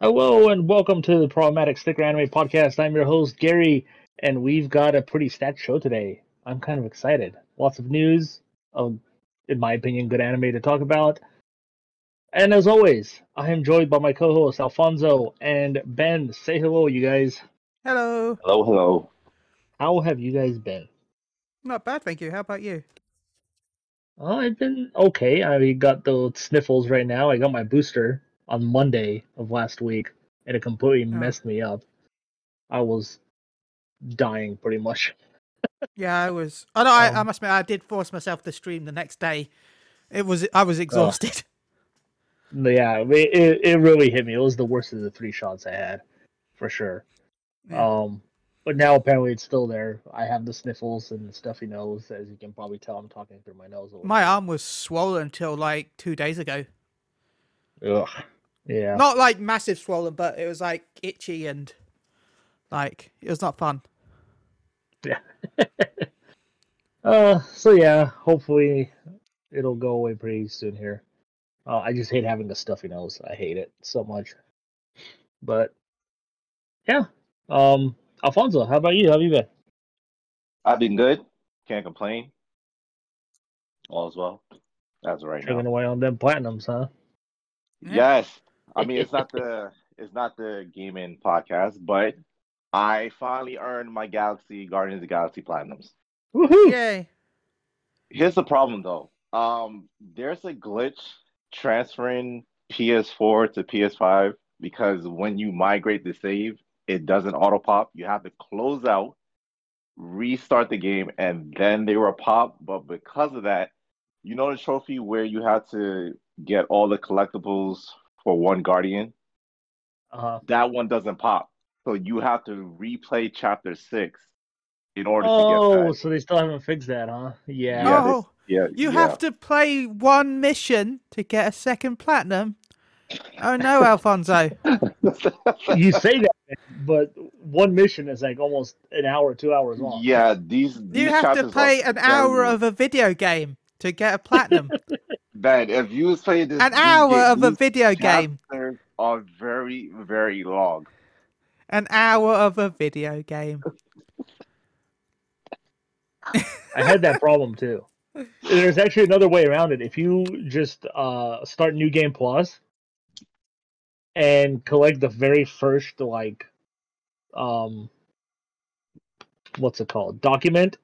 Hello and welcome to the Problematic Sticker Anime Podcast. I'm your host Gary, and we've got a pretty stacked show today. I'm kind of excited. Lots of news, of, in my opinion, good anime to talk about. And as always, I am joined by my co-hosts Alfonso and Ben. Say hello, you guys. Hello. Hello, hello. How have you guys been? Not bad, thank you. How about you? Oh, I've been okay. I got the sniffles right now. I got my booster on Monday of last week, and it completely Oh. messed me up. I was dying pretty much. Yeah, I was. Oh no, I, I Um, must admit, I did force myself to stream the next day. It was I was exhausted. Yeah, it, it, it really hit me. It was the worst of the three shots I had, for sure. Yeah. Um, but now apparently it's still there. I have the sniffles and the stuffy nose, as you can probably tell. I'm talking through my nose. A little My arm was swollen until like two days ago. Ugh. Yeah. Not like massive swollen, but it was like itchy and like it was not fun. Yeah. uh, so yeah, hopefully it'll go away pretty soon here. Uh, I just hate having a stuffy nose. I hate it so much. But yeah, um, Alfonso, how about you? How have you been? I've been good. Can't complain. All is well. As of right Chugging now. away on them platinums, huh? Yes. I mean it's not the it's not the gaming podcast, but I finally earned my Galaxy Guardians of the Galaxy Platinums. Woohoo! Yay! Here's the problem though. Um there's a glitch transferring PS4 to PS5 because when you migrate the save, it doesn't auto pop. You have to close out, restart the game, and then they will pop. But because of that, you know the trophy where you had to get all the collectibles for one guardian? Uh-huh. That one doesn't pop. So you have to replay chapter six in order to Oh, get that. so they still haven't fixed that, huh? Yeah. Yeah, they- oh, Yeah, you yeah. have to play one mission to get a second platinum. Oh no, Alfonso. you say that, but one mission is like almost an hour, two hours long. Yeah, these, these You have to play an hour of a video game to get a platinum. Man, if you play this, An hour ga- of a video game. chapters are very, very long. An hour of a video game. I had that problem too. There's actually another way around it. If you just uh, start New Game Plus and collect the very first like um what's it called document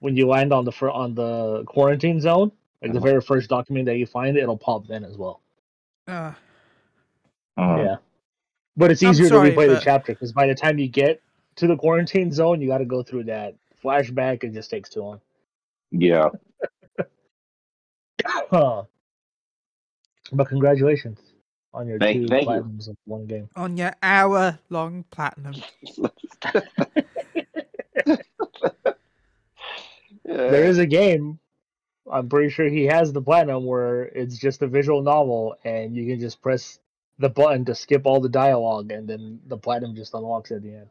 when you land on the fir- on the quarantine zone, like the very first document that you find, it'll pop then as well. Uh, Yeah, but it's easier sorry, to replay the chapter because by the time you get to the quarantine zone, you got to go through that flashback. It just takes too long. Yeah. Huh. But congratulations on your Thank- two thank you. platinums of one game. on your hour long platinum. There is a game. I'm pretty sure he has the platinum where it's just a visual novel and you can just press the button to skip all the dialogue and then the platinum just unlocks at the end.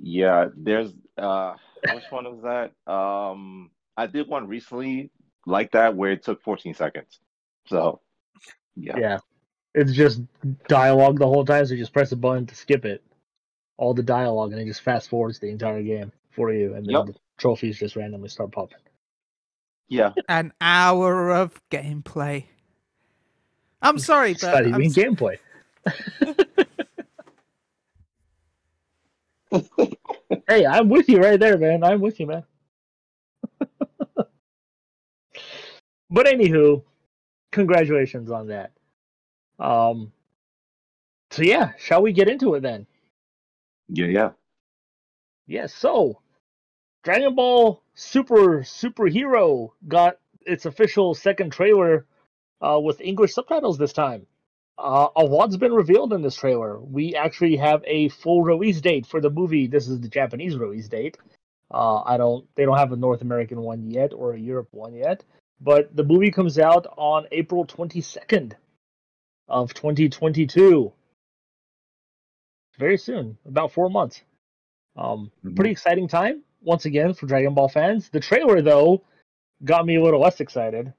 Yeah, there's uh which one was that? Um I did one recently like that where it took 14 seconds. So yeah. Yeah. It's just dialogue the whole time, so you just press a button to skip it. All the dialogue and it just fast forwards the entire game for you and then Yep. the trophies just randomly start popping. Yeah. An hour of gameplay. I'm sorry, It's but not I'm even gameplay. hey, I'm with you right there, man. I'm with you, man. but anywho, congratulations on that. Um. So yeah, shall we get into it then? Yeah, yeah. Yes. so, Dragon Ball Super Superhero got its official second trailer uh, with English subtitles this time. Uh, a lot's been revealed in this trailer. We actually have a full release date for the movie. This is the Japanese release date. Uh, I don't. They don't have a North American one yet or a Europe one yet. But the movie comes out on April twenty second of twenty twenty two. Very soon, about four months. Um, Mhm. pretty exciting time once again for Dragon Ball fans. The trailer though got me a little less excited.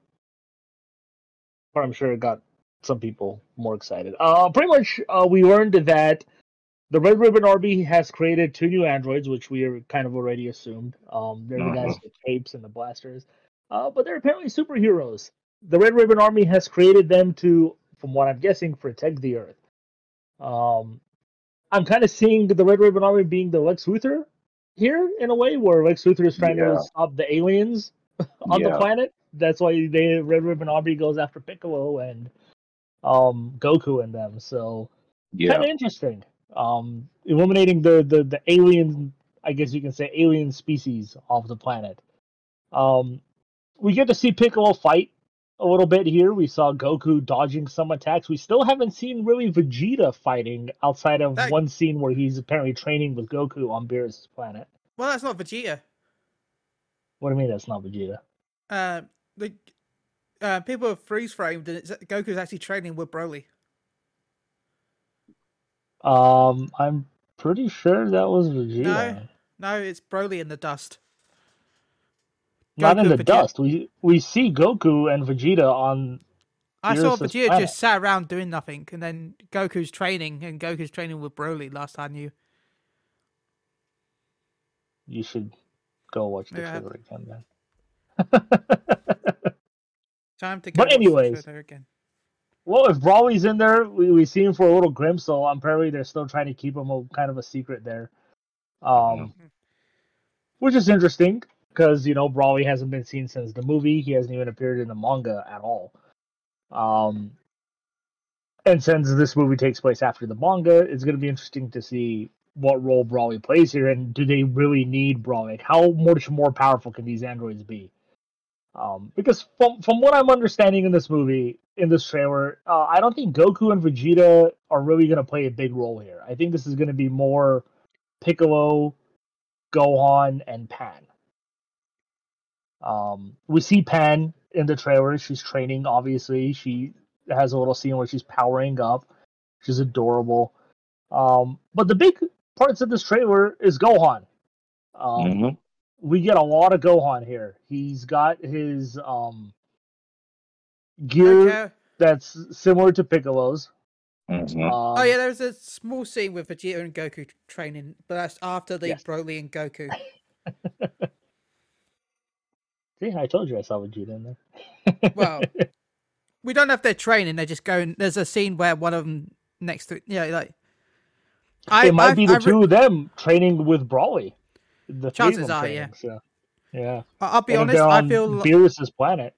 But I'm sure it got some people more excited. Uh, pretty much, uh, we learned that the Red Ribbon Army has created two new androids, which we are kind of already assumed. Um, they're the guys Mhm. with the capes and the blasters, uh, but they're apparently superheroes. The Red Ribbon Army has created them to, from what I'm guessing, protect the Earth. Um, I'm kind of seeing the Red Ribbon Army being the Lex Luthor here in a way, where Lex Luthor is trying Yeah. to stop the aliens on the planet. That's why they Red Ribbon Army goes after Piccolo and um, Goku and them. So Yeah. kind of interesting. Um, eliminating the, the the alien, I guess you can say, alien species off the planet. Um, we get to see Piccolo fight a little bit here. We saw Goku dodging some attacks. We still haven't seen really Vegeta fighting outside of That- one scene where he's apparently training with Goku on Beerus' planet. Well, that's not Vegeta. What do you mean that's not Vegeta? Uh, the uh, people have freeze framed, and it's, Goku's actually training with Broly. Um, I'm pretty sure that was Vegeta. No, it's Broly in the dust. Not in the Vegeta- dust. We we see Goku and Vegeta on I saw Vegeta planet. just sat around doing nothing, and then Goku's training, and Goku's training with Broly. Last I knew. you should go watch the Yeah. trailer again then. Time to go. But anyways. well, if Broly's in there, we, we see him for a little glimpse, so apparently they're still trying to keep him a, kind of a secret there. Um, which is interesting because you know Broly hasn't been seen since the movie. He hasn't even appeared in the manga at all. Um, and since this movie takes place after the manga, it's going to be interesting to see what role Broly plays here, and do they really need Broly? Like, how much more powerful can these androids be? Um, because from from what I'm understanding in this movie, in this trailer, uh, I don't think Goku and Vegeta are really going to play a big role here. I think this is going to be more Piccolo, Gohan, and Pan. Um, we see Pan in the trailer. She's training. Obviously, she has a little scene where she's powering up. She's adorable. Um, but the big parts of this trailer is Gohan. Um, Mhm. we get a lot of Gohan here. He's got his um gear Okay. that's similar to Piccolo's. Mhm. Um, oh yeah, there was a small scene with Vegeta and Goku training, but that's after the Yes. Broly and Goku. See, I told you I saw Vegeta in there. Well, we don't know if they're training; they're just going. There's a scene where one of them next to yeah, like I it might I've- be the I've two of them training with Broly. The Chances are, training, yeah. So, yeah. I- I'll be And honest. I feel Beerus's planet.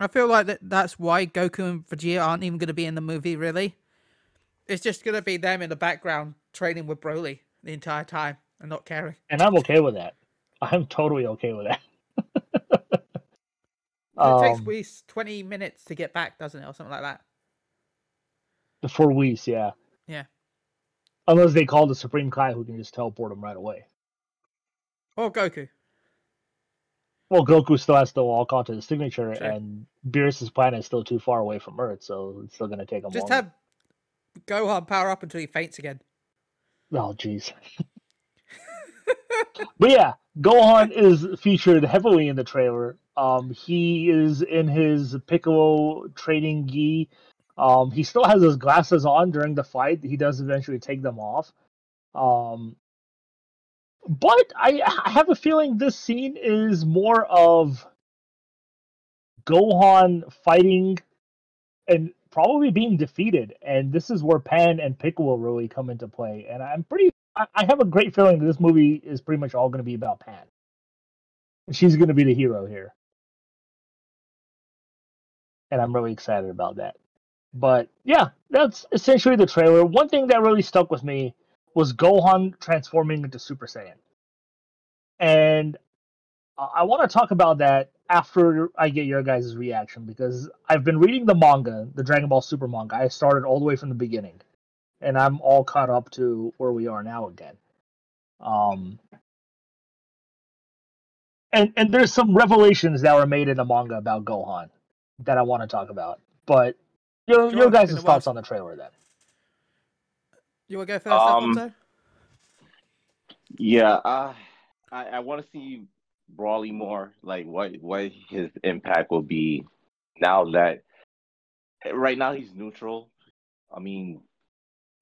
I feel like that that's why Goku and Vegeta aren't even going to be in the movie. Really, it's just going to be them in the background training with Broly the entire time and not caring. And I'm okay with that. I'm totally okay with that. It takes Um, we twenty minutes to get back, doesn't it, or something like that? The four Whis, yeah. Yeah. Unless they call the Supreme Kai who can just teleport them right away. Or Goku. Well, Goku still has to walk onto the signature, Sure. and Beerus's planet is still too far away from Earth, so it's still going to take him Just longer. have Gohan power up until he faints again. Oh, jeez. but yeah, Gohan is featured heavily in the trailer. Um, he is in his Piccolo training gi. Um, he still has his glasses on during the fight. He does eventually take them off. Um, but I, I have a feeling this scene is more of Gohan fighting and probably being defeated, and this is where Pan and Piccolo really come into play. And I'm pretty, I, I have a great feeling that this movie is pretty much all going to be about Pan. She's going to be the hero here, and I'm really excited about that. But yeah, that's essentially the trailer. One thing that really stuck with me was Gohan transforming into Super Saiyan, and I- want to talk about that after I get your guys' reaction because I've been reading the manga, the Dragon Ball Super manga. I started all the way from the beginning, and I'm all caught up to where we are now again. Um, and and there's some revelations that were made in the manga about Gohan that I want to talk about. But your Sure, your guys' thoughts on the trailer then? You want to go first, Um, Alfonso? Yeah, uh, I I want to see Broly more. Like what what his impact will be now that right now he's neutral. I mean,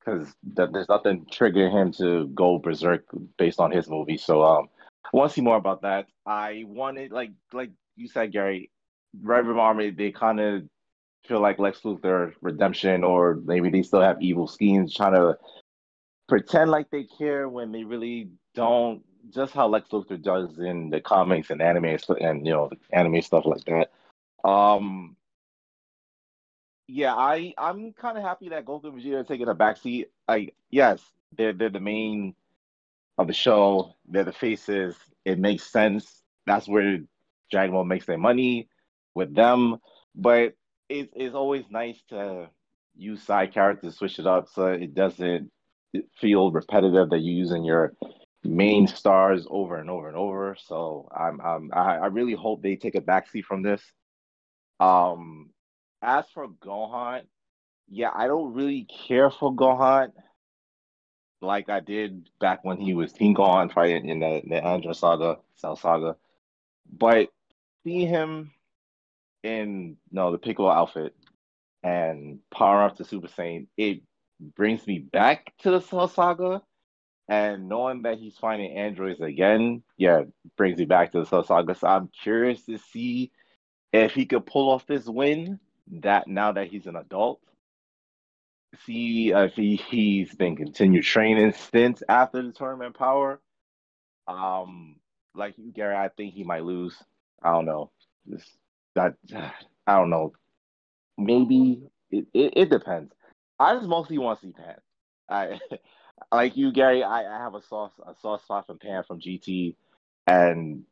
because th- there's nothing triggering him to go berserk based on his movie. So um, I want to see more about that. I wanted like like you said, Gary, Red Ribbon Army. They kind of feel like Lex Luthor redemption, or maybe they still have evil schemes, trying to pretend like they care when they really don't. Just how Lex Luthor does in the comics and anime and you know anime stuff like that. Um, yeah, I I'm kind of happy that Goku and Vegeta are taking a backseat. Like, yes, they're they're the main of the show. They're the faces. It makes sense. That's where Dragon Ball makes their money with them. But it's it's always nice to use side characters, switch it up so it doesn't feel repetitive that you're using your main stars over and over and over. So I'm, I'm I, really hope they take a backseat from this. Um, as for Gohan, yeah, I don't really care for Gohan like I did back when he was King Gohan fighting in the, the Andro Saga, Cell Saga. But see him in no the Piccolo outfit and power up to Super Saiyan, it brings me back to the Cell Saga. And knowing that he's fighting androids again, yeah, brings me back to the Cell Saga. So I'm curious to see if he could pull off this win that now that he's an adult. See if he, he's been continued training since after the tournament power. Um, like you, Gary, I think he might lose. I don't know. Just that I don't know. Maybe it, it, it depends. I just mostly want to see Pan. I like you, Gary. I, I have a soft a soft spot for Pan from GT, and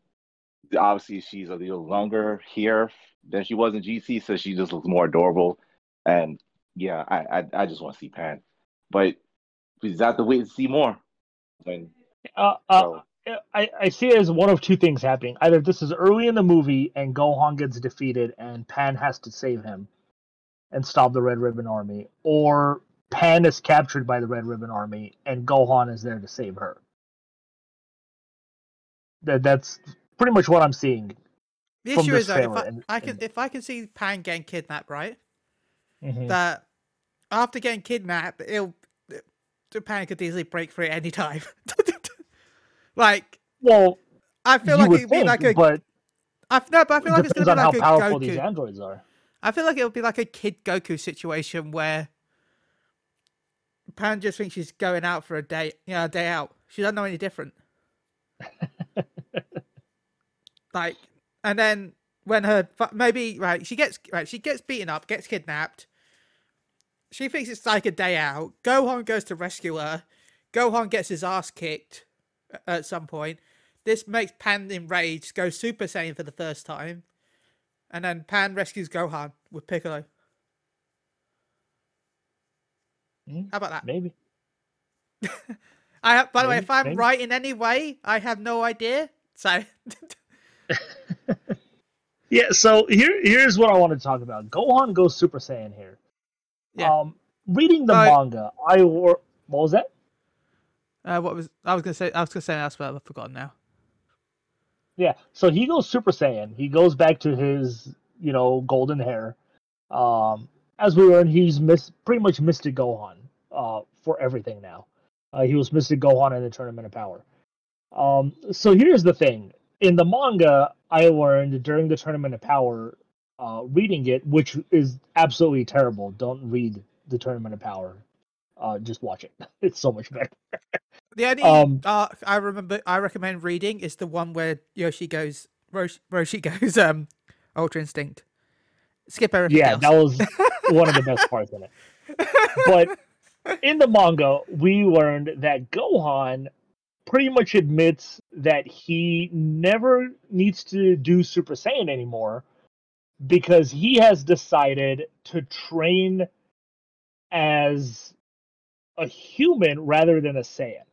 obviously she's a little longer here than she was in GT, so she just looks more adorable. And yeah, I I, I just want to see Pan, but we just have to wait and see more. When uh, uh, so. I, I see it as one of two things happening. Either this is early in the movie and Gohan gets defeated and Pan has to save him and stop the Red Ribbon Army, or Pan is captured by the Red Ribbon Army and Gohan is there to save her. That that's pretty much what I'm seeing. The issue is that if I, and, I can and... if I can see Pan getting kidnapped, right? Mm-hmm. That after getting kidnapped, it'll Pan could easily break free at any time. like, well, I feel like it'd be like a. But I no, but I feel like it's gonna be like how powerful these androids are. I feel like it would be like a Kid Goku situation where Pan just thinks she's going out for a day, you know, a day out. She doesn't know any different. like, and then when her maybe right, she gets right, she gets beaten up, gets kidnapped. She thinks it's like a day out. Gohan goes to rescue her. Gohan gets his ass kicked at some point. This makes Pan enraged, go Super Saiyan for the first time, and then Pan rescues Gohan with Piccolo. Mm, How about that? Maybe. I have, by maybe, the way, if I'm maybe. right in any way, I have no idea. So. yeah. So here, here's what I want to talk about. Gohan goes Super Saiyan here. Yeah. Um, reading the uh, manga, I were. What was that? Uh, what was I was gonna say? I was gonna say else, but I've forgotten now. Yeah. So he goes Super Saiyan. He goes back to his, you know, golden hair. Um, as we learned, he's miss, pretty much Mystic Gohan uh, for everything now. Uh, he was Mystic Gohan in the Tournament of Power. Um, so here's the thing: in the manga, I learned during the Tournament of Power, uh, reading it, which is absolutely terrible. Don't read the Tournament of Power. Uh, just watch it. It's so much better. the only um, uh, I remember I recommend reading is the one where Yoshi goes Roshi, Roshi goes um Ultra Instinct. Skip everything. Yeah, else. that was one of the best parts in it. But in the manga, we learned that Gohan pretty much admits that he never needs to do Super Saiyan anymore because he has decided to train as a human rather than a Saiyan.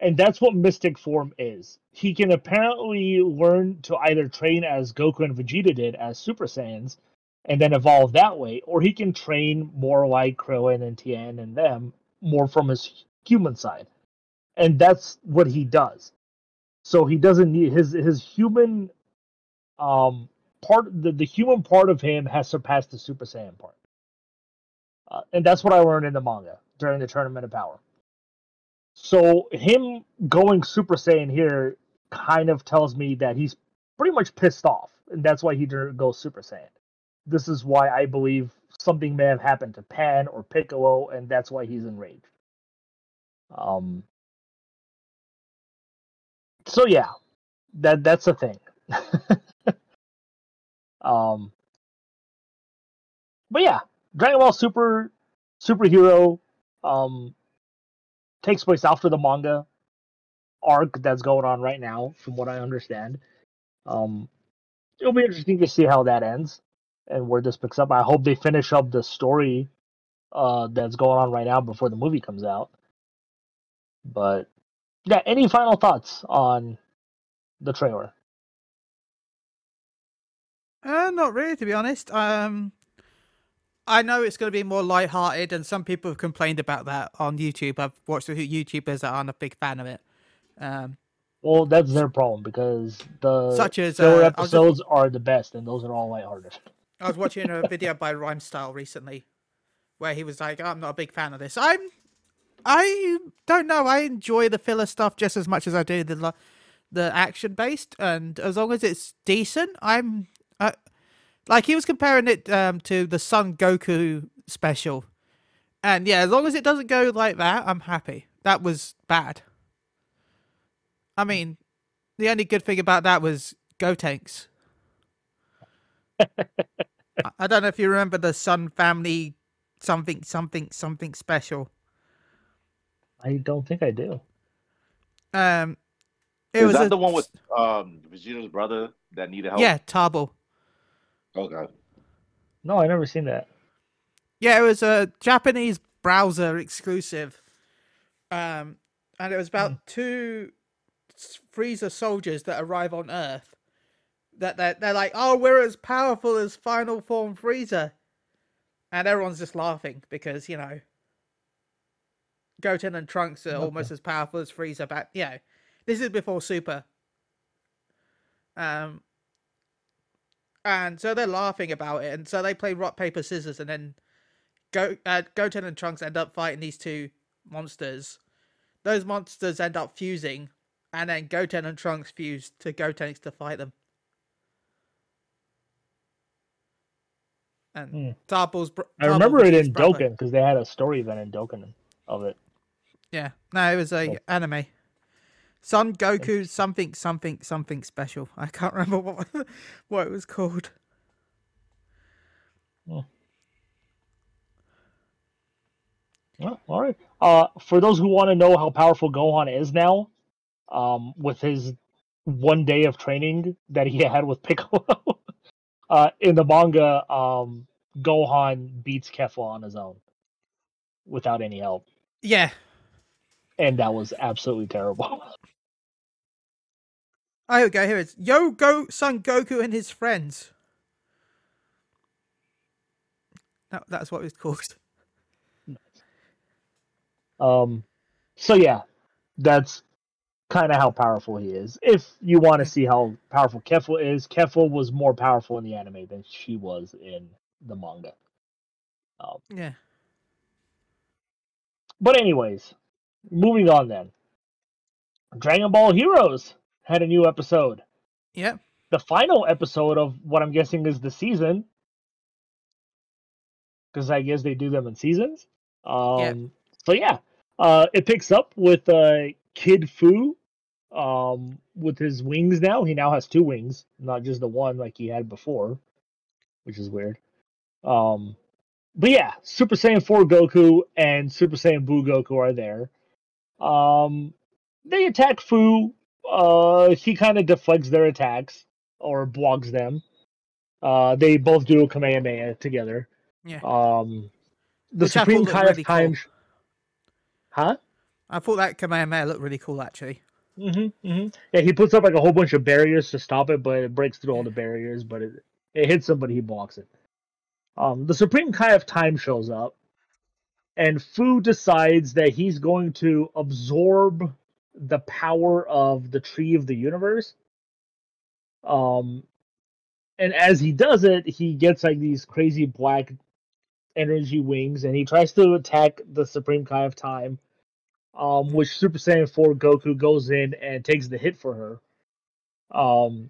And that's what Mystic Form is. He can apparently learn to either train as Goku and Vegeta did as Super Saiyans and then evolve that way, or he can train more like Krillin and Tien and them, more from his human side. And that's what he does. So he doesn't need his his human um part the, the human part of him has surpassed the Super Saiyan part. Uh, and that's what I learned in the manga during the Tournament of Power. So him going Super Saiyan here kind of tells me that he's pretty much pissed off, and that's why he didn't go Super Saiyan. This is why I believe something may have happened to Pan or Piccolo, and that's why he's enraged. Um. So yeah, that that's a thing. um. But yeah, Dragon Ball Super superhero um takes place after the manga arc that's going on right now, from what I understand. Um, it'll be interesting to see how that ends and where this picks up. I hope they finish up the story uh, that's going on right now before the movie comes out. But yeah, any final thoughts on the trailer? Uh, not really, to be honest. Um, I know it's going to be more light-hearted, and some people have complained about that on YouTube. I've watched a few YouTubers that aren't a big fan of it. Um, Well, that's their problem because the Such as, filler uh, I'll just- episodes are the best, and those are all lighthearted. I was watching a video by Rhyme Style recently, where he was like, "I'm not a big fan of this." I'm, I don't know. I enjoy the filler stuff just as much as I do the the action based, and as long as it's decent, I'm. Like he was comparing it um, to the Son Goku special, and yeah, as long as it doesn't go like that, I'm happy. That was bad. I mean, the only good thing about that was Gotenks. I- I don't know if you remember the Son Family something something something special. I don't think I do. Um, it Is was that a- the one with um Vegeta's brother that needed help? yeah Tarble. Okay. No, I never seen that. Yeah, it was a Japanese browser exclusive. Um, and it was about two Freezer soldiers that arrive on Earth. That they're, they're like, oh, we're as powerful as Final Form Freezer. And everyone's just laughing because, you know, Goten and Trunks are almost as powerful as Freezer back. You know, this is before Super. Um, and so they're laughing about it, and so they play rock paper scissors, and then Go uh, Goten and Trunks end up fighting these two monsters. Those monsters end up fusing, and then Goten and Trunks fuse to Gotenks to fight them. And Hmm. Tarble's. I remember it in brother. Dokkan because they had a story event in Dokkan of it. Yeah, no, it was a anime. Son Goku something something something special. I can't remember what what it was called. Well, all right. Uh, for those who want to know how powerful Gohan is now, um, with his one day of training that he had with Piccolo, uh, in the manga, um, Gohan beats Kefla on his own without any help, Yeah. and that was absolutely terrible. Oh, here we go. Here it is. Yo Go Son Goku and his friends. That, that's what it was called. Um, so yeah, that's kind of how powerful he is. If you want to see how powerful Kefla is, Kefla was more powerful in the anime than she was in the manga. Um, Yeah. but anyways, moving on then. Dragon Ball Heroes had a new episode. Yeah. The final episode of what I'm guessing is the season. Because I guess they do them in seasons. Um, So yeah, uh, it picks up with uh, Kid Fu, um, with his wings now. He now has two wings, not just the one like he had before, which is weird. Um, but yeah, Super Saiyan 4 Goku and Super Saiyan Buu Goku are there. Um, they attack Fu. Uh, he kind of deflects their attacks or blocks them. Uh, they both do a Kamehameha together. Yeah. Um, the Which Supreme thought looked Kai of really cool. Time. Huh? I thought that Kamehameha looked really cool actually. Mm-hmm, mm-hmm. Yeah, he puts up like a whole bunch of barriers to stop it, but it breaks through all the barriers. But it it hits somebody, he blocks it. Um, the Supreme Kai of Time shows up, and Fu decides that he's going to absorb the power of the Tree of the Universe. Um, and as he does it, he gets like these crazy black energy wings, and he tries to attack the Supreme Kai of Time. Um, which Super Saiyan 4 Goku goes in and takes the hit for her. Um,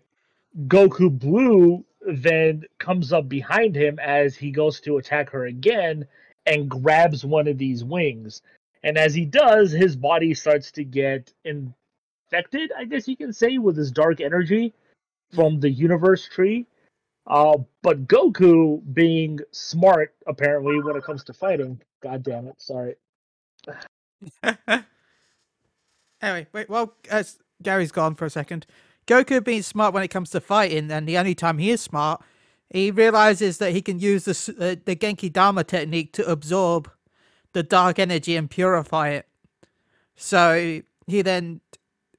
Goku Blue then comes up behind him as he goes to attack her again and grabs one of these wings. And as he does, his body starts to get infected, I guess you can say, with this dark energy from the universe tree. Uh, but Goku, being smart, apparently, when it comes to fighting, god damn it, sorry. anyway, wait, well, as Gary's gone for a second, Goku being smart when it comes to fighting, and the only time he is smart, he realizes that he can use the uh, the Genki Dama technique to absorb the dark energy and purify it. So he then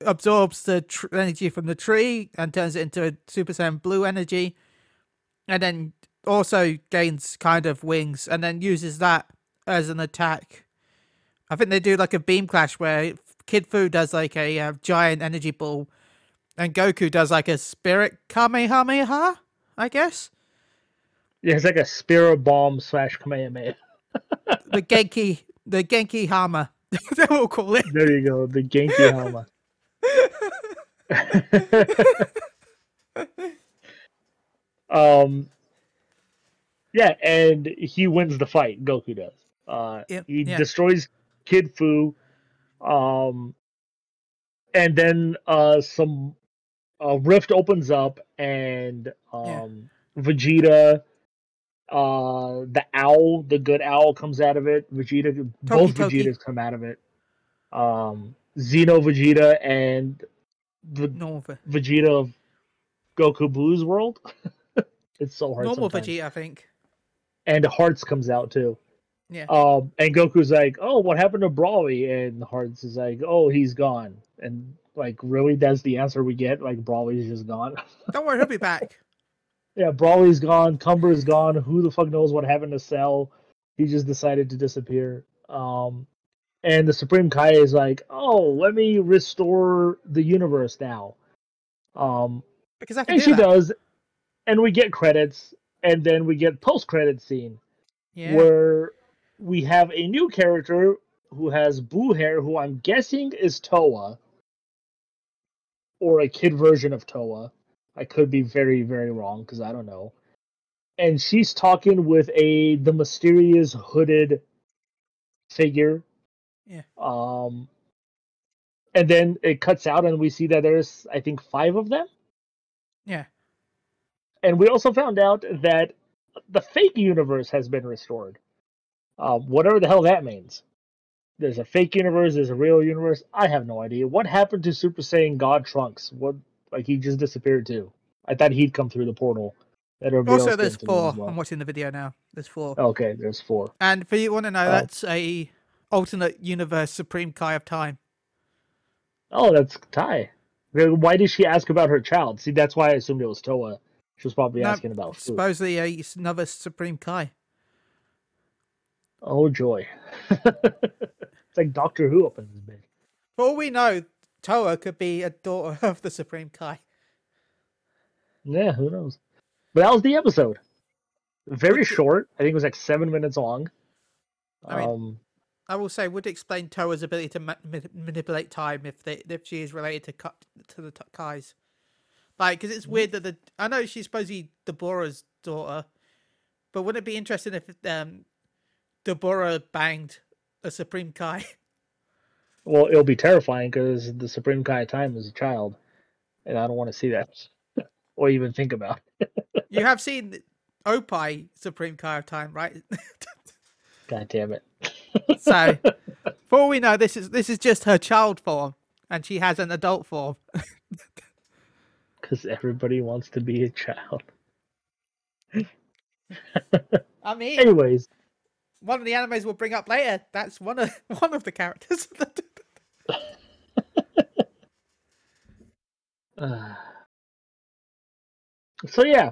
absorbs the tr- energy from the tree and turns it into a Super Saiyan blue energy, and then also gains kind of wings, and then uses that as an attack. I think they do like a beam clash where Kid Fu does like a uh, giant energy ball, and Goku does like a spirit Kamehameha, I guess. Yeah, it's like a spirit bomb slash Kamehameha. The Genki, the Genki Hama. That's what we'll call it. There you go, the Genki Hama. um, yeah, and he wins the fight. Goku does. Uh, Yep, he yeah. destroys Kid Fu, um, and then uh, some a rift opens up, and um, Vegeta, uh, the owl, the good owl, comes out of it. Vegeta, both Toki. Vegetas come out of it. Um, Xeno Vegeta and the Normal, Vegeta of Goku Blue's world. it's so hard. normal sometimes. Vegeta, I think. And Hearts comes out too. Yeah. Um, and Goku's like, "Oh, what happened to Broly?" And Hearts is like, "Oh, he's gone." And like, really, that's the answer we get. Like, Broly's just gone. Don't worry, he'll be back. Yeah, Broly's gone. Cumber's gone. Who the fuck knows what happened to Cell? He just decided to disappear. Um, and the Supreme Kai is like, "Oh, let me restore the universe now." Um, Because I can and do she that. does, and we get credits, and then we get post credit scene Yeah. where we have a new character who has blue hair, who I'm guessing is Towa, or a kid version of Towa. I could be very, very wrong because I don't know. And she's talking with a the mysterious hooded figure. Yeah. Um. And then it cuts out, and we see that there's, I think, five of them. Yeah. And we also found out that the fake universe has been restored. Um, whatever the hell that means. There's a fake universe, there's a real universe. I have no idea. What happened to Super Saiyan God Trunks? What like he just disappeared too? I thought he'd come through the portal. Also, there's things to me four. well. I'm watching the video now. There's four. Okay, there's four. And for you want to know, Oh. that's a alternate universe Supreme Kai of Time. Oh, that's. Then Why did she ask about her child? See, that's why I assumed it was Towa. She was probably No, asking about food. Supposedly a, another Supreme Kai. Oh joy! it's like Doctor Who up in this bitch. For all we know, Towa could be a daughter of the Supreme Kai. Yeah, who knows? But that was the episode. Very short. I think it was like seven minutes long. I mean- um, I will say, would explain Towa's ability to ma- ma- manipulate time if they if she is related to to the Kais. Like, because it's weird that the I know she's supposedly Dabura's daughter, but wouldn't it be interesting if um Deborah banged a Supreme Kai? well, it'll be terrifying because the Supreme Kai of time is a child, and I don't want to see that or even think about. you have seen Opie Supreme Kai of Time, right? God damn it! so, for all we know, this is this is just her child form, and she has an adult form. Because everybody wants to be a child. I mean, Anyways, one of the animes we'll bring up later. That's one of one of the characters. Uh, so yeah,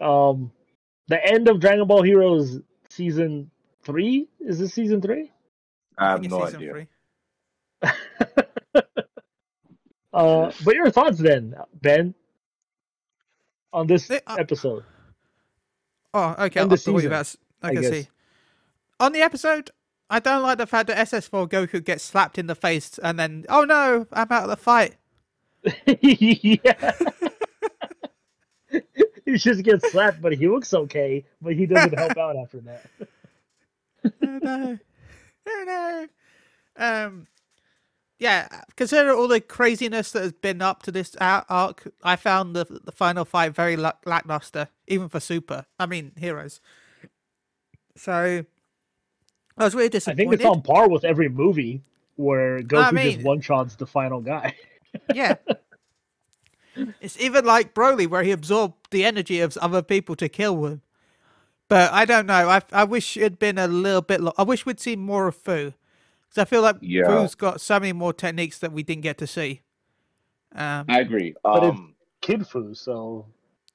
um, the end of Dragon Ball Heroes season three is this season three? I have think no season idea. three. uh, but your thoughts then, Ben? on this They- uh, episode. Oh, okay. And I the thought you season, about to- I I can guess. see. On the episode, I don't like the fact that SS4 Goku gets slapped in the face and then, oh no, I'm out of the fight. yeah. he just gets slapped, but he looks okay. But he doesn't help out after that. oh no, oh no. Um, yeah, considering all the craziness that has been up to this arc, I found the the final fight very la- lackluster, even for Super. I mean, Heroes. So, I was really I think it's on par with every movie where Goku mean- just one shots the final guy. Yeah. It's even like Broly, where he absorbed the energy of other people to kill him. But I don't know. I I wish it'd been a little bit. Lo- I wish we'd seen more of Fu, because I feel like Yeah. Fu's got so many more techniques that we didn't get to see. Um, I agree. But it- Um, Kid Fu, so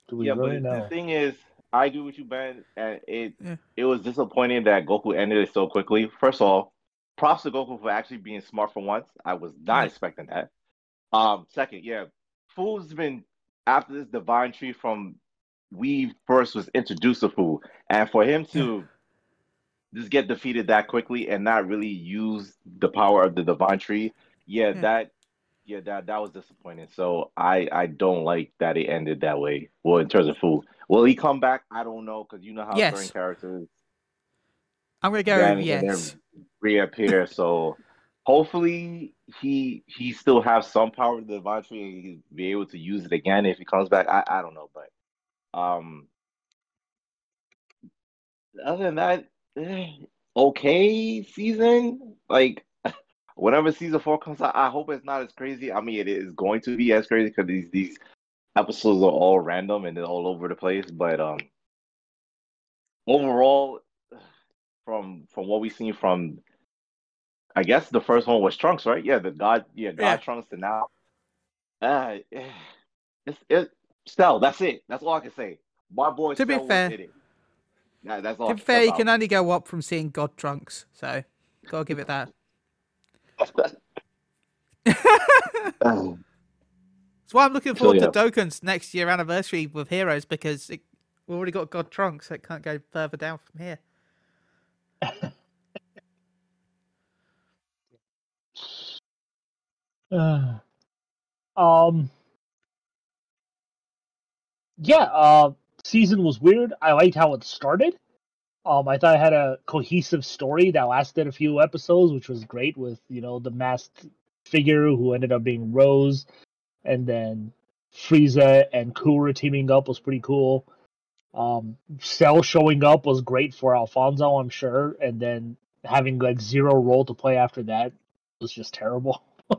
do we yeah, really but know? the thing is, I agree with you, Ben. And it Yeah. it was disappointing that Goku ended it so quickly. First of all, props to Goku for actually being smart for once. I was not Yeah. expecting that. Um, second, yeah, Fu's been after this divine tree from we first was introduced to Fu, and for him to just get defeated that quickly and not really use the power of the divine tree, yeah, Yeah. that yeah, that that was disappointing. So I I don't like that it ended that way. Well, in terms of Fu, will he come back? I don't know because you know how Yes. certain characters I'm gonna go and yes. reappear. so hopefully he he still have some power of the divine tree and he be able to use it again if he comes back. I I don't know, but um, other than that, eh, okay season. Like whenever season four comes out, I hope it's not as crazy. I mean, it is going to be as crazy because these these episodes are all random and they're all over the place. But um, overall, from from what we've seen from, I guess the first one was Trunks, right? Yeah, the God, yeah, God Yeah. Trunks to now. Uh, it's it. Still, that's it. That's all I can say. My boy To be Cell fair- did it. That, that's all. To be fair, you can only go up from seeing God Trunks, so gotta give it that. Um, That's why I'm looking So, forward yeah. to Dokkan's next year anniversary with Heroes because it, we already got God Trunks, so it can't go further down from here. Uh, um. Yeah. Uh, season was weird. I liked how it started. Um, I thought it had a cohesive story that lasted a few episodes, which was great. With you know the masked figure who ended up being Rose, and then Frieza and Kura teaming up was pretty cool. Um, Cell showing up was great for Alfonso, I'm sure, and then having like zero role to play after that was just terrible.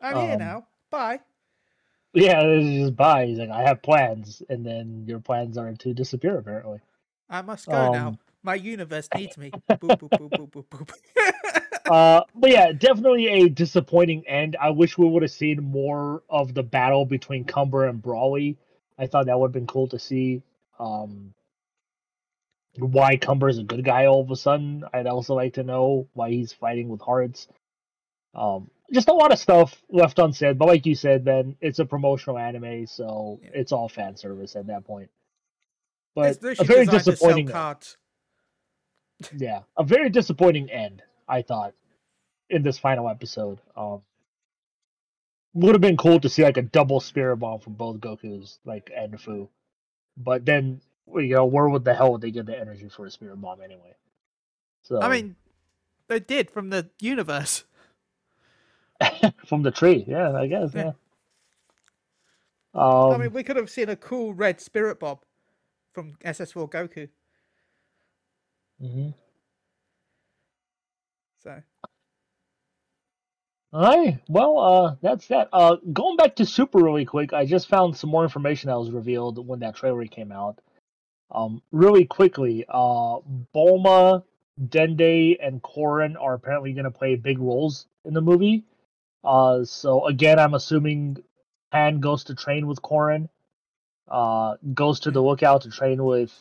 I'm here Um, now. Bye. Yeah, it's just bye. He's like, I have plans, and then your plans are to disappear. Apparently, I must go now. um, My universe needs me. boop, boop, boop, boop, boop, boop. uh, but yeah, definitely a disappointing end. I wish we would have seen more of the battle between Cumber and Broly. I thought that would have been cool to see. Um, why Cumber is a good guy all of a sudden. I'd also like to know why he's fighting with hearts. Um, just a lot of stuff left unsaid. But like you said, Ben, it's a promotional anime, so Yeah. it's all fan service at that point. But a very designed to sell disappointing. Yeah, a very disappointing end. I thought in this final episode. Um, would have been cool to see like a double spirit bomb from both Goku's, like and Fu. But then, you know, where would the hell would they get the energy for a spirit bomb anyway? So I mean, they did from the universe. from the tree, yeah, I guess, Yeah. yeah. Um, I mean, we could have seen a cool red spirit bomb from SS4 Goku. mhm. So All right. Well, uh, that's that. Uh, going back to Super really quick, I just found some more information that was revealed when that trailer came out. Um, really quickly, uh, Bulma, Dende, and Korin are apparently going to play big roles in the movie. Uh, so again, I'm assuming Han goes to train with Korin, uh, goes to the lookout to train with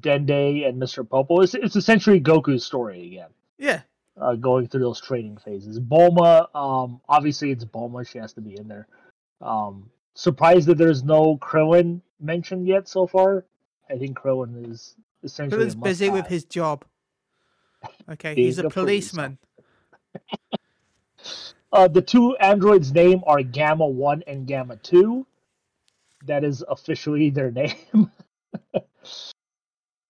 Dende and Mr. Popo. It's, it's essentially Goku's story again yeah, uh, going through those training phases. Bulma, um, obviously it's Bulma; she has to be in there. Um, surprised that there's no Krillin mentioned yet so far. I think Krillin is essentially Krillin's busy with his job. Okay, he's a a police policeman. Uh, the two androids' name are Gamma One and Gamma Two. That is officially their name.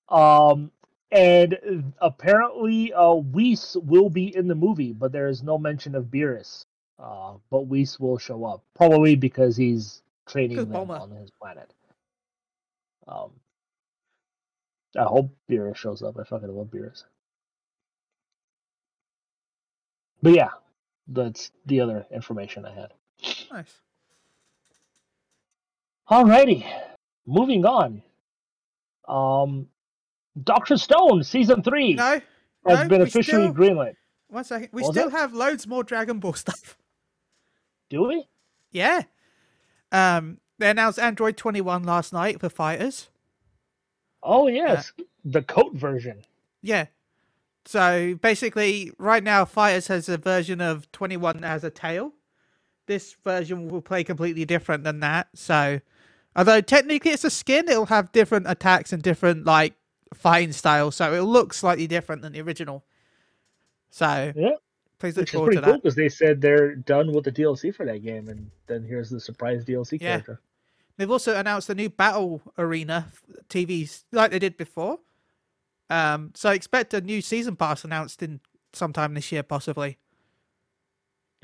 um, and apparently, uh, Whis will be in the movie, but there is no mention of Beerus. Uh, but Whis will show up, probably because he's training them Bulma. on his planet. Um, I hope Beerus shows up. I fucking love Beerus. But yeah, that's the other information I had. Nice. Alrighty, moving on. Um, Doctor Stone season three No, has no, been officially still- greenlit. one second. We still have loads more Dragon Ball stuff. Do we? Yeah. Um, they announced Android 21 last night for FighterZ. Oh yes, the coat version. Yeah. So basically, right now, FighterZ has a version of 21 as a tail. This version will play completely different than that. So, although technically it's a skin, it'll have different attacks and different like fighting style, So it looks slightly different than the original. So Yeah, please look forward to that. because they said they're done with the DLC for that game, and then here's the surprise DLC Yeah. character. They've also announced a new battle arena TVs like they did before. Um, so expect a new season pass announced in sometime this year, possibly.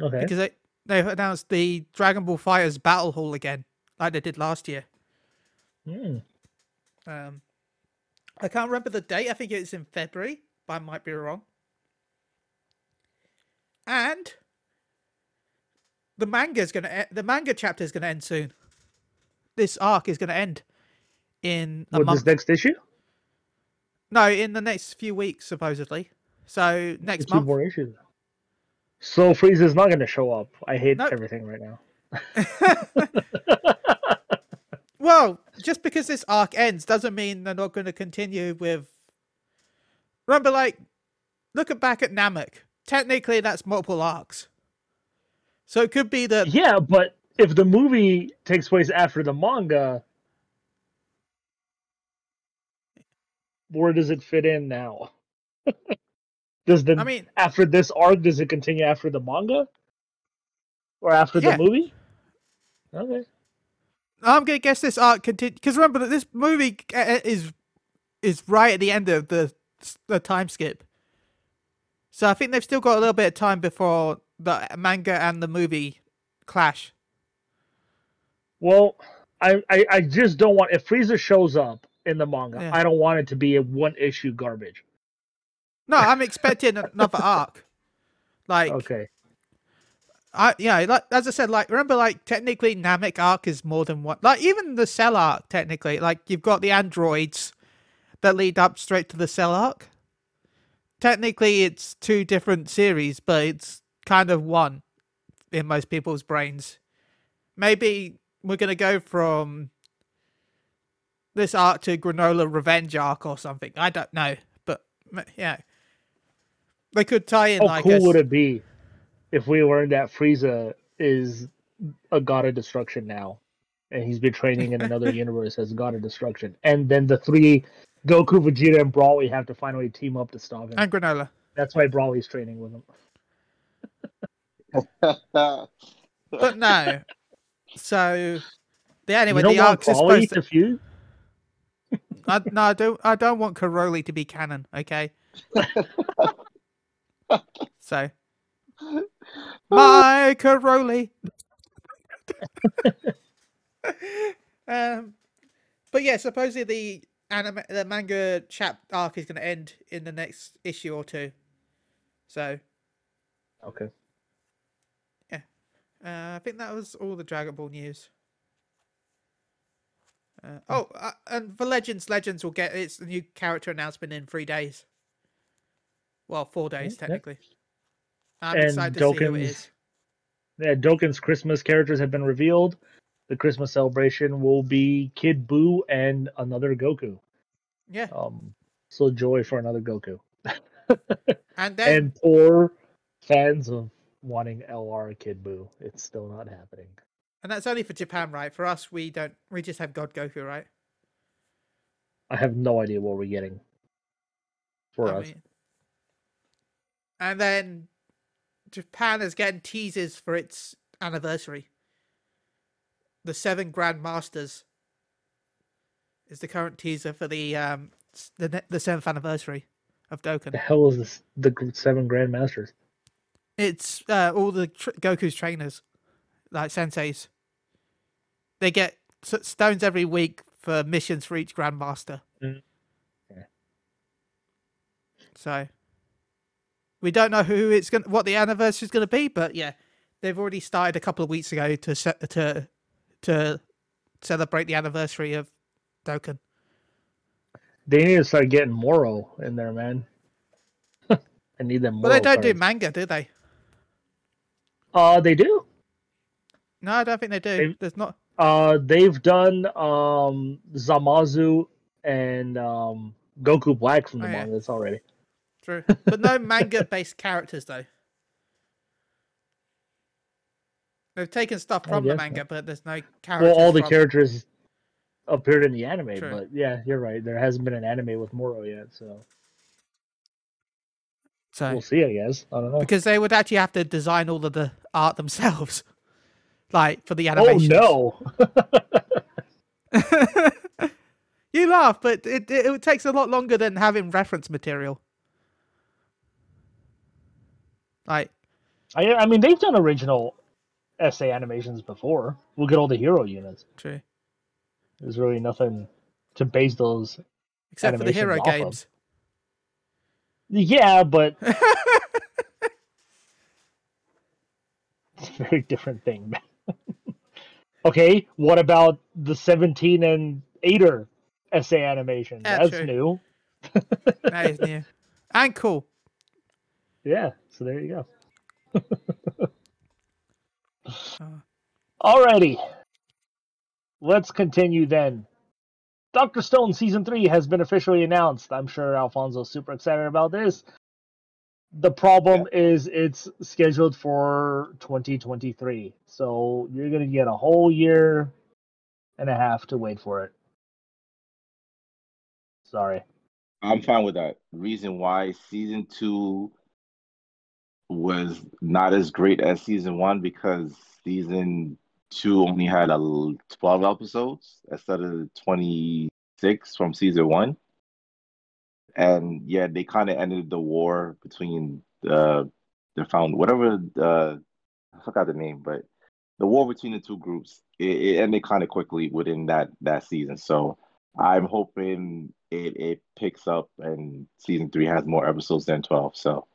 Okay. because they they've announced the Dragon Ball FighterZ Battle Hall again, like they did last year. Hmm. Um, I can't remember the date. I think it's in February, but I might be wrong. And the manga's gonna e- the manga chapter is gonna end soon. This arc is gonna end in a With month. this next issue, No, in the next few weeks, supposedly. So next two month. more issues. So Frieza's not going to show up. I hate Nope. everything right now. Well, just because this arc ends doesn't mean they're not going to continue with. Remember, like, look at back at Namek. Technically, that's multiple arcs. So it could be that Yeah, but if the movie takes place after the manga, where does it fit in now? does the I mean, after this arc does it continue after the manga or after Yeah. the movie? Okay. I'm gonna guess this arc continue because remember that this movie uh, is is right at the end of the the time skip. So I think they've still got a little bit of time before the manga and the movie clash. Well, I, I I just don't want if Frieza shows up in the manga, Yeah. I don't want it to be a one issue garbage. No, I'm expecting another arc. Like Okay. I yeah, like as I said, like remember, like technically Namek arc is more than one. Like even the Cell arc, technically, like you've got the androids that lead up straight to the Cell arc. Technically, it's two different series, but it's kind of one in most people's brains. Maybe we're gonna go from this arc to Granolah Revenge arc or something. I don't know, but yeah, they could tie in How like cool a would it be if we learned that Frieza is a god of destruction now, and he's been training in another universe as god of destruction, and then the three Goku, Vegeta, and Broly have to finally team up to stop him. and Granolah. That's why Broly's training with him. but no. So, yeah. Anyway, you don't the want arcs is supposed to. to? I, no, I don't. I don't want Karoli to be canon. Okay. so, my Karoli. um, but yeah, supposedly the anime, the manga chap arc is going to end in the next issue or two. So, Okay. uh, I think that was all the Dragon Ball news. Uh, oh, uh, and for Legends, Legends will get its new character announcement in three days. Well, four days Okay. technically. I'm And excited to see who it Dokkan's- Yeah, Dokkan's Christmas characters have been revealed. The Christmas celebration will be Kid Buu and another Goku. Yeah, Um, so joy for another Goku. and then and poor fans of wanting LR Kid Buu. It's still not happening. And that's only for Japan, right? For us, we don't. We just have God Goku, right? I have no idea what we're getting for I us. mean- and then Japan is getting teasers for its anniversary. The Seven Grand Masters is the current teaser for the um the the seventh anniversary of the hell is this? The seven Grandmasters. It's uh, all the tr- Goku's trainers, like senseis. They get stones every week for missions for each Grandmaster. Mm. Okay. So we don't know who it's going, what the anniversary is going to be, but yeah, they've already started a couple of weeks ago to set to to celebrate the anniversary of Dokkan. They need to start getting Moro in there, man. I need them. Well, they don't do manga, do they? Uh, they do. No, I don't think they do. They've- There's not. Uh, they've done um Zamasu and um Goku Black from the Oh, yeah. mangas already. True, but no manga-based characters though. They've taken stuff from the manga, so. but there's no characters. Well, all the from- characters appeared in the anime, True. but yeah, you're right. There hasn't been an anime with Moro yet, so So we'll see. I guess I don't know. because they would actually have to design all of the art themselves, like for the animation. Oh no! you laugh, but it, it it takes a lot longer than having reference material. Like I I mean they've done original SA animations before. Look get all the hero units. true, There's really nothing to base those. except for the hero off of. games. Yeah, but it's a very different thing. okay, what about the 17 and 8er SA animation? Yeah, That's true. new. That is new and cool. Yeah, so there you go. Uh, Alrighty. Let's continue then. Doctor Stone season three has been officially announced. I'm sure Alfonso's super excited about this. The problem is it's scheduled for 2023. So you're going to get a whole year and a half to wait for it. Sorry. I'm fine with that. Reason why season two was not as great as season one because season two only had a 12 episodes instead of 26 from season one. And yeah, they kind of ended the war between the the found whatever the I forgot the name, but the war between the two groups it, it ended kind of quickly within that that season. So I'm hoping it it picks up and season three has more episodes than twelve. So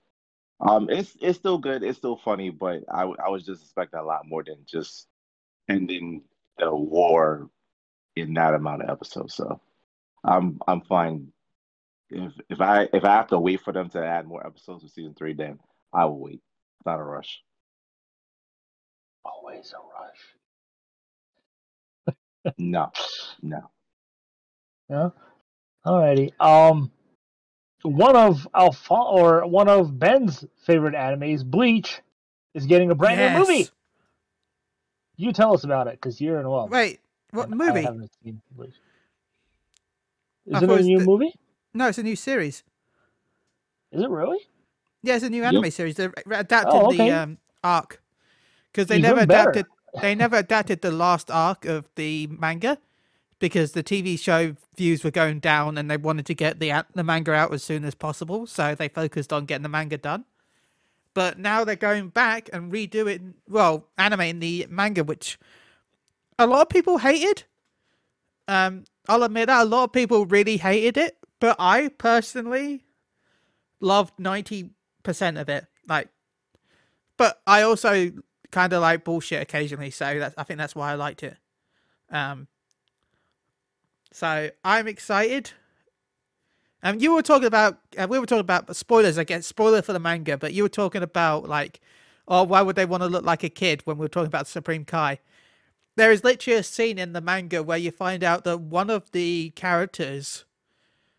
um, it's it's still good. It's still funny, but I I was just expecting a lot more than just ending the war in that amount of episodes. So I'm I'm fine. If if I if I have to wait for them to add more episodes of season three, then I will wait. It's not a rush. Always a rush. No, no. Yeah. Alrighty. Um, one of Alpha or one of Ben's favorite animes, Bleach, is getting a brand new movie. You tell us about it because you're involved. Wait, what and I movie? haven't seen Bleach. Is it thought a new the- movie? No, it's a new series. Is it really? Yeah, it's a new Yep. anime series. They adapted Oh, okay. the um, arc because they never adapted. They never adapted the last arc of the manga because the TV show views were going down, and they wanted to get the the manga out as soon as possible. So they focused on getting the manga done. But now they're going back and redoing well, animating the manga, which a lot of people hated. Um, I'll admit that a lot of people really hated it, but I personally loved ninety percent of it. Like, but I also kind of like bullshit occasionally, so that's I think that's why I liked it. Um, so I'm excited. Um, you were talking about uh, we were talking about spoilers. I guess spoiler for the manga, but you were talking about like, oh, why would they want to look like a kid when we were talking about Supreme Kai? There is literally a scene in the manga where you find out that one of the characters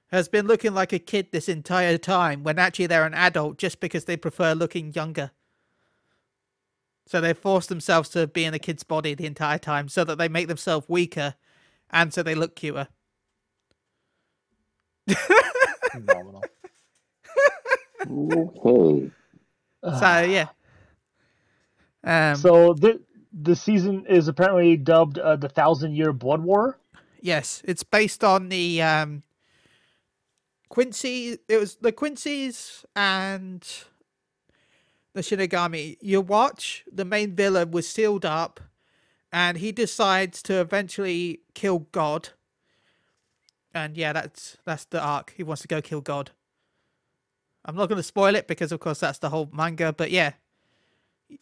has been looking like a kid this entire time when actually they're an adult just because they prefer looking younger. So they force themselves to be in a kid's body the entire time so that they make themselves weaker and so they look cuter. Phenomenal. Okay. So yeah. Um so the the season is apparently dubbed uh, the Thousand Year Blood War. yes, it's based on the um Quincy it was the Quincy's and the Shinigami. You watch the main villain was sealed up and he decides to eventually kill God. And yeah, that's that's the arc. He wants to go kill God. I'm not going to spoil it because, of course, that's the whole manga. But yeah,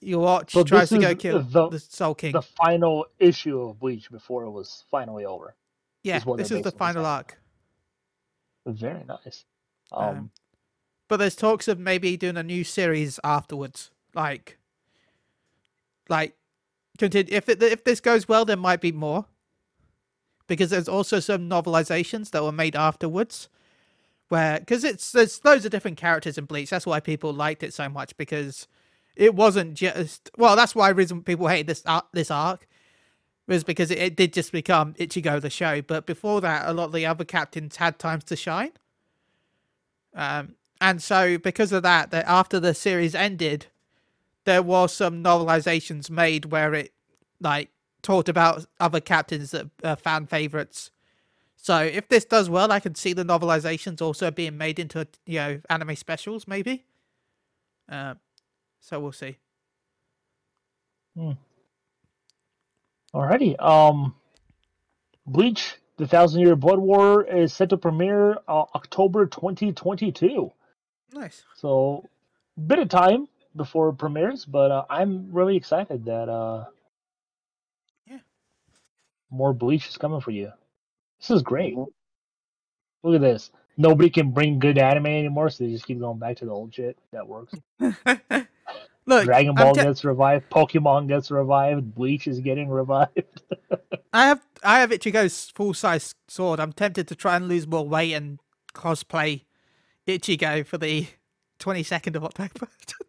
you watch So tries to go kill the- the Soul King. The final issue of Bleach before it was finally over. yeah, is this is the final saying. arc. Very nice. Um, Um, But there's talks of maybe doing a new series afterwards, like, like, continue. If it, if this goes well, there might be more, because there's also some novelizations that were made afterwards, where because it's there's loads of different characters in Bleach. That's why people liked it so much because it wasn't just well. That's why reason people hated this ar- this arc was because it, it did just become Ichigo the show. But before that, a lot of the other captains had times to shine. Um, and so because of that, that after the series ended, there was some novelizations made where it like talked about other captains that are fan favorites. So if this does well, I can see the novelizations also being made into you know anime specials maybe. Um, so we'll see. alrighty. Um, Bleach: The Thousand Year Blood War is set to premiere uh, October 2022. Nice. So, bit of time before it premieres, but uh, I'm really excited that uh, Yeah. more Bleach is coming for you. This is great. Look at this. Nobody can bring good anime anymore, so they just keep going back to the old shit. That works. Look, Dragon Ball te- gets revived. Pokemon gets revived. Bleach is getting revived. I have I have Ichigo's full size sword. I'm tempted to try and lose more weight and cosplay Ichigo for the 22nd of October.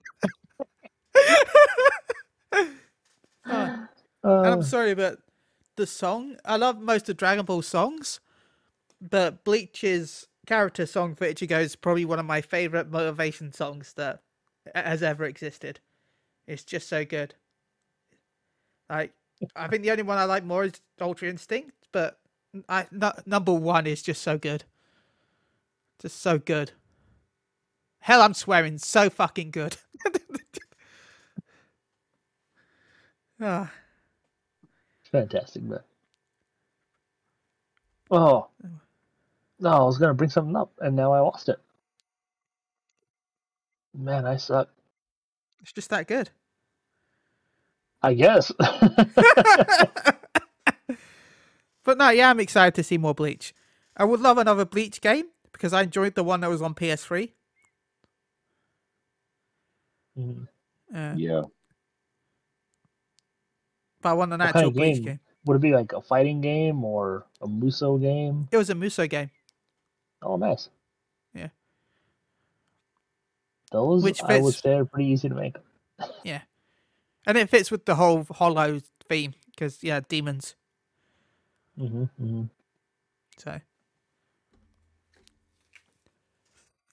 Oh, and Uh, I'm sorry, but the song I love most of Dragon Ball songs, but Bleach's character song for Ichigo is probably one of my favorite motivation songs that has ever existed. It's just so good. Like I think the only one I like more is Ultra Instinct, but I nu- number one is just so good. Just so good. Hell, I'm swearing, so fucking good. Ah. fantastic, man. Oh. No, I was gonna bring something up, and now I lost it. Man, I suck. It's just that good. I guess. but no, yeah, I'm excited to see more Bleach. I would love another Bleach game because I enjoyed the one that was on PS3. Mhm. Uh, Yeah. But I won the actual kind of Bleach game? game. Would it be like a fighting game or a Musou game? It was a Musou game. Oh, nice. Yeah. Those Which I would fits- say are pretty easy to make. Yeah, and it fits with the whole Hollow theme because, yeah, demons. hmm hmm So.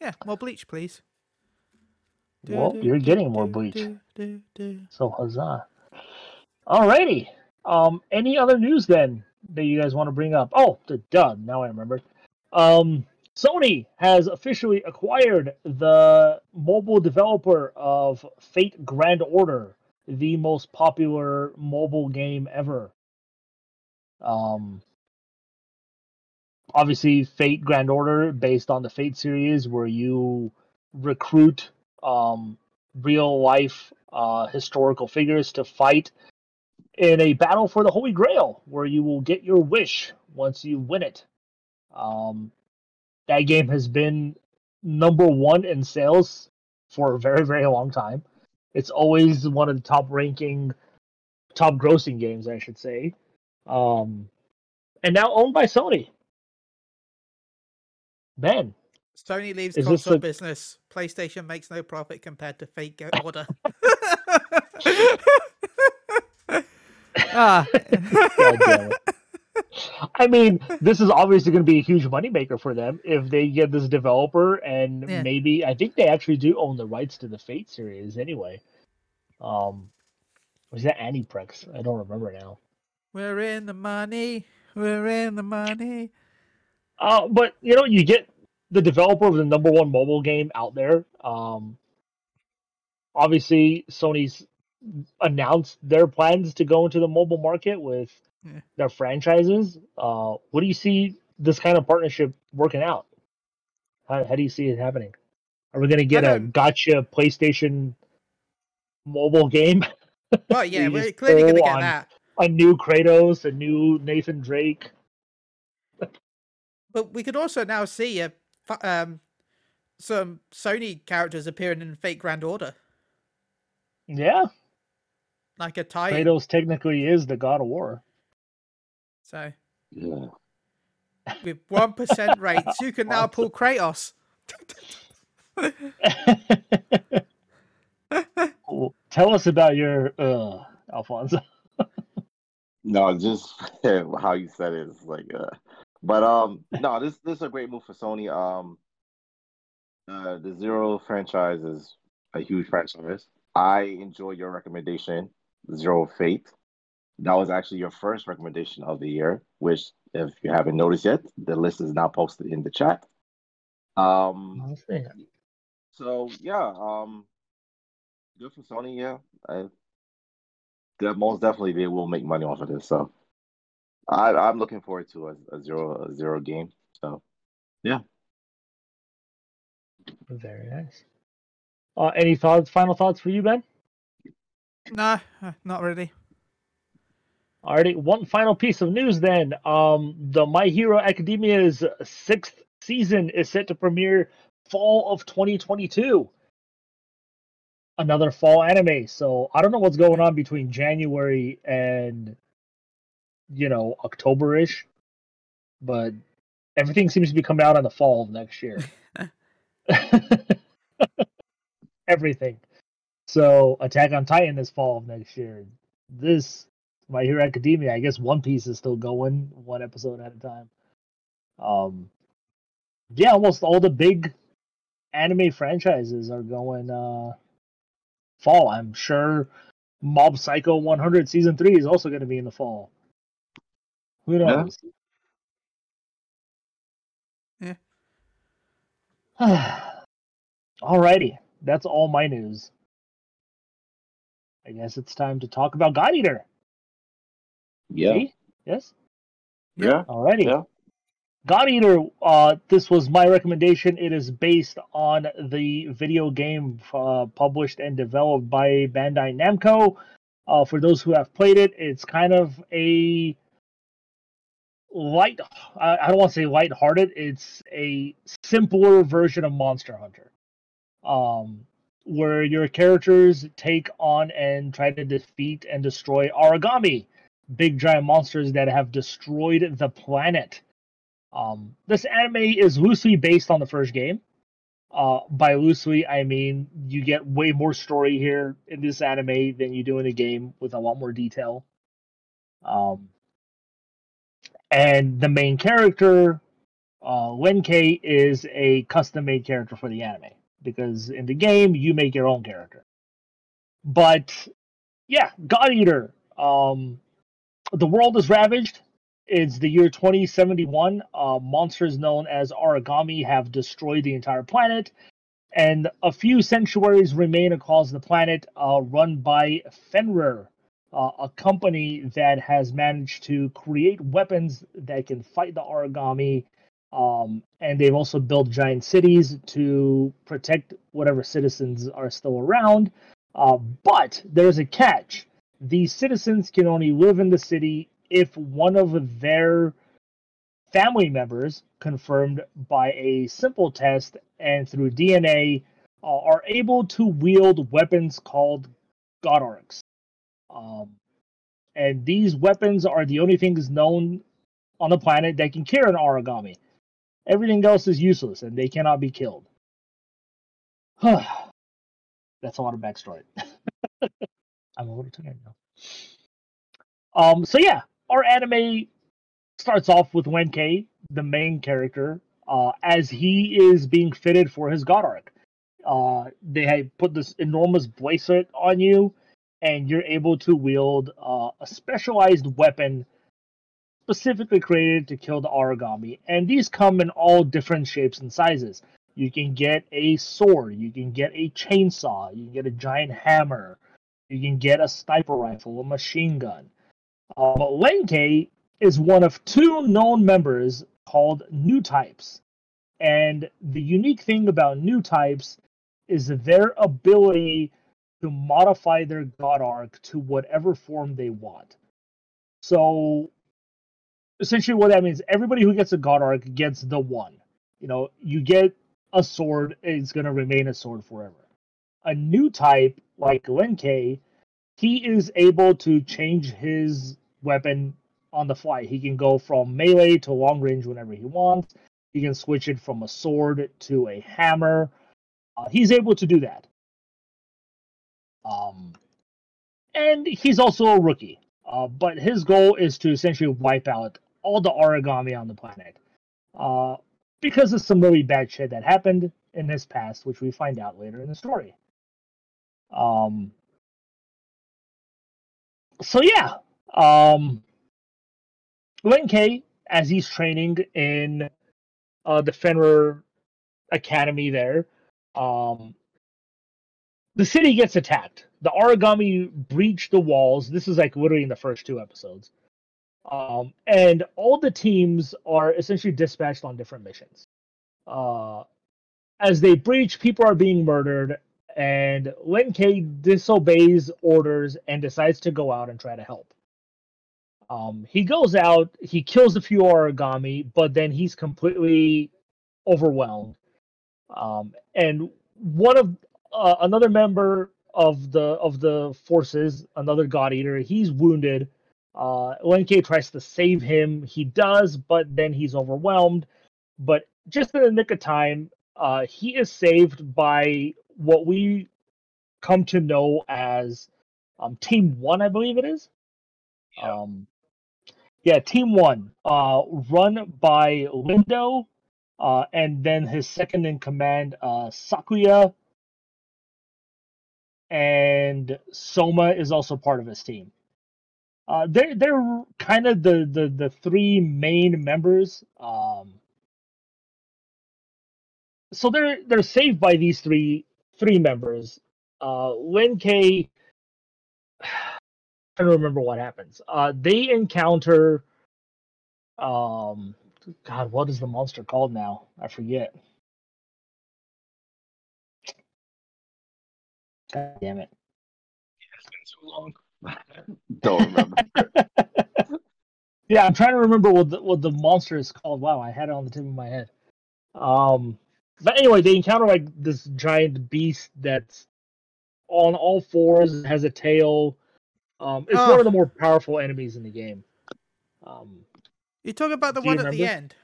Yeah, more Bleach, please. Well, you're getting more Bleach. So huzzah. Alrighty. Um, any other news then that you guys want to bring up? Oh, the duh. Now I remember. Um, Sony has officially acquired the mobile developer of Fate Grand Order, the most popular mobile game ever. Um, obviously, Fate Grand Order, based on the Fate series, where you recruit um, real life uh, historical figures to fight in a battle for the Holy Grail, where you will get your wish once you win it. Um, that game has been number one in sales for a very, very long time. It's always one of the top ranking, top grossing games, I should say. Um, and now owned by Sony. Man, Sony leaves Is console a- business. PlayStation makes no profit compared to Fate Go Order. It. I mean, this is obviously going to be a huge moneymaker for them if they get this developer, and Yeah. maybe I think they actually do own the rights to the Fate series anyway. Um, was that Aniplex? I don't remember now. We're in the money. We're in the money. Uh, but you know, you get the developer of the number one mobile game out there. Um, obviously, Sony's announced their plans to go into the mobile market with Yeah. their franchises. Uh, what do you see this kind of partnership working out? How, how do you see it happening? Are we going to get a gacha PlayStation mobile game? Well, yeah, we're clearly going to get that. a new Kratos, a new Nathan Drake? But we could also now see a, um, some Sony characters appearing in Fake Grand Order, Yeah, like a tie. Kratos technically is the God of War. So Yeah. with one percent rates, you can now pull Kratos. Cool. Tell us about your uh Alfonso. No, just how you said it is like uh but um no, this this is a great move for Sony. Um uh the Zero franchise is a huge franchise. I enjoy your recommendation, Zero Fate. That was actually your first recommendation of the year, which if you haven't noticed yet, the list is now posted in the chat. Um so yeah, um good for Sony, yeah. I most definitely they will make money off of this. So I I'm looking forward to a, a zero a zero game. So yeah, Very nice. Uh, any thoughts? Final thoughts for you, Ben? Nah, uh, not really. Alrighty, one final piece of news then. Um, the My Hero Academia's sixth season is set to premiere fall of 2022. Another fall anime. So I don't know what's going on between January and you know October ish, but everything seems to be coming out in the fall of next year. everything. So Attack on Titan is fall of next year. This My Hero Academia, I guess One Piece is still going one episode at a time. Um, yeah, almost all the big anime franchises are going uh fall. I'm sure Mob Psycho 100 season three is also going to be in the fall. Who knows? Yeah. knows? Alrighty, that's all my news. I guess it's time to talk about God Eater. yeah. See? Yes? Yeah. Alrighty. Yeah. God Eater, uh, this was my recommendation. It is based on the video game uh, published and developed by Bandai Namco. Uh, for those who have played it, it's kind of a light. I I don't want to say light-hearted. It's a simpler version of Monster Hunter, um, where your characters take on and try to defeat and destroy Aragami, big giant monsters that have destroyed the planet. Um, this anime is loosely based on the first game. Uh, by loosely, I mean you get way more story here in this anime than you do in the game, with a lot more detail. Um, and the main character, uh, Lenkei, is a custom-made character for the anime because in the game you make your own character. But yeah, God Eater. Um, the world is ravaged. It's the year 2071. Uh, monsters known as Aragami have destroyed the entire planet, and a few sanctuaries remain across the planet, uh, run by Fenrir, uh, a company that has managed to create weapons that can fight the Aragami. Um, and they've also built giant cities to protect whatever citizens are still around. Uh, but there's a catch. These citizens can only live in the city if one of their family members, confirmed by a simple test and through DNA, uh, are able to wield weapons called God Arcs. Um, and these weapons are the only things known on the planet that can kill an Aragami. Everything else is useless and they cannot be killed. That's a lot of backstory. I'm a little tired now. Um, so yeah, our anime starts off with Wenkei, the main character, uh, as he is being fitted for his god arc. Uh, they have put this enormous bracelet on you, and you're able to wield uh, a specialized weapon specifically created to kill the Aragami. And these come in all different shapes and sizes. You can get a sword, you can get a chainsaw, you can get a giant hammer, you can get a sniper rifle, a machine gun. Uh, but Wenkei is one of two known members called new types. And the unique thing about new types is their ability to modify their god arc to whatever form they want. So essentially what that means everybody who gets a god arc gets the one. You know, you get a sword, it's gonna remain a sword forever. A new type like Wenkei, he is able to change his weapon on the fly. He can go from melee to long range whenever he wants. He can switch it from a sword to a hammer. Uh, he's able to do that. Um, and he's also a rookie. Uh, but his goal is to essentially wipe out all the Aragami on the planet. Uh, because of some really bad shit that happened in his past, which we find out later in the story. Um, so yeah, um, Wenkei, as he's training in uh, the Fenrir Academy there, um, the city gets attacked. The Aragami breach the walls. This is like literally in the first two episodes. Um, and all the teams are essentially dispatched on different missions. Uh, as they breach, people are being murdered, and Wenkei disobeys orders and decides to go out and try to help. Um, he goes out, he kills a few Aragami, but then he's completely overwhelmed. Um, and one of uh, another member of the of the forces, another God Eater, he's wounded. Uh, Wenkei tries to save him. He does, but then he's overwhelmed. But just in the nick of time, uh, he is saved by what we come to know as um, Team One, I believe it is. Yeah. Um, yeah, Team One, uh, run by Lindow, uh, and then his second in command, uh, Sakuya, and Soma is also part of his team. Uh, they're they're kind of the, the the three main members. Um, so they're they're saved by these three three members. Uh, Wenkei, trying to remember what happens. Uh, they encounter, um, God, what is the monster called now? I forget. God damn it. It's been so long. Don't remember. yeah, I'm trying to remember what the, what the monster is called. Wow, I had it on the tip of my head. Um, but anyway, they encounter like this giant beast that's on all fours, has a tail. Um, it's one Oh. of the more powerful enemies in the game. Um, You talk about the one at the end,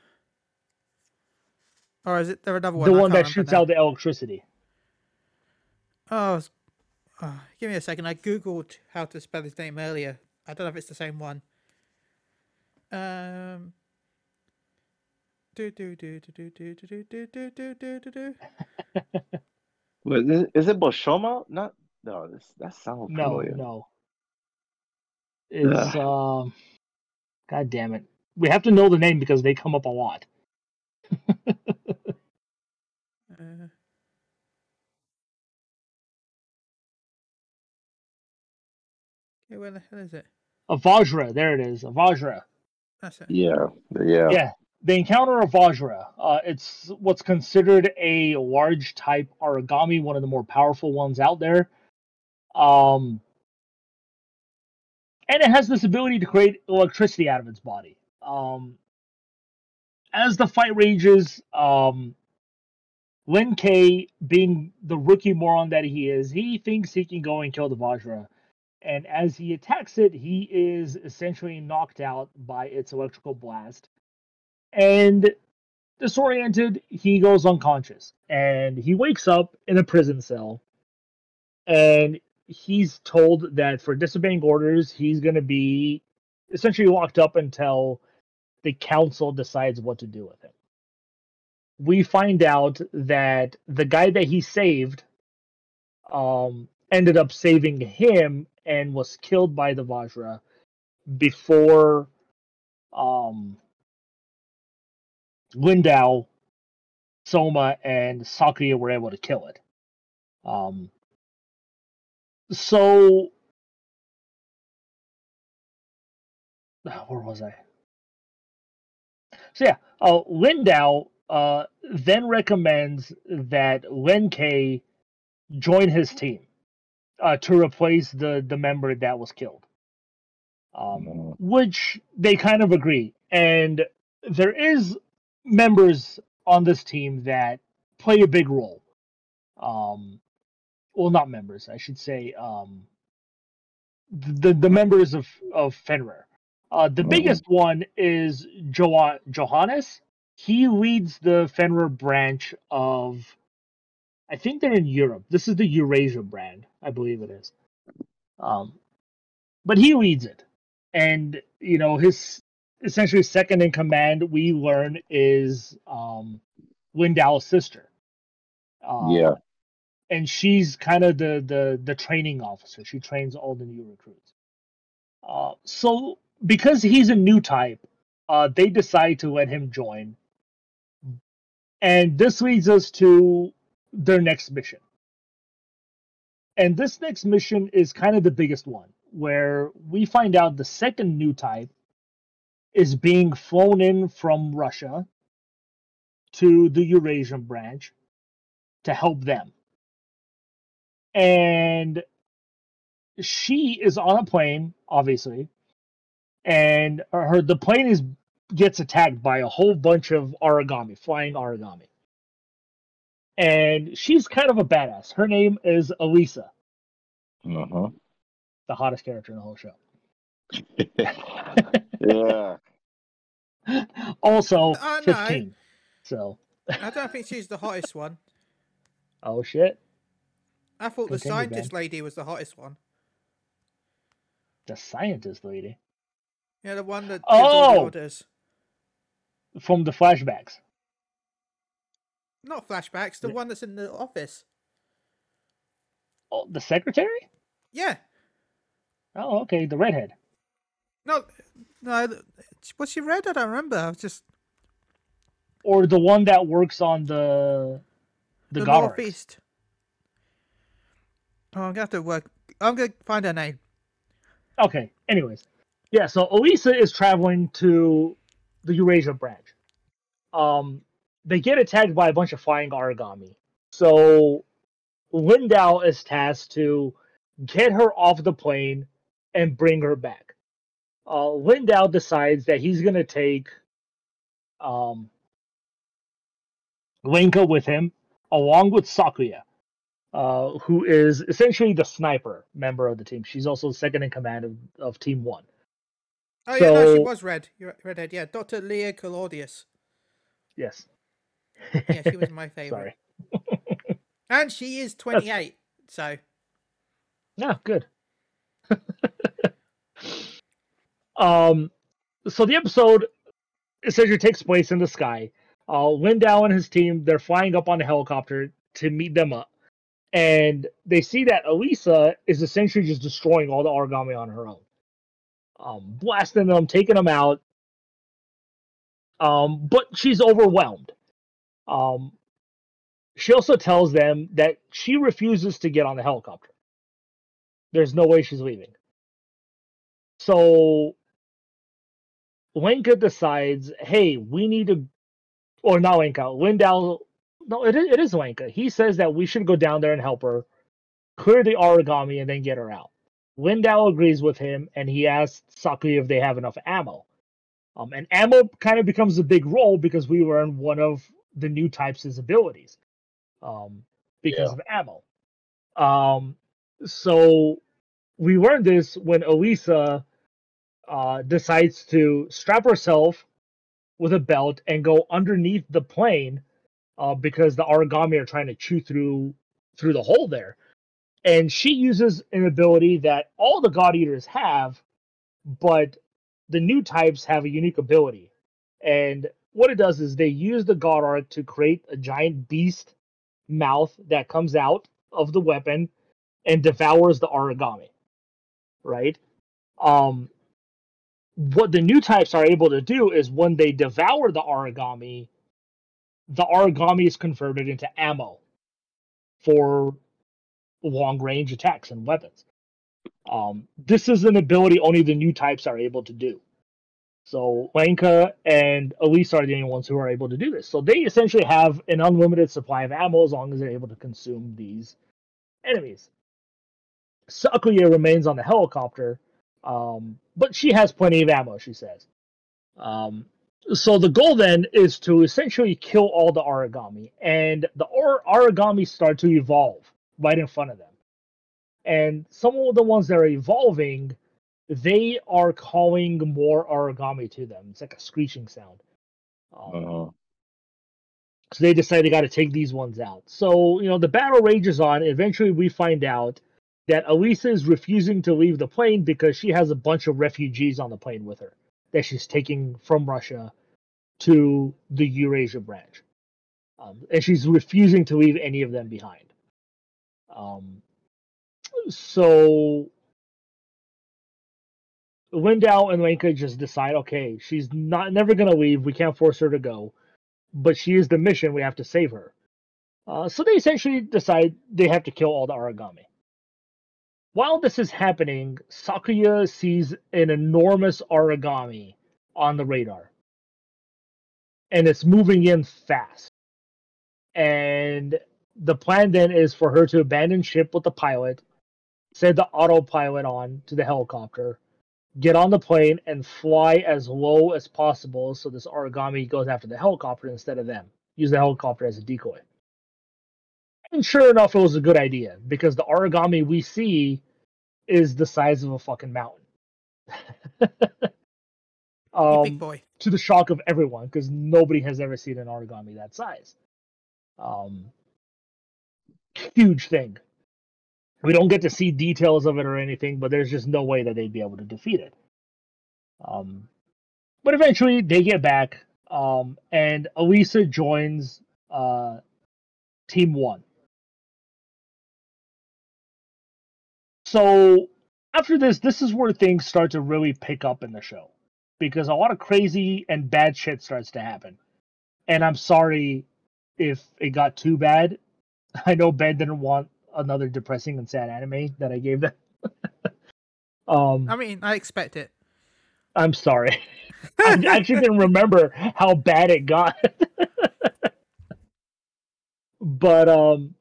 or is it there another one? the I one that shoots now. out the electricity. Oh, it's- oh, give me a second. I googled how to spell his name earlier. I don't know if it's the same one. Um. Do do do do do do do do do do do do do. Wait, is is it Boshoma? Not no. This that sounds No, familiar. no. It's um, God damn it. We have to know the name because they come up a lot. Uh, okay, where the hell is it? A Vajra, there it is. A Vajra. That's it. Yeah, yeah. Yeah, they encounter a Vajra. Uh, it's what's considered a large type Aragami, one of the more powerful ones out there. Um, and it has this ability to create electricity out of its body. Um, as the fight rages, um, Lin K, being the rookie moron that he is, he thinks he can go and kill the Vajra. And as he attacks it, he is essentially knocked out by its electrical blast. And disoriented, he goes unconscious. And he wakes up in a prison cell. And he's told that for disobeying orders, he's going to be essentially locked up until the council decides what to do with him. We find out that the guy that he saved um, ended up saving him and was killed by the Vajra before um, Lindow, Soma, and Sakuya were able to kill it. Um, so, where was I? So yeah, uh, Lindow uh, then recommends that Len-Kay join his team uh, to replace the the member that was killed. Um, Mhm. which they kind of agree, and there is members on this team that play a big role. Um, well, not members, I should say. Um, the the members of of Fenrir. Uh, the Mhm. biggest one is jo- Johannes. He leads the Fenrir branch of. I think they're in Europe. This is the Eurasia brand, I believe it is. Um, but he leads it, and you know his essentially second in command. We learn is um, Lindow's sister. Um, Yeah. and she's kind of the the the training officer. She trains all the new recruits. Uh, so because he's a new type, uh, they decide to let him join, and this leads us to their next mission. And this next mission is kind of the biggest one, where we find out the second new type is being flown in from Russia to the Eurasian branch to help them. And she is on a plane, obviously, and her the plane is gets attacked by a whole bunch of Aragami, flying Aragami, and she's kind of a badass. Her name is Elisa, Uh-huh. the hottest character in the whole show. yeah. also, Oh, no. fifteen. So, I don't think she's the hottest one. oh shit, I thought the Continue, scientist lady was the hottest one. the scientist lady Yeah, the one that gives the Oh! orders. from the flashbacks. Not flashbacks, the Yeah. one that's in the office. Oh, the secretary? Yeah. Oh, okay, the redhead. No, no. Was she red? I don't remember. I was just or the one that works on the the, the, northeast. Oh, I'm gonna have to work. I'm gonna find her name. Okay. Anyways, yeah. So Elisa is traveling to the Eurasia branch. Um, they get attacked by a bunch of flying origami. So Lindow is tasked to get her off the plane and bring her back. Uh, Lindow decides that he's gonna take um Lenka with him, along with Sakuya, uh, who is essentially the sniper member of the team. She's also second in command of, of Team One. Oh yeah, no, she was red. You're redhead. Yeah, Doctor Leah Claudius. Yes. Yeah, she was my favorite. Sorry. And she is 28. So Yeah, good. um, so the episode essentially takes place in the sky. Uh, Lindow and his team they're flying up on a helicopter to meet them up, and they see that Elisa is essentially just destroying all the Aragami on her own, um, blasting them, taking them out. Um, but she's overwhelmed. Um, she also tells them that she refuses to get on the helicopter. There's no way she's leaving. So Lenka decides, hey, we need to, or not Lenka, Lindow. No, it is, it is. He says that we should go down there and help her, clear the Aragami, and then get her out. Lindow agrees with him, and he asks Sakuya if they have enough ammo. Um, and ammo kind of becomes a big role because we learn one of the new types' abilities, um, because of ammo. Um, so we learned this when Elisa uh, decides to strap herself with a belt and go underneath the plane uh, because the Aragami are trying to chew through through the hole there. And she uses an ability that all the God Eaters have, but the new types have a unique ability, and what it does is they use the God Arc to create a giant beast mouth that comes out of the weapon and devours the Aragami. Right? Um, what the new types are able to do is when they devour the Aragami, the Aragami is converted into ammo for long range attacks and weapons. Um, this is an ability only the new types are able to do. So Lenka and Elise are the only ones who are able to do this. So they essentially have an unlimited supply of ammo as long as they're able to consume these enemies. Sakuya remains on the helicopter, um, but she has plenty of ammo, she says. Um, so the goal then is to essentially kill all the Aragami, and the or- Aragami start to evolve right in front of them. And some of the ones that are evolving, they are calling more Aragami to them. It's like a screeching sound. Um, Uh-huh. so they decide they got to take these ones out. So, you know, the battle rages on. Eventually, we find out that Elisa is refusing to leave the plane because she has a bunch of refugees on the plane with her that she's taking from Russia to the Eurasia branch. Um, and she's refusing to leave any of them behind. Um, so Lindow and Lenka just decide, okay, she's not never gonna leave. We can't force her to go, but she is the mission. We have to save her. Uh, so they essentially decide they have to kill all the Aragami. While this is happening, Sakuya sees an enormous Aragami on the radar, and it's moving in fast. And the plan then is for her to abandon ship with the pilot, set the autopilot on to the helicopter, get on the plane and fly as low as possible so this Aragami goes after the helicopter instead of them. Use the helicopter as a decoy. And sure enough, it was a good idea because the Aragami we see is the size of a fucking mountain. You big um, boy. to the shock of everyone because nobody has ever seen an Aragami that size. Um, huge thing. We don't get to see details of it or anything, but there's just no way that they'd be able to defeat it. Um, but eventually they get back, um, and Elisa joins uh, Team One. So after this, this is where things start to really pick up in the show because a lot of crazy and bad shit starts to happen. And I'm sorry if it got too bad. I know Ben didn't want another depressing and sad anime that I gave them. um, I mean, I expect it. I'm sorry. I actually didn't remember how bad it got. but um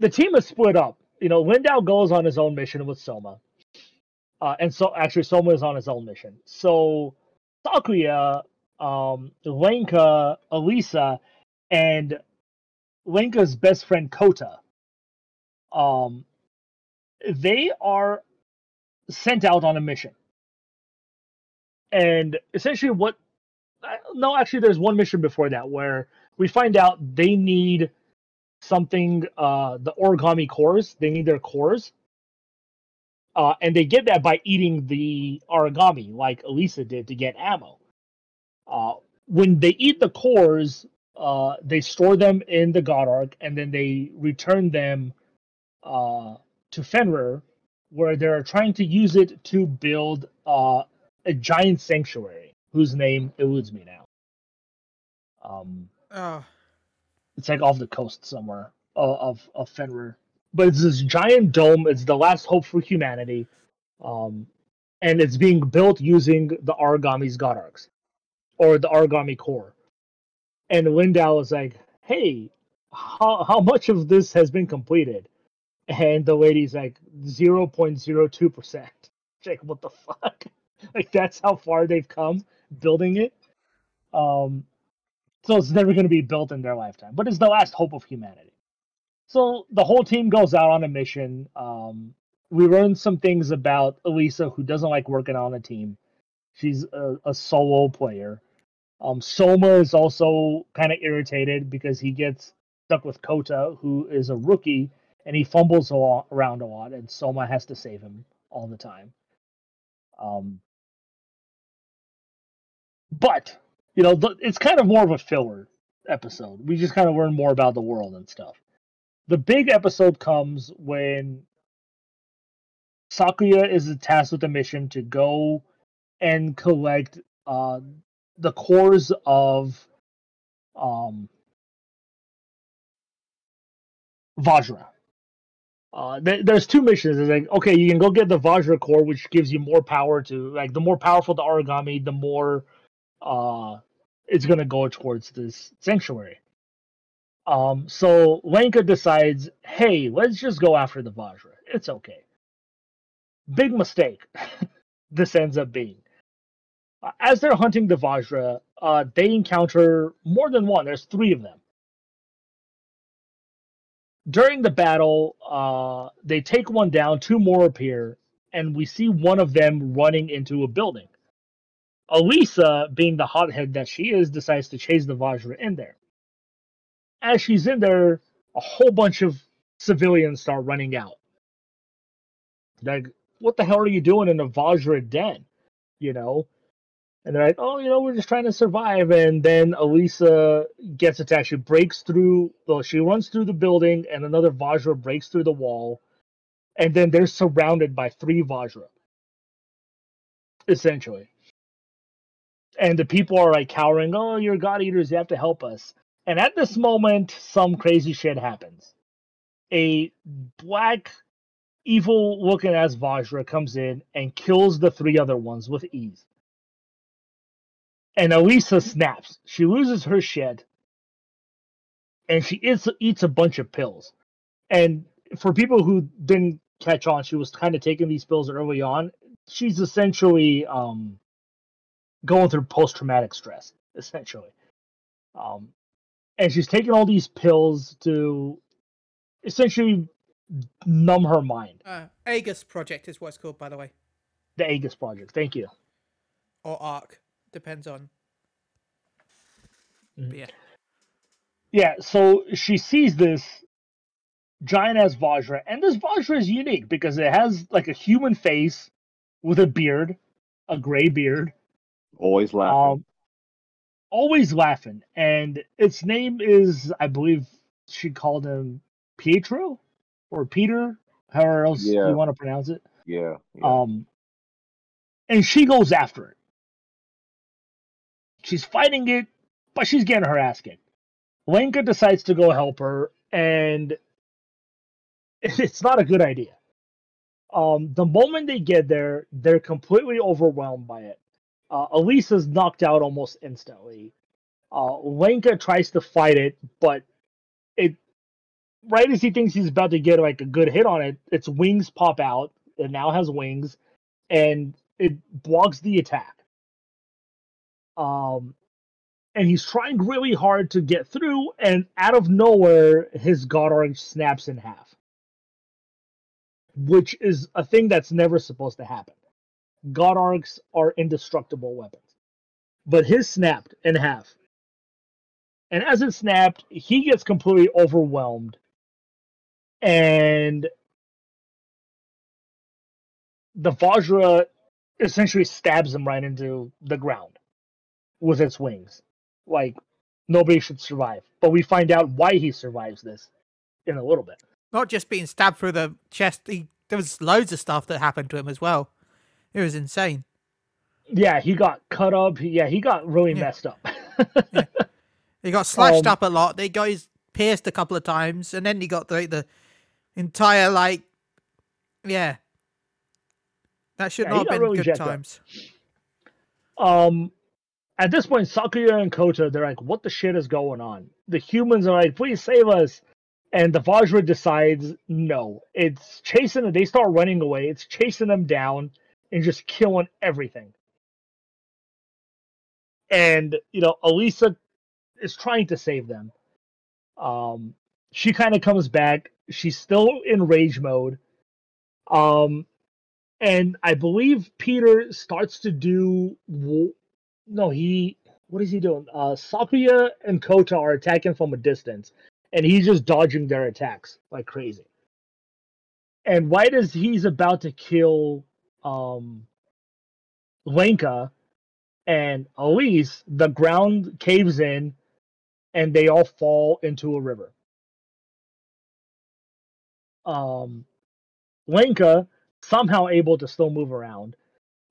the team is split up. You know, Lindow goes on his own mission with Soma. Uh, and so actually Soma is on his own mission. So Sakuya, um, Lenka, Elisa, and Lenka's best friend Kota, um, they are sent out on a mission. And essentially, what? No, actually, there's one mission before that where we find out they need something. Uh, the Aragami cores. They need their cores. Uh, and they get that by eating the Aragami, like Elisa did to get ammo. Uh, when they eat the cores, uh, they store them in the God Arc, and then they return them uh, to Fenrir, where they're trying to use it to build uh, a giant sanctuary, whose name eludes me now. Um, Oh, it's like off the coast somewhere of of, of Fenrir. But it's this giant dome. It's the last hope for humanity, um, and it's being built using the Aragami's God Arcs, or the Aragami core. And Lindow is like, "Hey, how how much of this has been completed?" And the lady's like, 0.02 percent. Like, what the fuck? like that's how far they've come building it. Um, so it's never going to be built in their lifetime, but it's the last hope of humanity. So the whole team goes out on a mission. Um, we learn some things about Elisa, who doesn't like working on a team. She's a, a solo player. Um, Soma is also kind of irritated because he gets stuck with Kota, who is a rookie, and he fumbles a lot, around a lot, and Soma has to save him all the time. Um, but you know, the, it's kind of more of a filler episode. We just kind of learn more about the world and stuff. The big episode comes when Sakuya is tasked with a mission to go and collect uh, the cores of um, Vajra. Uh, th- there's two missions. It's like, okay, you can go get the Vajra core, which gives you more power to like the more powerful the Aragami, the more uh it's gonna go towards this sanctuary. Um, so Lenka decides, hey, let's just go after the Vajra. It's okay. Big mistake. this ends up being. As they're hunting the Vajra, uh, they encounter more than one. There's three of them during the battle, uh, they take one down, two more appear, and we see one of them running into a building. Elisa, being the hothead that she is, decides to chase the Vajra in there. As she's in there, a whole bunch of civilians start running out. Like, what the hell are you doing in a Vajra den? You know? And they're like, "Oh, you know, we're just trying to survive." And then Elisa gets attacked. She breaks through. Well, she runs through the building, and another Vajra breaks through the wall, and then they're surrounded by three Vajra, essentially. And the people are like cowering. Oh, you're God eaters. You have to help us. And at this moment, some crazy shit happens. A black, evil-looking ass Vajra comes in and kills the three other ones with ease and Elisa snaps. She loses her shit, and she eats eats a bunch of pills. And for people who didn't catch on, she was kind of taking these pills early on. She's essentially um, going through post traumatic stress, essentially. Um, and she's taking all these pills to essentially numb her mind. Uh, Aegis Project is what it's called, by the way. The Aegis Project. Thank you. Or Arc depends on. Mhm. yeah. Yeah, so she sees this giant ass Vajra, and this Vajra is unique because it has like a human face with a beard, a gray beard, Always laughing. um, always laughing, and its name is, I believe, she called him Pietro or Peter, however else Yeah. you want to pronounce it. yeah. yeah. Um, and she goes after it. She's fighting it, but she's getting her ass kicked. Lenka decides to go help her, and it's not a good idea. Um, the moment they get there, they're completely overwhelmed by it. Uh, Elisa's knocked out almost instantly. Uh, Lenka tries to fight it, but it right as he thinks he's about to get like a good hit on it, its wings pop out. It now has wings, and it blocks the attack. Um, and he's trying really hard to get through, and out of nowhere, his God Arc snaps in half, which is a thing that's never supposed to happen. God Arcs are indestructible weapons, but his snapped in half. And as it snapped, he gets completely overwhelmed, and the Vajra essentially stabs him right into the ground with its wings. Like nobody should survive. But we find out why he survives this in a little bit. Not just being stabbed through the chest. He, there was loads of stuff that happened to him as well. It was insane. Yeah, he got cut up. Yeah, he got really Yeah. messed up. He got slashed Um, up a lot. They got his pierced a couple of times, and then he got the the entire like, yeah. That should Yeah, not have been really good jacked up. times. um at this point Sakuya and Kota they're like what the shit is going on? The humans are like please save us. And the Vajra decides no it's chasing them. They start running away. It's chasing them down and just killing everything. And you know Elisa is trying to save them. Um she kind of comes back. She's still in rage mode. Um and I believe Peter starts to do. No, he. What is he doing? Uh, Sakuya and Kota are attacking from a distance, and he's just dodging their attacks like crazy. And right as he's about to kill um, Lenka, and Elise, the ground caves in, and they all fall into a river. Um, Lenka, somehow able to still move around,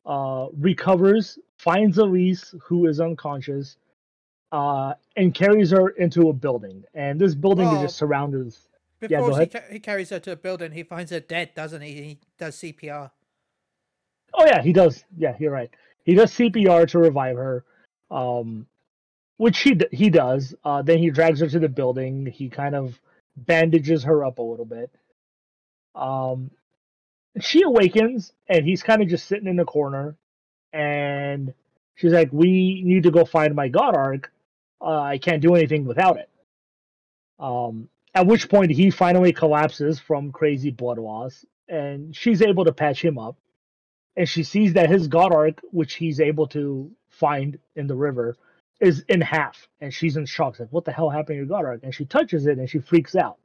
uh, recovers, finds Elise, who is unconscious, uh, and carries her into a building. And this building is Oh. just surrounded. Yeah, Before go he, ca- he carries her to a building, he finds her dead, doesn't he? He does CPR. Oh yeah, he does. Yeah, you're right. He does CPR to revive her, um, which he d- he does. Uh, then he drags her to the building. He kind of bandages her up a little bit. Um, she awakens, and he's kind of just sitting in the corner, and she's like, "We need to go find my god arc. Uh, I can't do anything without it." Um, at which point he finally collapses from crazy blood loss, and she's able to patch him up and she sees that his god arc, which he's able to find in the river, is in half, and she's in shock. She's like, "What the hell happened to your god arc?" And she touches it, and she freaks out.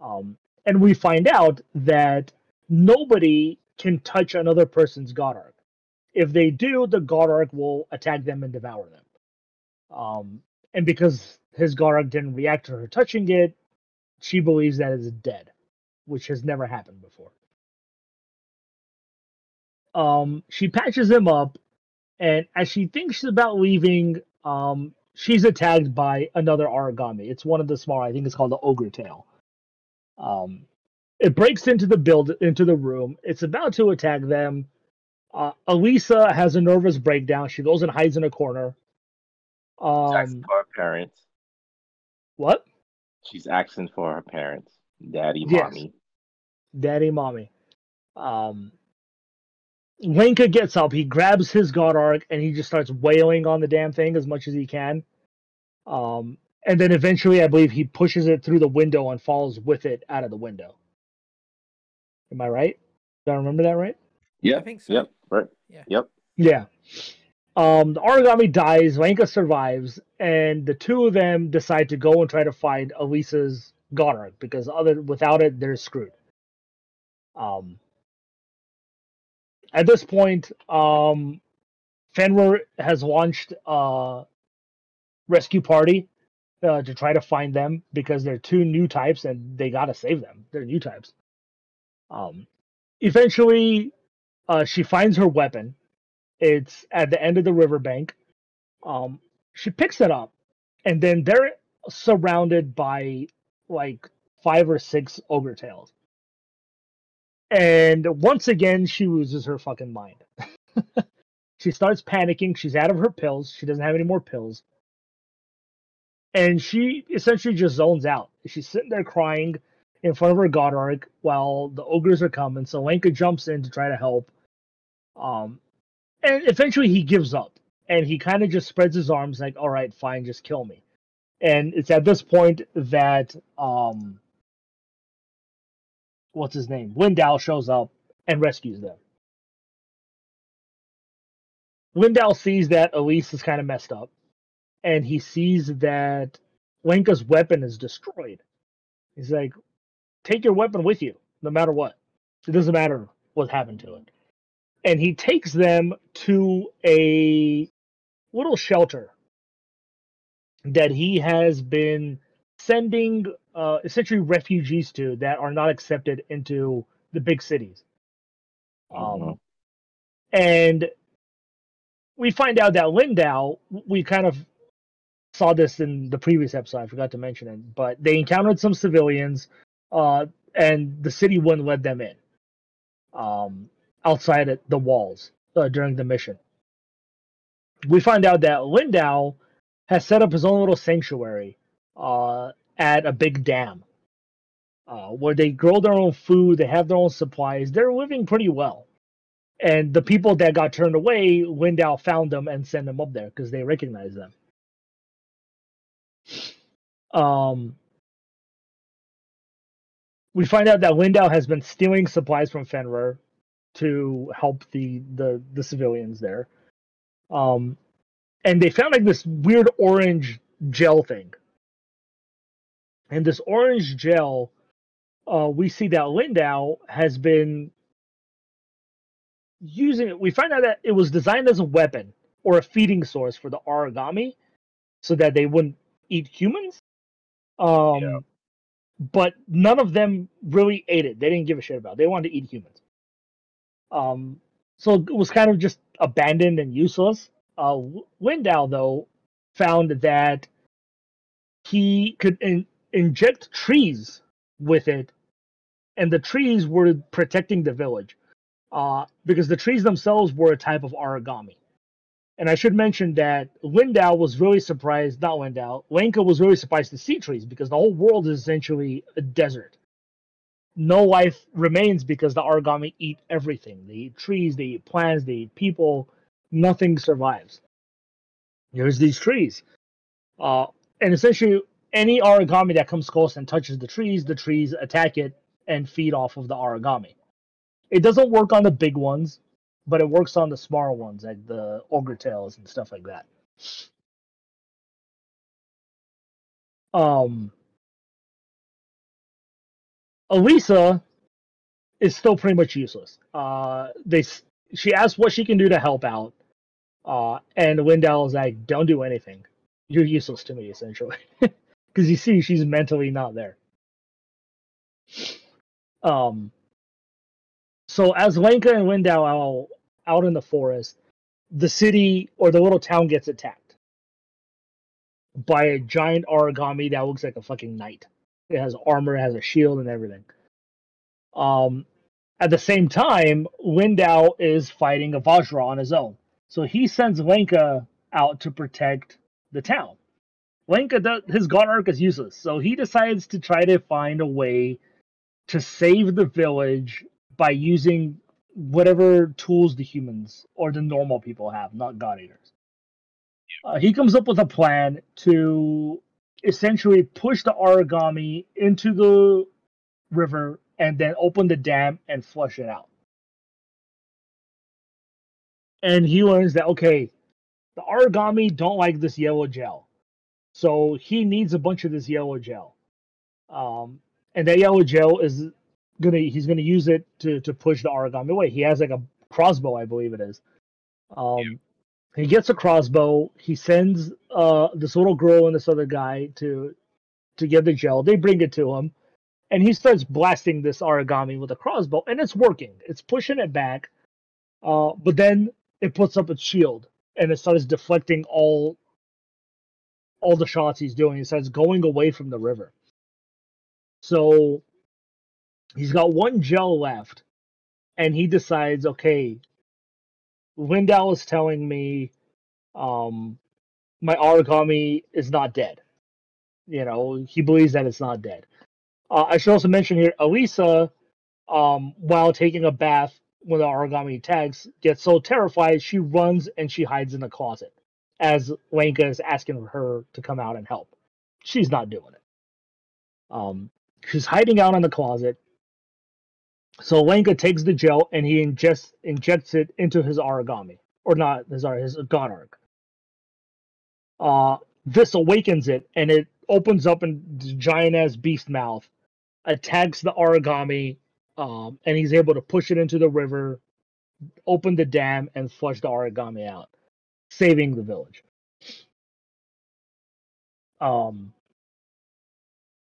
Um, and we find out that nobody can touch another person's god arc. If they do, the god arc will attack them and devour them. Um, and because his god arc didn't react to her touching it, she believes that it's dead, which has never happened before. Um she patches him up and as she thinks about leaving um she's attacked by another Aragami. It's one of the small i think it's called the ogre tail. Um it breaks into the build into the room. It's about to attack them uh elisa has a nervous breakdown she goes and hides in a corner She's um asking for her parents. what She's asking for her parents. Daddy, Yes. mommy. daddy mommy um Lenka gets up, he grabs his god arc and he just starts wailing on the damn thing as much as he can. Um and then eventually I believe he pushes it through the window and falls with it out of the window. Am I right? Do I remember that right? Yep. I think so. Yep. Right. Yeah. Yep. Yeah. Um, the Aragami dies, Lenka survives, and the two of them decide to go and try to find Elisa's god arc because other without it, they're screwed. Um, at this point, um, Fenrir has launched a rescue party uh, to try to find them because they're two new types and they gotta save them. They're new types. Um, eventually, uh, she finds her weapon. It's at the end of the riverbank. Um, she picks it up, and then they're surrounded by like five or six ogre tails. And once again, she loses her fucking mind. she starts panicking. She's out of her pills. She doesn't have any more pills. And she essentially just zones out. She's sitting there crying in front of her god arc while the ogres are coming. So Lenka jumps in to try to help. Um, and eventually he gives up and he kind of just spreads his arms like, all right, fine, just kill me. And it's at this point that um, what's his name? Lindow shows up and rescues them. Lindow sees that Elise is kind of messed up, and he sees that Lenka's weapon is destroyed. He's like, take your weapon with you, no matter what. It doesn't matter what happened to it. And he takes them to a little shelter that he has been sending uh, essentially refugees to that are not accepted into the big cities. Um, Mhm. and we find out that Lindow, we kind of saw this in the previous episode. I forgot to mention it, but they encountered some civilians, uh, and the city wouldn't let them in um, outside the walls uh, during the mission. We find out that Lindow has set up his own little sanctuary uh, at a big dam uh, where they grow their own food, they have their own supplies, they're living pretty well. And the people that got turned away, Lindow found them and sent them up there because they recognize them. Um, we find out that Lindow has been stealing supplies from Fenrir to help the the, the civilians there. Um, and they found like this weird orange gel thing. And this orange gel, uh, we see that Lindow has been using it. We find out that it was designed as a weapon or a feeding source for the Aragami so that they wouldn't eat humans. Um, Yeah. But none of them really ate it. They didn't give a shit about it. They wanted to eat humans. Um, so it was kind of just abandoned and useless. Uh, Lindow, though, found that he could in- inject trees with it, and the trees were protecting the village uh, because the trees themselves were a type of Aragami. And I should mention that Lindow was really surprised, not Lindow, Lenka was really surprised to see trees because the whole world is essentially a desert. No life remains because the Aragami eat everything. They eat trees, they eat plants, they eat people. Nothing survives. There's these trees. Uh, and essentially, any Aragami that comes close and touches the trees, the trees attack it and feed off of the Aragami. It doesn't work on the big ones, but it works on the smaller ones, like the ogre tails and stuff like that. Um, Elisa is still pretty much useless. Uh, they she asks what she can do to help out, uh, and Lindow is like, "Don't do anything. You're useless to me, essentially." Because you see, she's mentally not there. Um. So as Lenka and Lindow are out in the forest, the city or the little town gets attacked by a giant Aragami that looks like a fucking knight. It has armor, it has a shield, and everything. Um, at the same time, Lindow is fighting a Vajra on his own. So he sends Lenka out to protect the town. Lenka, does, his god arc is useless, so he decides to try to find a way to save the village by using whatever tools the humans or the normal people have, not god eaters. Uh, he comes up with a plan to essentially push the Aragami into the river and then open the dam and flush it out. And he learns that okay, the Aragami don't like this yellow gel, so he needs a bunch of this yellow gel. Um, and that yellow gel is gonna he's gonna use it to to push the Aragami away. He has like a crossbow, I believe it is. Um, he gets a crossbow. He sends uh this little girl and this other guy to to get the gel. They bring it to him, and he starts blasting this Aragami with a crossbow, and it's working. It's pushing it back, uh, but then it puts up its shield and it starts deflecting all all the shots he's doing. It starts going away from the river. So he's got one gel left, and he decides, okay, Lindow is telling me um, my Aragami is not dead. You know, he believes that it's not dead. Uh, I should also mention here, Elisa, um, while taking a bath when the Aragami attacks, gets so terrified she runs and she hides in the closet as Lenka is asking her to come out and help. She's not doing it. Um, she's hiding out in the closet. So Lenka takes the gel and he ingests injects it into his Aragami, or not his his god arc. Uh, this awakens it, and it opens up in giant ass beast mouth, attacks the Aragami, um, and he's able to push it into the river, open the dam, and flush the Aragami out, saving the village. Um,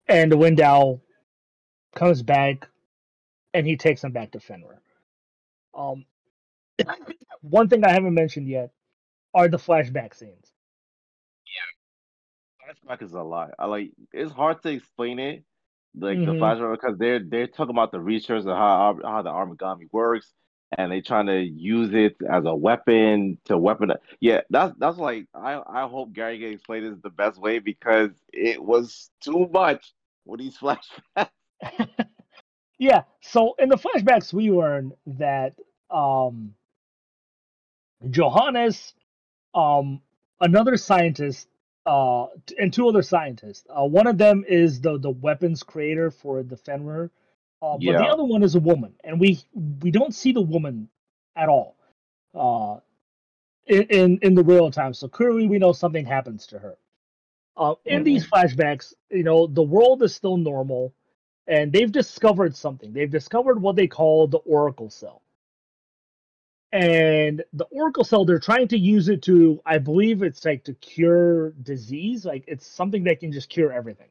and Lindow comes back, and he takes him back to Fenrir. Um, one thing I haven't mentioned yet are the flashback scenes. Yeah, flashback is a lot. I like it's hard to explain it, like the Mhm. flashback because they're they're talking about the research of how how the Aragami works, and they're trying to use it as a weapon to weapon. Yeah, that's that's like I I hope Gary can explain this the best way because it was too much with these flashbacks. yeah, so in the flashbacks, we learn that um, Johannes, um, another scientist, uh, and two other scientists. Uh, one of them is the the weapons creator for the Fenrir, uh, but the other one is a woman, and we we don't see the woman at all uh, in, in in the real time. So clearly, we know something happens to her. Uh, in these flashbacks, you know, the world is still normal, and they've discovered something. They've discovered what they call the Oracle Cell. and the Oracle cell they're trying to use it to I believe it's like to cure disease, like it's something that can just cure everything.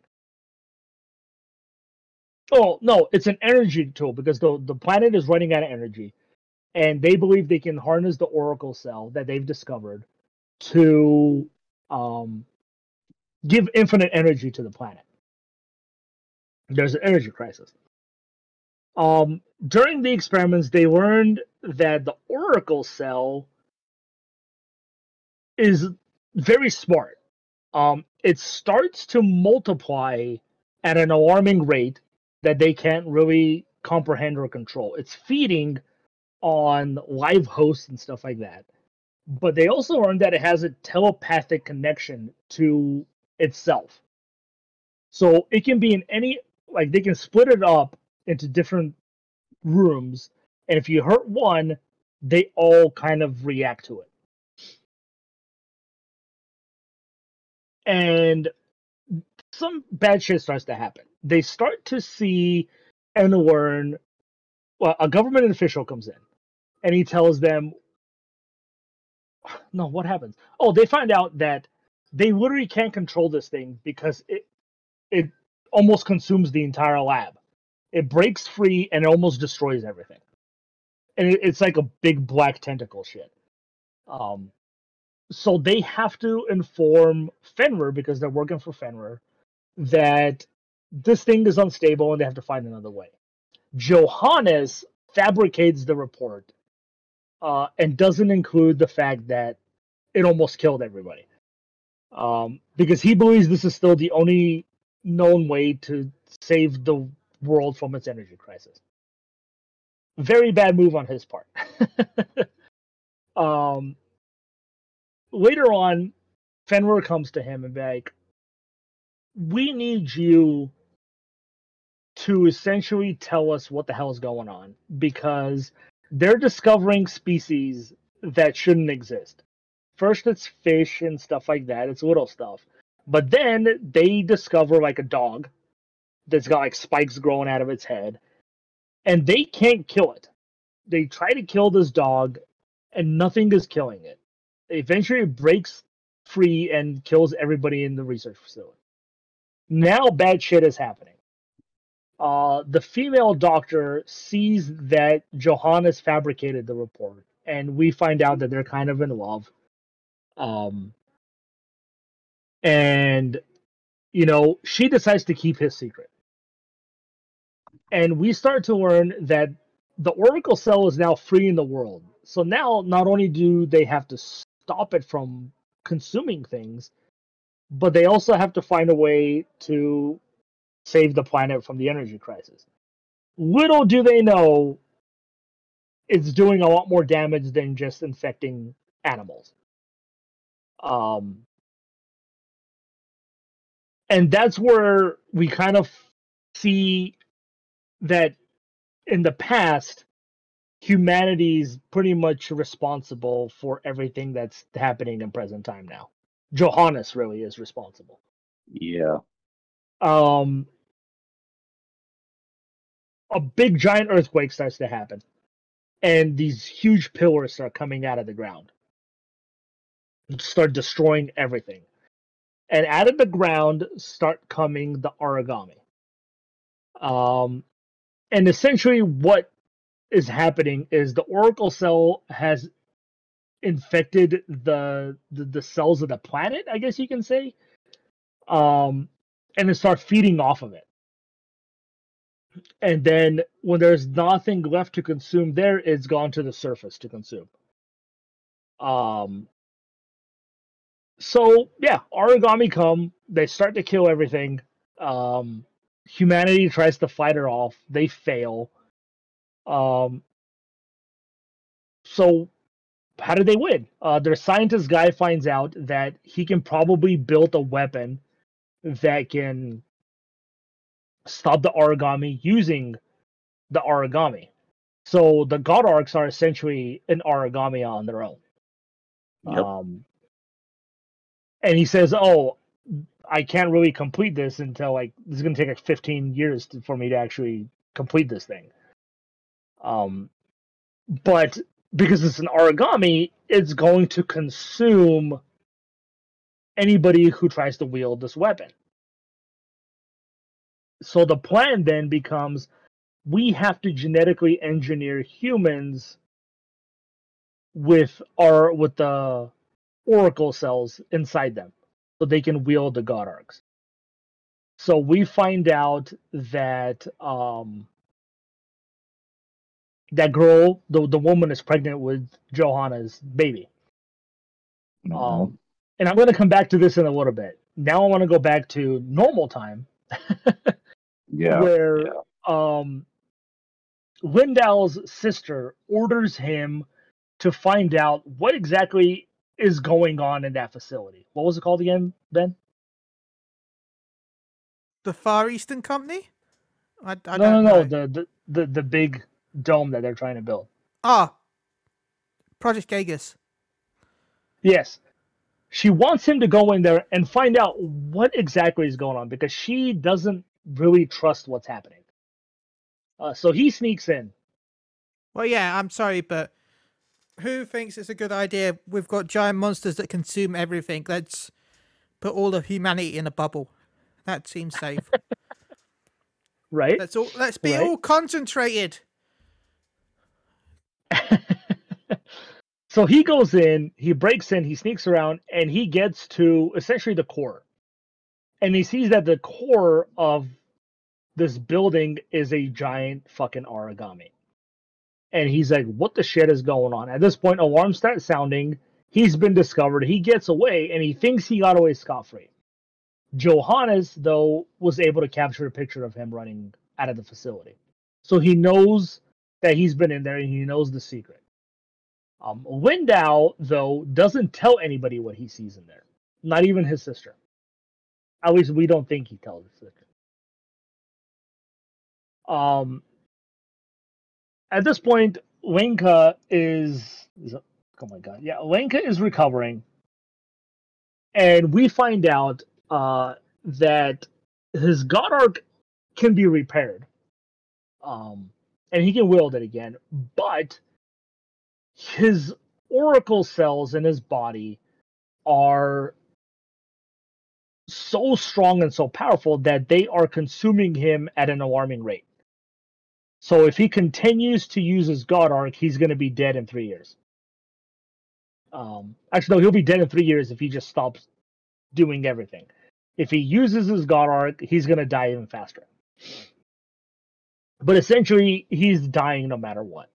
Oh no, it's an energy tool because the the planet is running out of energy, and they believe they can harness the Oracle cell that they've discovered to um, give infinite energy to the planet. There's an energy crisis. Um, during the experiments, they learned that the Oracle cell is very smart. Um, it starts to multiply at an alarming rate that they can't really comprehend or control. It's feeding on live hosts and stuff like that. But they also learned that it has a telepathic connection to itself. So it can be in any like they can split it up into different rooms, and if you hurt one, they all kind of react to it. And some bad shit starts to happen. They start to see and learn. Well, a government official comes in, and he tells them, "No, what happens? Oh, they find out that they literally can't control this thing because it it almost consumes the entire lab. It breaks free and it almost destroys everything. And it, it's like a big black tentacle shit. Um, so they have to inform Fenrir because they're working for Fenrir that this thing is unstable and they have to find another way. Johannes fabricates the report uh, and doesn't include the fact that it almost killed everybody um, because he believes this is still the only known way to save the world from its energy crisis. Very bad move on his part. um, later on, Fenrir comes to him and be like, "We need you to essentially tell us what the hell is going on because they're discovering species that shouldn't exist. First, it's fish and stuff like that. It's little stuff, but then they discover like a dog that's got like spikes growing out of its head, and they can't kill it. They try to kill this dog, and nothing is killing it. Eventually, it breaks free and kills everybody in the research facility. Now, bad shit is happening. Uh, the female doctor sees that Johannes fabricated the report, and we find out that they're kind of in love. Um, and you know, she decides to keep his secret and we start to learn that the Oracle cell is now free in the world. So now, not only do they have to stop it from consuming things, but they also have to find a way to save the planet from the energy crisis. Little do they know, it's doing a lot more damage than just infecting animals. Um, and that's where we kind of see that in the past humanity's pretty much responsible for everything that's happening in present time now. Johannes really is responsible. Yeah. Um a big giant earthquake starts to happen and these huge pillars start coming out of the ground and start destroying everything and out of the ground start coming the Aragami. Um and essentially what is happening is the oracle cell has infected the, the the, cells of the planet i guess you can say um and it starts feeding off of it. And then when there's nothing left to consume there it's gone to the surface to consume. Um so yeah Aragami come they start to kill everything um humanity tries to fight it off. They fail. Um, so how did they win? Uh, their scientist guy finds out that he can probably build a weapon that can stop the Aragami using the Aragami. So the God Arcs are essentially an origami on their own. Yep. Um, and he says, "Oh, I can't really complete this until like this is going to take like 15 years to, for me to actually complete this thing. Um, but because it's an Aragami, it's going to consume anybody who tries to wield this weapon. So the plan then becomes we have to genetically engineer humans with our with the oracle cells inside them so they can wield the god arcs. So we find out that um that girl, the the woman is pregnant with Johannes' baby. Mhm. Um, and I'm going to come back to this in a little bit. Now I want to go back to normal time, yeah. where yeah. um, Lindow's sister orders him to find out what exactly is going on in that facility. What was it called again, Ben? The Far Eastern Company? I, I no, no, don't no, know. the, the the the big dome that they're trying to build. Ah, Project Gagus. Yes. She wants him to go in there and find out what exactly is going on because she doesn't really trust what's happening. Uh, so he sneaks in. Well, yeah, I'm sorry, but who thinks it's a good idea? We've got giant monsters that consume everything. Let's put all of humanity in a bubble. That seems safe. Right? let's all let's be Right. all concentrated. so he goes in, he breaks in, he sneaks around, and he gets to essentially the core. And he sees that the core of this building is a giant fucking Aragami. And he's like, what the shit is going on? At this point, alarms start sounding. He's been discovered. He gets away and he thinks he got away scot free. Johannes, though, was able to capture a picture of him running out of the facility. So he knows that he's been in there and he knows the secret. Um, Lindow, though, doesn't tell anybody what he sees in there, not even his sister. At least we don't think he tells his sister. Um, at this point, Lenka is, is oh my god, yeah, Lenka is recovering, and we find out uh, that his God Arc can be repaired, um, and he can wield it again, but his oracle cells in his body are so strong and so powerful that they are consuming him at an alarming rate. So if he continues to use his God Arc, he's going to be dead in three years. Um, actually, no, he'll be dead in three years if he just stops doing everything. If he uses his God Arc, he's going to die even faster. But essentially, he's dying no matter what.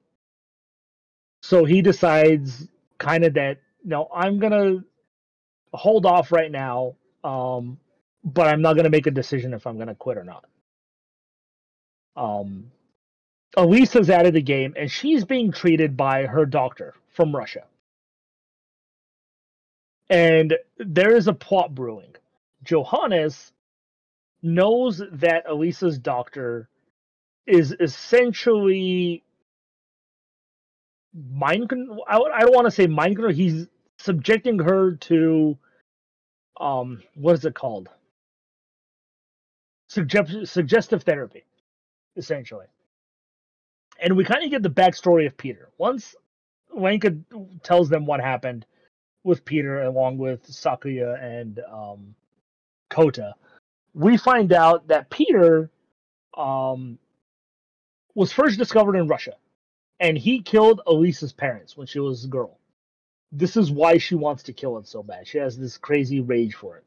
So he decides kind of that, no, I'm going to hold off right now, um, but I'm not going to make a decision if I'm going to quit or not. Um, Elisa's out of the game, and she's being treated by her doctor from Russia. And there is a plot brewing. Johannes knows that Elisa's doctor is essentially mind con- I, I don't want to say mind control he's subjecting her to um what is it called Sugge- suggestive therapy essentially and we kind of get the backstory of peter once Lenka tells them what happened with peter along with sakuya and um kota we find out that peter um was first discovered in russia and he killed Elisa's parents when she was a girl. This is why she wants to kill it so bad. She has this crazy rage for it.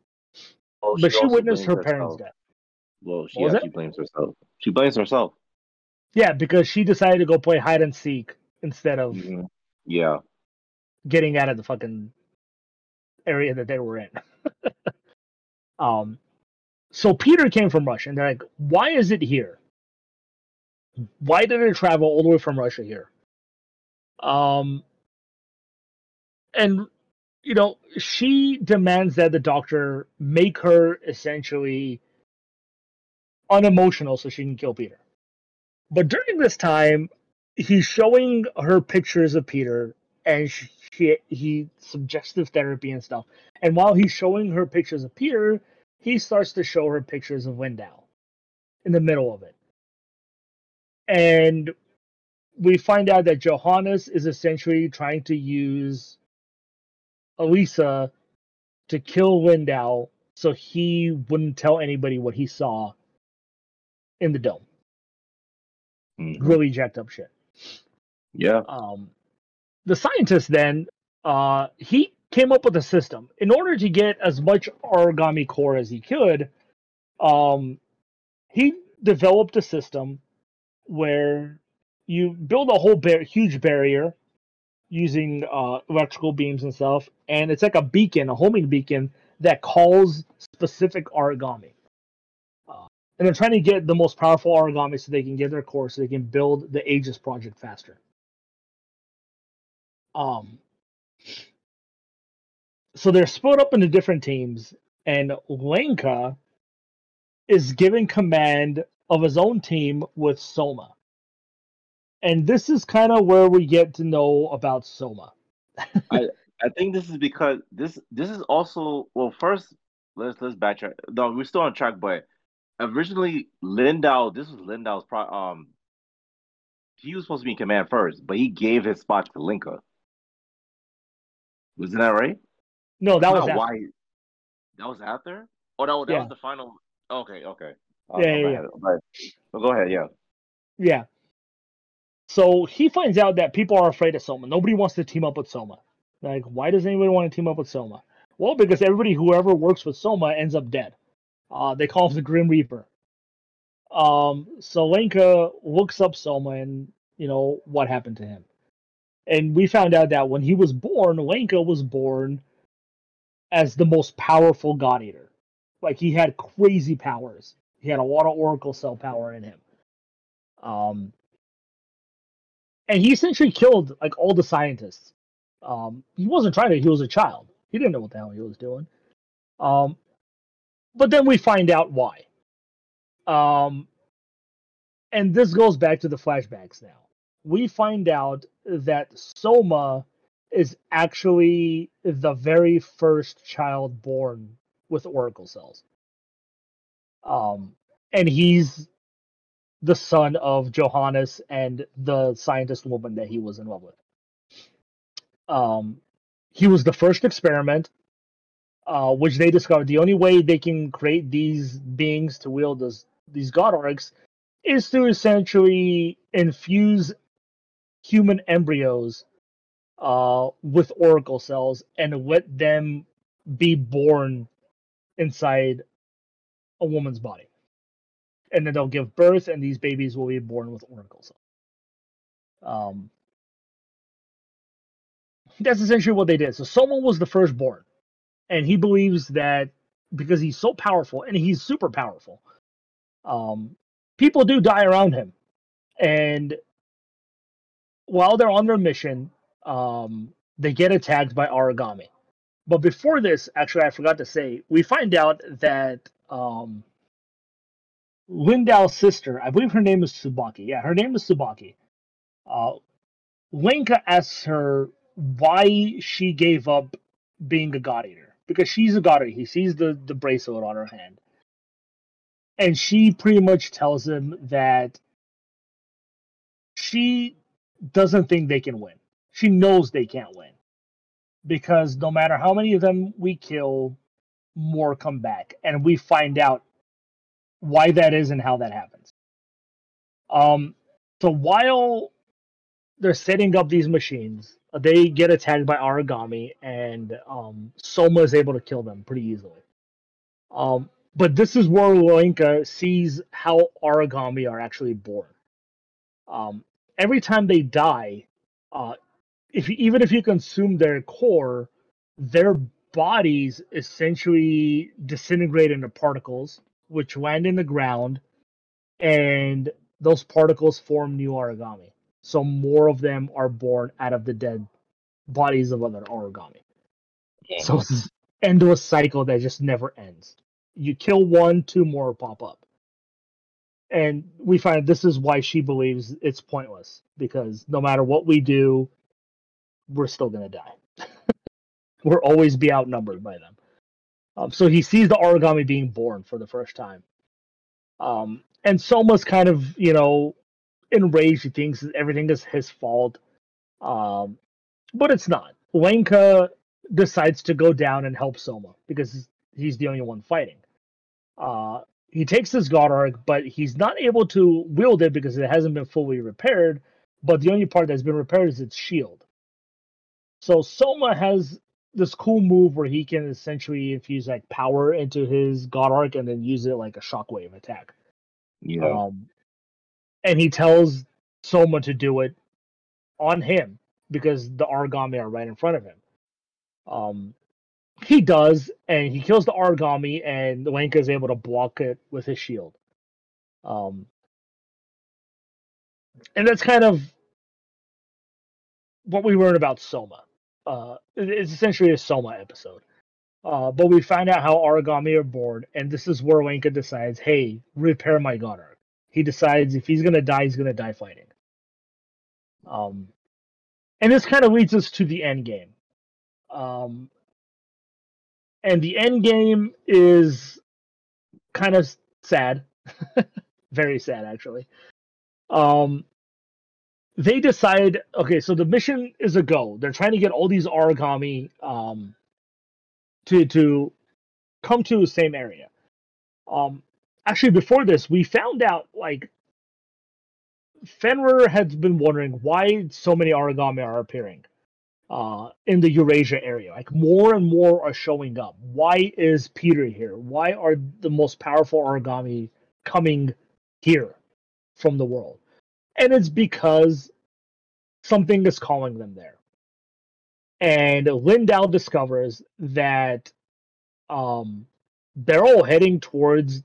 Well, but she witnessed her parents' herself. death. Well, she actually blames herself. She blames herself. Yeah, because she decided to go play hide and seek instead of Mhm. Yeah. getting out of the fucking area that they were in. um, so Peter came from Russia, and they're like, "Why is it here? Why did it travel all the way from Russia here?" Um, and you know, she demands that the doctor make her essentially unemotional so she can kill Peter. But during this time, he's showing her pictures of Peter and she, she he suggestive therapy and stuff. And while he's showing her pictures of Peter, he starts to show her pictures of Lindow in the middle of it. And we find out that Johannes is essentially trying to use Elisa to kill Lindow so he wouldn't tell anybody what he saw in the dome. Mhm. Really jacked up shit. Yeah. Um, the scientist then uh, he came up with a system in order to get as much Aragami core as he could. Um, he developed a system where you build a whole bar- huge barrier using uh, electrical beams and stuff, and it's like a beacon, a homing beacon that calls specific Aragami. And they're trying to get the most powerful Aragami so they can get their core, so they can build the Aegis project faster. Um, so they're split up into different teams, and Lenka is given command of his own team with Soma. And this is kind of where we get to know about Soma. I, I think this is because this this is also well first let's let's backtrack. No, we're still on track, but originally Lindow, this was Lindow's pro um he was supposed to be in command first, but he gave his spot to Lenka. Wasn't that right? No, that was don't after. why that was after? Oh that, was- that Yeah. was the final okay, okay. Uh, Yeah, my yeah. Right. Well, go ahead, yeah. Yeah. So he finds out that people are afraid of Soma. Nobody wants to team up with Soma. Like, why does anybody want to team up with Soma? Well, because everybody, whoever works with Soma, ends up dead. Uh, they call him the Grim Reaper. Um, so Lenka looks up Soma and, you know, what happened to him. And we found out that when he was born, Lenka was born as the most powerful God Eater. Like, he had crazy powers. He had a lot of Oracle cell power in him. Um, and he essentially killed like all the scientists. Um, he wasn't trying to. He was a child. He didn't know what the hell he was doing. Um, but then we find out why. Um, and this goes back to the flashbacks now. We find out that Soma is actually the very first child born with Oracle cells. Um, and he's the son of Johannes and the scientist woman that he was in love with. Um, he was the first experiment, uh, which they discovered the only way they can create these beings to wield this, these God Arcs is to essentially infuse human embryos uh, with oracle cells and let them be born inside a woman's body and then they'll give birth, and these babies will be born with oracle cells. Um, that's essentially what they did. So Soma was the firstborn, and he believes that because he's so powerful and he's super powerful, um, people do die around him, and while they're on their mission, um, they get attacked by Aragami. But before this, actually, I forgot to say, we find out that um, Lindow's sister, I believe her name is Tsubaki. Yeah, her name is Tsubaki. Uh, Lenka asks her why she gave up being a god eater because she's a god eater. He sees the the bracelet on her hand, and she pretty much tells him that she doesn't think they can win. She knows they can't win because no matter how many of them we kill, more come back, and we find out why that is and how that happens. Um, so while they're setting up these machines, they get attacked by Aragami, and um, Soma is able to kill them pretty easily. Um, but this is where Lenka sees how Aragami are actually born. Um, every time they die, uh, if even if you consume their core, their bodies essentially disintegrate into particles which land in the ground, and those particles form new Aragami. So more of them are born out of the dead bodies of other Aragami. So it's endless cycle that just never ends. You kill one, two more pop up. And we find this is why she believes it's pointless because no matter what we do, we're still going to die. we'll always be outnumbered by them. Um, so he sees the Aragami being born for the first time. Um, and Soma's kind of, you know, enraged. He thinks everything is his fault. Um, but it's not. Wenka decides to go down and help Soma because he's the only one fighting. Uh, he takes his God Arc, but he's not able to wield it because it hasn't been fully repaired. But the only part that's been repaired is its shield. So Soma has this cool move where he can essentially infuse like power into his God Arc and then use it like a shockwave attack. Yeah. Um, and he tells Soma to do it on him because the Aragami are right in front of him. Um, he does, and he kills the Aragami, and Wenka is able to block it with his shield. Um, and that's kind of what we learn about Soma. Uh, it's essentially a Soma episode. Uh, but we find out how Aragami are born, and this is where Wenka decides, hey, repair my Arc. He decides if he's gonna die, he's gonna die fighting. Um, and this kind of leads us to the end game. Um, and the end game is kind of sad, very sad actually. Um, they decide, okay, so the mission is a go. They're trying to get all these Aragami um, to to come to the same area. Um, actually, before this, we found out like Fenrir has been wondering why so many Aragami are appearing uh, in the Eurasia area. Like more and more are showing up. Why is Pita here? Why are the most powerful Aragami coming here from the world? And it's because something is calling them there. And Lindow discovers that um, they're all heading towards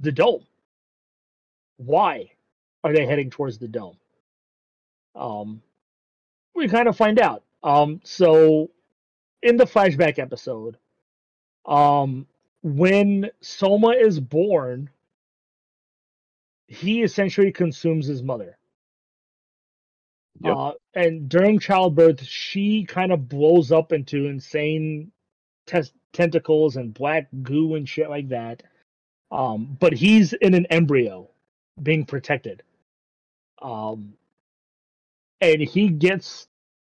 the dome. Why are they heading towards the dome? Um, we kind of find out. Um, so in the flashback episode, um, when Soma is born, he essentially consumes his mother. Yep. Uh, and during childbirth, she kind of blows up into insane tes- tentacles and black goo and shit like that. Um, but he's in an embryo, being protected. Um, and he gets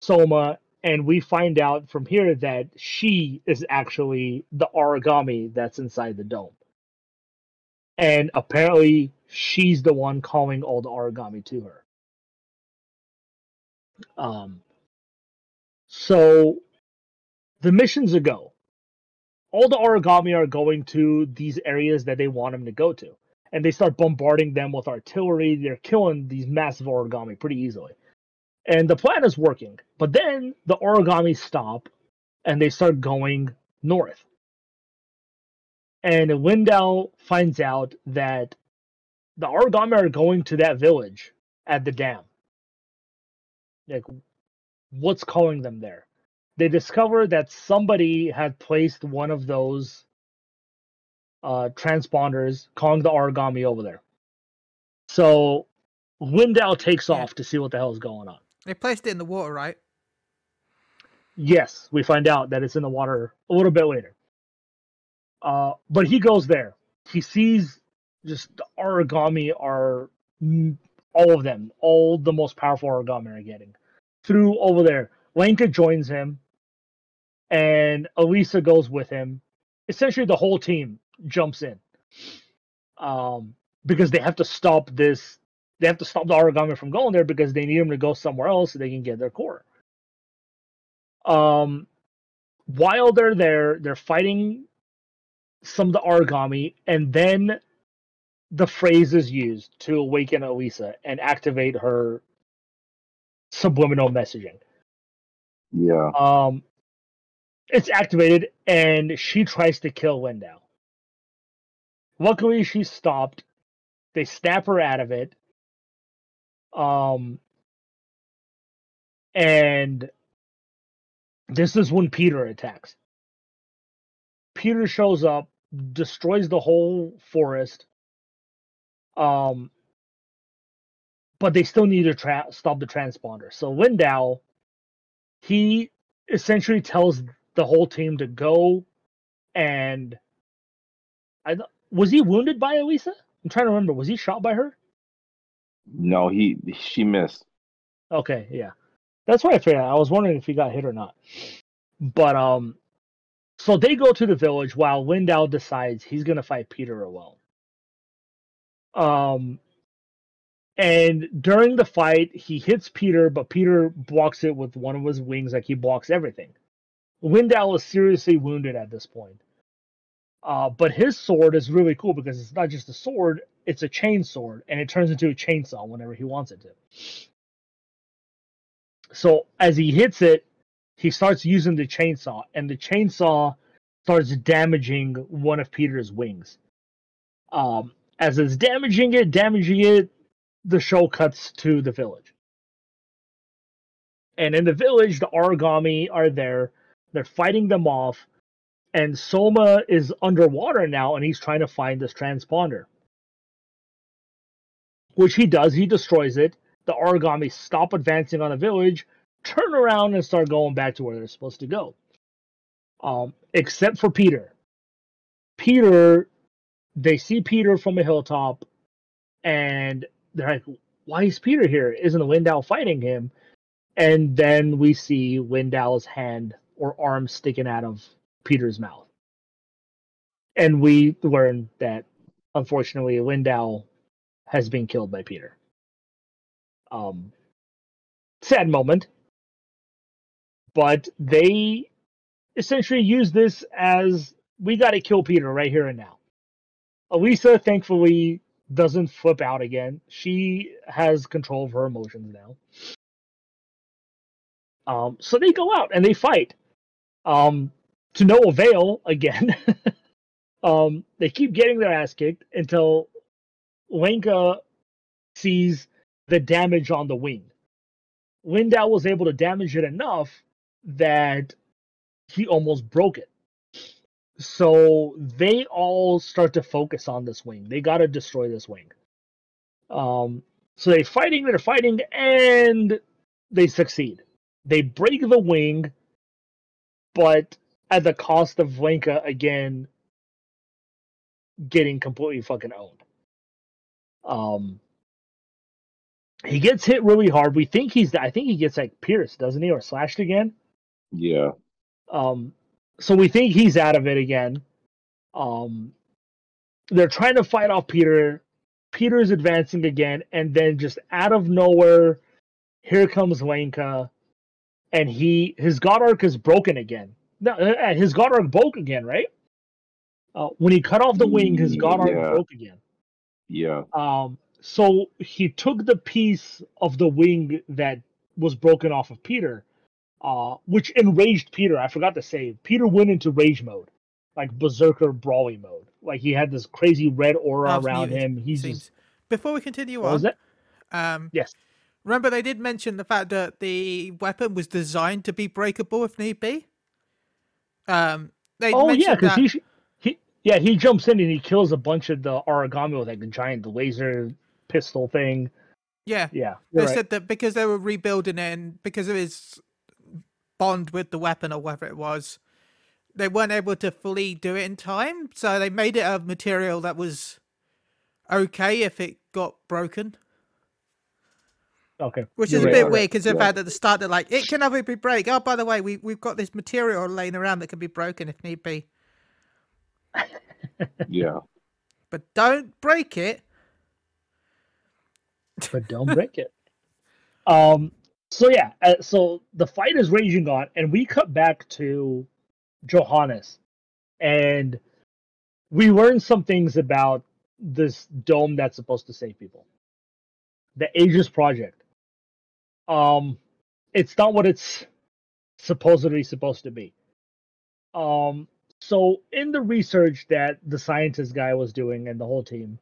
Soma, and we find out from here that she is actually the Aragami that's inside the dome. And apparently, she's the one calling all the Aragami to her. Um, so the missions a go. All the Aragami are going to these areas that they want them to go to. And they start bombarding them with artillery. They're killing these massive Aragami pretty easily. And the plan is working. But then the Aragami stop and they start going north. And Lindow finds out that the Aragami are going to that village at the dam. Like, what's calling them there? They discover that somebody had placed one of those uh, transponders calling the Aragami over there. So Lindow takes Yeah. off to see what the hell is going on. They placed it in the water, right? Yes, we find out that it's in the water a little bit later. Uh, but he goes there. He sees just the Aragami are all of them, all the most powerful Aragami are getting through over there. Lenka joins him, and Elisa goes with him. Essentially, the whole team jumps in, um, because they have to stop this. They have to stop the Aragami from going there because they need him to go somewhere else so they can get their core um while they're there they're fighting some of the Aragami and then the phrase is used to awaken elisa and activate her subliminal messaging Yeah. um it's activated and she tries to kill Lindow luckily she's stopped they snap her out of it um and this is when Pita attacks. Pita shows up, destroys the whole forest. Um, but they still need to tra- stop the transponder. So Lindow, he essentially tells the whole team to go and I th- was he wounded by Elisa? I'm trying to remember. Was he shot by her? No, he she missed. Okay, yeah, that's what I figured. I was wondering if he got hit or not. But um, so they go to the village while Lindow decides he's gonna fight Pita alone. Um, and during the fight, he hits Pita, but Pita blocks it with one of his wings, like he blocks everything. Lindow is seriously wounded at this point. Uh, but his sword is really cool because it's not just a sword, it's a chain sword, and it turns into a chainsaw whenever he wants it to. So as he hits it, he starts using the chainsaw, and the chainsaw starts damaging one of Pita's wings. Um, as it's damaging it, damaging it, the show cuts to the village. And in the village, the Aragami are there. They're fighting them off. And Soma is underwater now and he's trying to find this transponder. Which he does, he destroys it. The Aragami stop advancing on the village, turn around, and start going back to where they're supposed to go. Um, except for Pita. Pita, they see Pita from a hilltop, and they're like, why is Pita here? Isn't Lindow fighting him? And then we see Lindow's hand or arm sticking out of Pita's mouth. And we learn that unfortunately Lindow has been killed by Pita. Um sad moment. But they essentially use this as we gotta kill Pita right here and now. Elisa thankfully doesn't flip out again. She has control of her emotions now. Um, so they go out and they fight. Um, to no avail again. um, they keep getting their ass kicked until Lenka sees the damage on the wing. Lindow was able to damage it enough that he almost broke it. So they all start to focus on this wing. They got to destroy this wing. Um, so they're fighting, they're fighting, and they succeed. They break the wing, but at the cost of Lenka again getting completely fucking owned. Um, he gets hit really hard. We think he's. I think he gets like pierced, doesn't he, or slashed again? Yeah. Um, so we think he's out of it again. Um, they're trying to fight off Pita. Pita's advancing again, and then just out of nowhere, here comes Lenka, and he his god arc is broken again. No, uh, his god arc broke again, right? Uh, when he cut off the wing, his god arc Yeah. broke again. Yeah. Um, so he took the piece of the wing that was broken off of Pita, uh, which enraged Pita. I forgot to say, Pita went into rage mode, like berserker brawling mode. Like he had this crazy red aura I've around muted, him. He's Seems. just, Before we continue what on, was it? um, Yes. Remember they did mention the fact that the weapon was designed to be breakable if need be. Um, they Oh yeah, because that. he, he, yeah, he jumps in and he kills a bunch of the Aragami with like a giant laser pistol thing. yeah, Yeah, they right. said that because they were rebuilding it and because of his bond with the weapon or whatever it was, they weren't able to fully do it in time. So they made it of material that was okay if it got broken. Okay, Which you're is a right. bit right. weird because they've Yeah. had at the start they're like, it can never be break. Oh, by the way, we we've got this material laying around that can be broken if need be. Yeah. But don't break it. but don't break it. Um. So yeah. Uh, so the fight is raging on, and we cut back to Johannes, and we learn some things about this dome that's supposed to save people. The Aegis Project. Um, it's not what it's supposedly supposed to be. Um. So in the research that the scientist guy was doing and the whole team,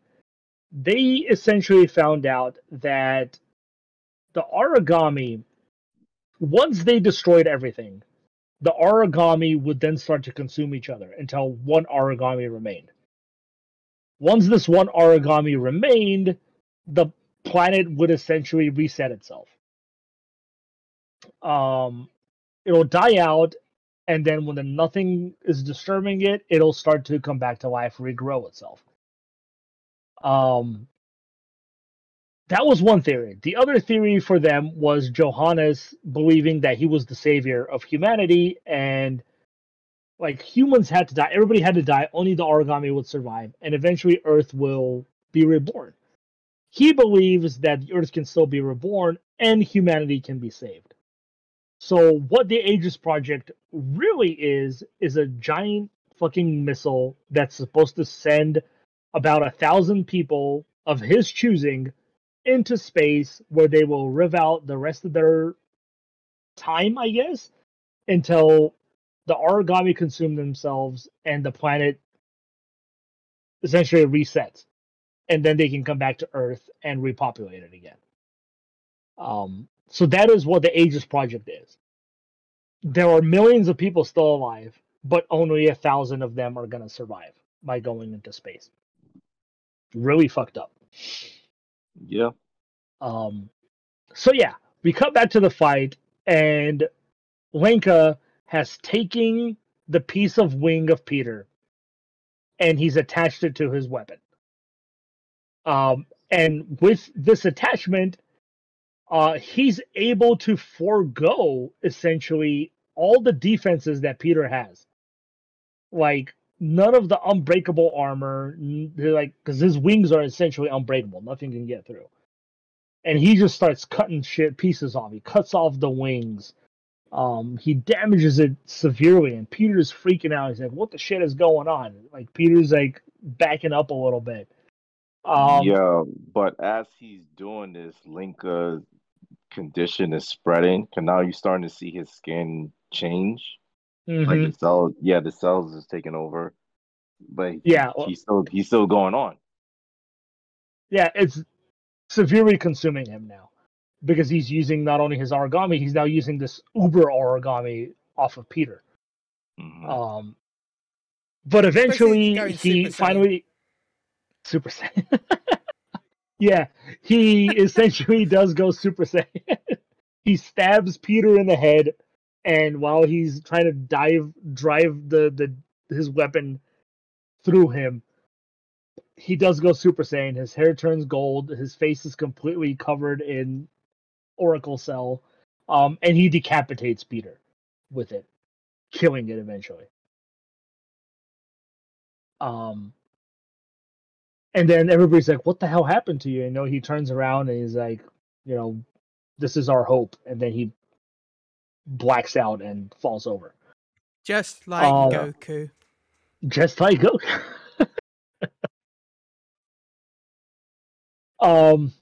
they essentially found out that the Aragami once they destroyed everything the Aragami would then start to consume each other until one Aragami remained once this one Aragami remained the planet would essentially reset itself um it'll die out and then when the nothing is disturbing it it'll start to come back to life regrow itself um that was one theory. The other theory for them was Johannes believing that he was the savior of humanity and like humans had to die, everybody had to die, only the Aragami would survive, and eventually Earth will be reborn. He believes that the Earth can still be reborn and humanity can be saved. So what the Aegis project really is is a giant fucking missile that's supposed to send about a thousand people of his choosing into space where they will live out the rest of their time, I guess, until the Aragami consume themselves and the planet essentially resets. And then they can come back to Earth and repopulate it again. Um, so that is what the Aegis project is. There are millions of people still alive, but only a thousand of them are gonna survive by going into space. Really fucked up. Yeah. Um, so yeah, we cut back to the fight, and Lenka has taken the piece of wing of Pita, and he's attached it to his weapon. Um, and with this attachment, uh, he's able to forego essentially all the defenses that Pita has. Like none of the unbreakable armor, like because his wings are essentially unbreakable, nothing can get through. And he just starts cutting shit pieces off. He cuts off the wings. Um, he damages it severely, and Pita's freaking out. He's like, "What the shit is going on?" Like Pita's like backing up a little bit. Um, yeah, but as he's doing this, Lenka's condition is spreading. Cause now you're starting to see his skin change. Like mhm. the cells, yeah, the cells is taking over. But Yeah, well- he's still he's still going on. yeah, it's severely consuming him now because he's using not only his Aragami, he's now using this uber Aragami off of Pita. Mhm. Um, but eventually, he Super Saiyan. finally Super Saiyan. yeah, he essentially does go Super Saiyan. he stabs Pita in the head, and while he's trying to dive, drive the the his weapon through him, he does go Super Saiyan. His hair turns gold. His face is completely covered in Oracle Cell, um, and he decapitates Pita with it, killing it eventually. Um, and then everybody's like, "What the hell happened to you?" You know, he turns around and he's like, "You know, this is our hope," and then he blacks out and falls over, Just like Oh. Goku. just like Goku. um,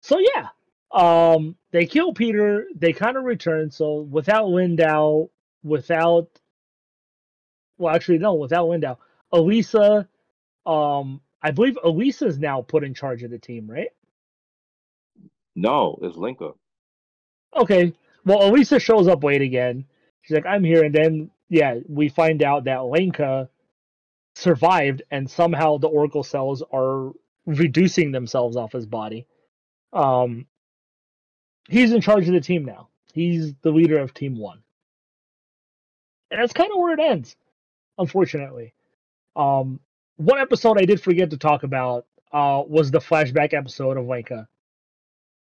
so yeah, um, they kill Pita. They kind of return. So without Lindow, without, well, actually no, without Lindow, Elisa, um, I believe Elisa's now put in charge of the team, right? No, it's Lenka. Okay. Well, Elisa shows up late again. She's like, I'm here. And then, yeah, we find out that Lenka survived and somehow the Oracle cells are reducing themselves off his body. Um, he's in charge of the team now. He's the leader of Team One. And that's kind of where it ends, unfortunately. Um, one episode I did forget to talk about uh, was the flashback episode of Lenka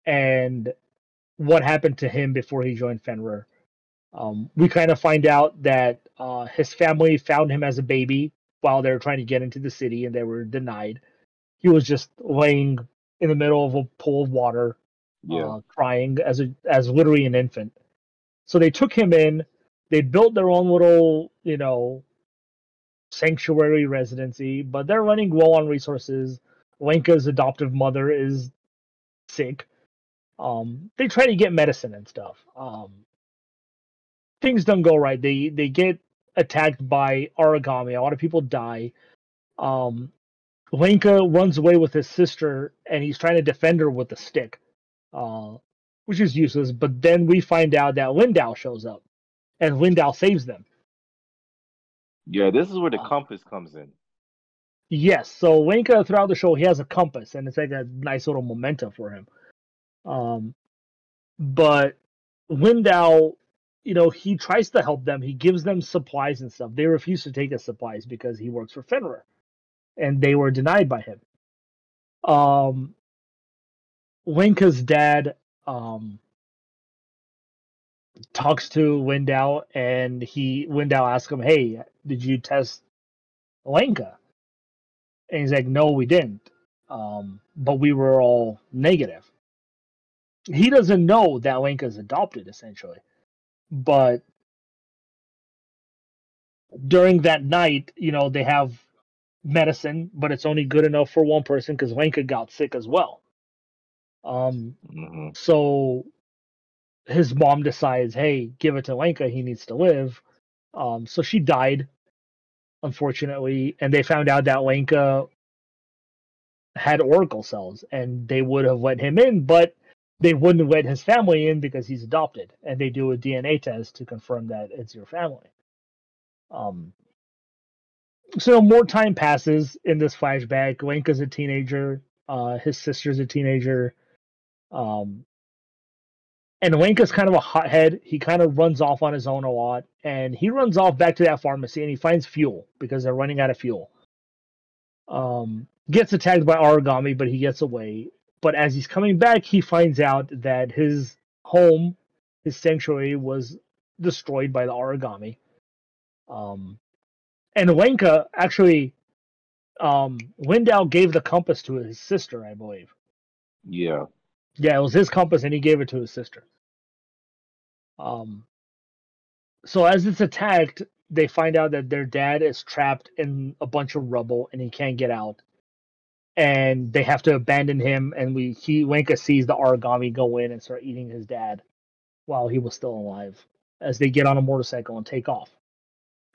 and what happened to him before he joined Fenrir. Um, we kind of find out that uh, his family found him as a baby while they were trying to get into the city and they were denied. He was just laying in the middle of a pool of water, Yeah. uh, crying as a as literally an infant. So they took him in. They built their own little, you know, sanctuary residency, but they're running low on resources. Lenka's adoptive mother is sick. Um, they try to get medicine and stuff. Um, things don't go right. They they get attacked by Aragami. A lot of people die. Um, Lenka runs away with his sister, and he's trying to defend her with a stick, uh, which is useless. But then we find out that Lindow shows up, and Lindow saves them. Yeah, this is where the Uh, compass comes in. Yes, so Lenka throughout the show he has a compass, and it's like a nice little memento for him. Um, but Lindow, you know, he tries to help them. He gives them supplies and stuff. They refuse to take his supplies because he works for Fenrir, and they were denied by him. Um, Wenka's dad um talks to Wendell and he Wendell asks him, Hey, did you test Wenka? And he's like, No, we didn't. Um, but we were all negative. He doesn't know that Wenka's adopted essentially. But during that night, you know, they have medicine, but it's only good enough for one person because Wenka got sick as well. Um, Mhm. so his mom decides, hey, give it to Lenka. He needs to live. Um, so she died, unfortunately, and they found out that Lenka had oracle cells, and they would have let him in, but they wouldn't let his family in because he's adopted, and they do a DNA test to confirm that it's your family. Um, so more time passes in this flashback. Lenka's a teenager. Uh, his sister's a teenager. Um, and Lenka's kind of a hothead. He kind of runs off on his own a lot, and he runs off back to that pharmacy and he finds fuel because they're running out of fuel. Um, gets attacked by Aragami, but he gets away. But as he's coming back, he finds out that his home, his sanctuary, was destroyed by the Aragami. Um, and Lenka actually, um, Wendell gave the compass to his sister, I believe. Yeah. Yeah, it was his compass, and he gave it to his sister. Um, so as it's attacked, they find out that their dad is trapped in a bunch of rubble, and he can't get out. And they have to abandon him, and we he Wenka sees the Aragami go in and start eating his dad while he was still alive. As they get on a motorcycle and take off,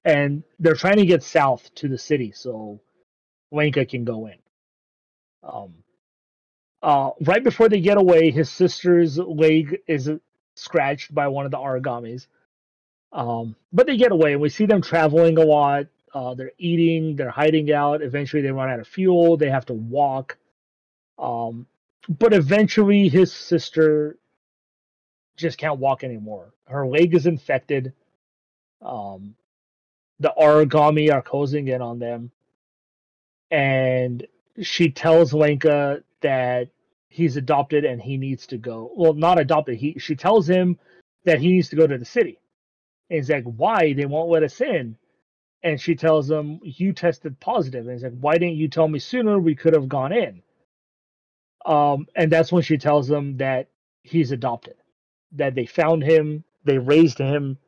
and they're trying to get south to the city so Wenka can go in. Um, uh, right before they get away, his sister's leg is scratched by one of the Aragamis. Um, but they get away, and we see them traveling a lot. Uh, they're eating, they're hiding out. Eventually, they run out of fuel. They have to walk. Um, but eventually, his sister just can't walk anymore. Her leg is infected. Um, the Aragami are closing in on them. And she tells Lenka that he's adopted and he needs to go. Well, not adopted. He she tells him that he needs to go to the city. And he's like, "Why? They won't let us in." And she tells him, "You tested positive." And he's like, "Why didn't you tell me sooner? We could have gone in." Um, and that's when she tells him that he's adopted, that they found him, they raised him,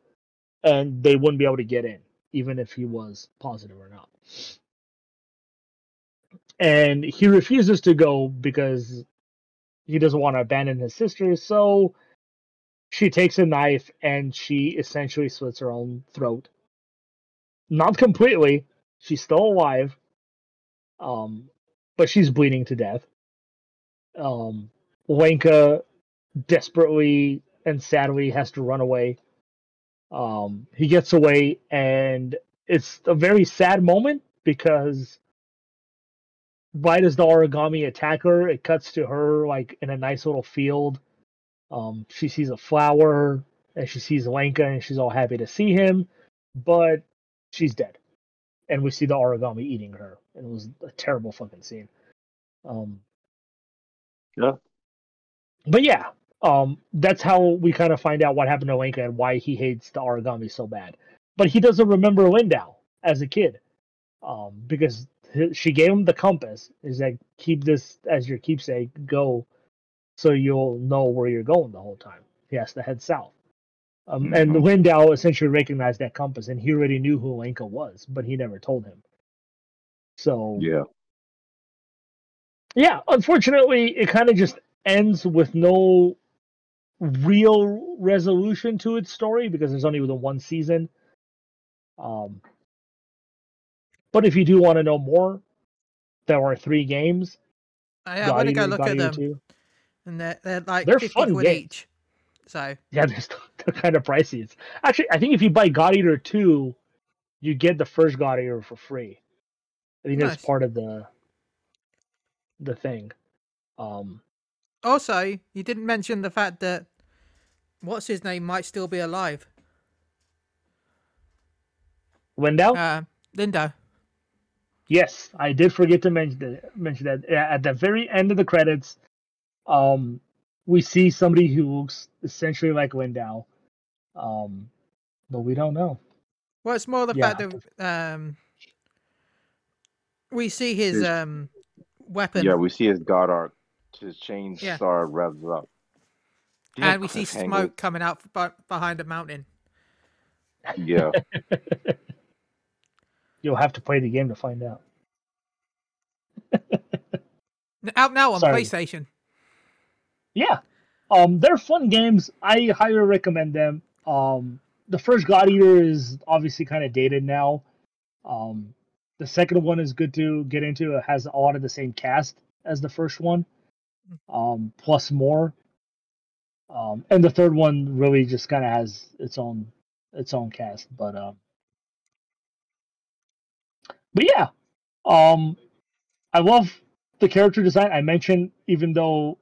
and they wouldn't be able to get in, even if he was positive or not and he refuses to go because he doesn't want to abandon his sister. So she takes a knife and she essentially slits her own throat. Not completely. She's still alive. Um, but she's bleeding to death. Um, Wenka desperately and sadly has to run away. Um, he gets away, and it's a very sad moment because right as the Aragami attack her, it cuts to her like in a nice little field. Um, she sees a flower and she sees Lenka and she's all happy to see him, but she's dead. And we see the Aragami eating her. And it was a terrible fucking scene. Um, Yeah. But yeah, um, that's how we kind of find out what happened to Lenka and why he hates the Aragami so bad. But he doesn't remember Lindow as a kid. Um, because she gave him the compass. Is like keep this as your keepsake. Go, so you'll know where you're going the whole time. He has to head south. Um, And Mhm. Lindow essentially recognized that compass, and he already knew who Lenka was, but he never told him. So Yeah. yeah, unfortunately, it kind of just ends with no real resolution to its story because there's only the one season. Um, but if you do want to know more, there are three games. I, I want to go look at them, 2. and they're they're like They're fifty fun quid games. each. So Yeah, they're, still, they're kind of pricey. It's actually, I think if you buy God Eater 2, you get the first God Eater for free. I think Nice. that's part of the the thing. Um, also, you didn't mention the fact that what's his name might still be alive. Wendell? Uh, Lindow. Yes, I did forget to mention that, mention that. At the very end of the credits, Um, we see somebody who looks essentially like Lindow, um, but we don't know. Well, it's more the Yeah. fact that um, we see his His- um weapon, Yeah, we see his God arc. His chain Yeah. star revs up. Yeah, and we see smoke coming out behind a mountain. Yeah, You'll have to play the game to find out. Out now on Sorry. PlayStation. Yeah. Um, they're fun games. I highly recommend them. Um, the first God Eater is obviously kind of dated now. Um, the second one is good to get into. It has a lot of the same cast as the first one, um, plus more. Um, and the third one really just kind of has its own its own cast. But um, but yeah, um, I love the character design. I mentioned even though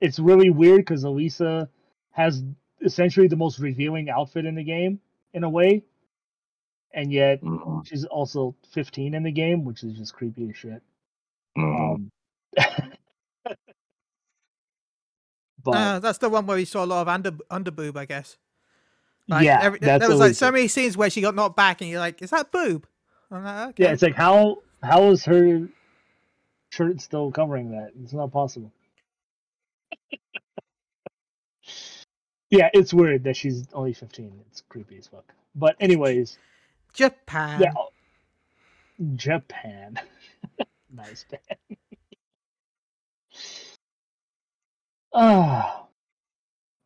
it's really weird because Elisa has essentially the most revealing outfit in the game in a way, and yet Mhm, she's also 15 in the game, which is just creepy as shit. mhm. Um, but Uh, that's the one where we saw a lot of under underboob, I guess. Like, yeah, every, there was like so many scenes where she got knocked back, and you're like, "Is that boob?" Like, okay. Yeah, it's like how how is her shirt still covering that? It's not possible. yeah, it's weird that she's only 15. It's creepy as fuck. But anyways, Japan. yeah, Japan. nice band. Ah,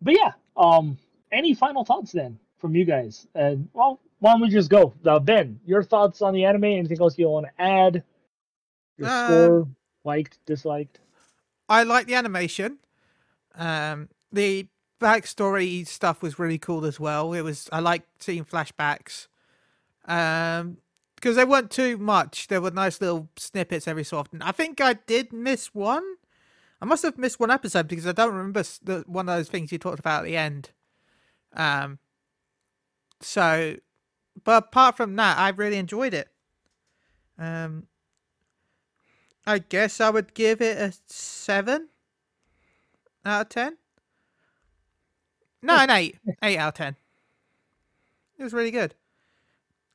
but yeah. Um, any final thoughts then from you guys? And well, why don't we just go? Uh, ben, your thoughts on the anime? Anything else you want to add? Your Um, score, liked, disliked? I like the animation. Um, the backstory stuff was really cool as well. It was I like seeing flashbacks. Um, because they weren't too much. There were nice little snippets every so often. I think I did miss one. I must have missed one episode because I don't remember the one of those things you talked about at the end. Um. So, but apart from that, I really enjoyed it. Um. I guess I would give it a seven out of ten. No, an eight. Eight out of ten. It was really good.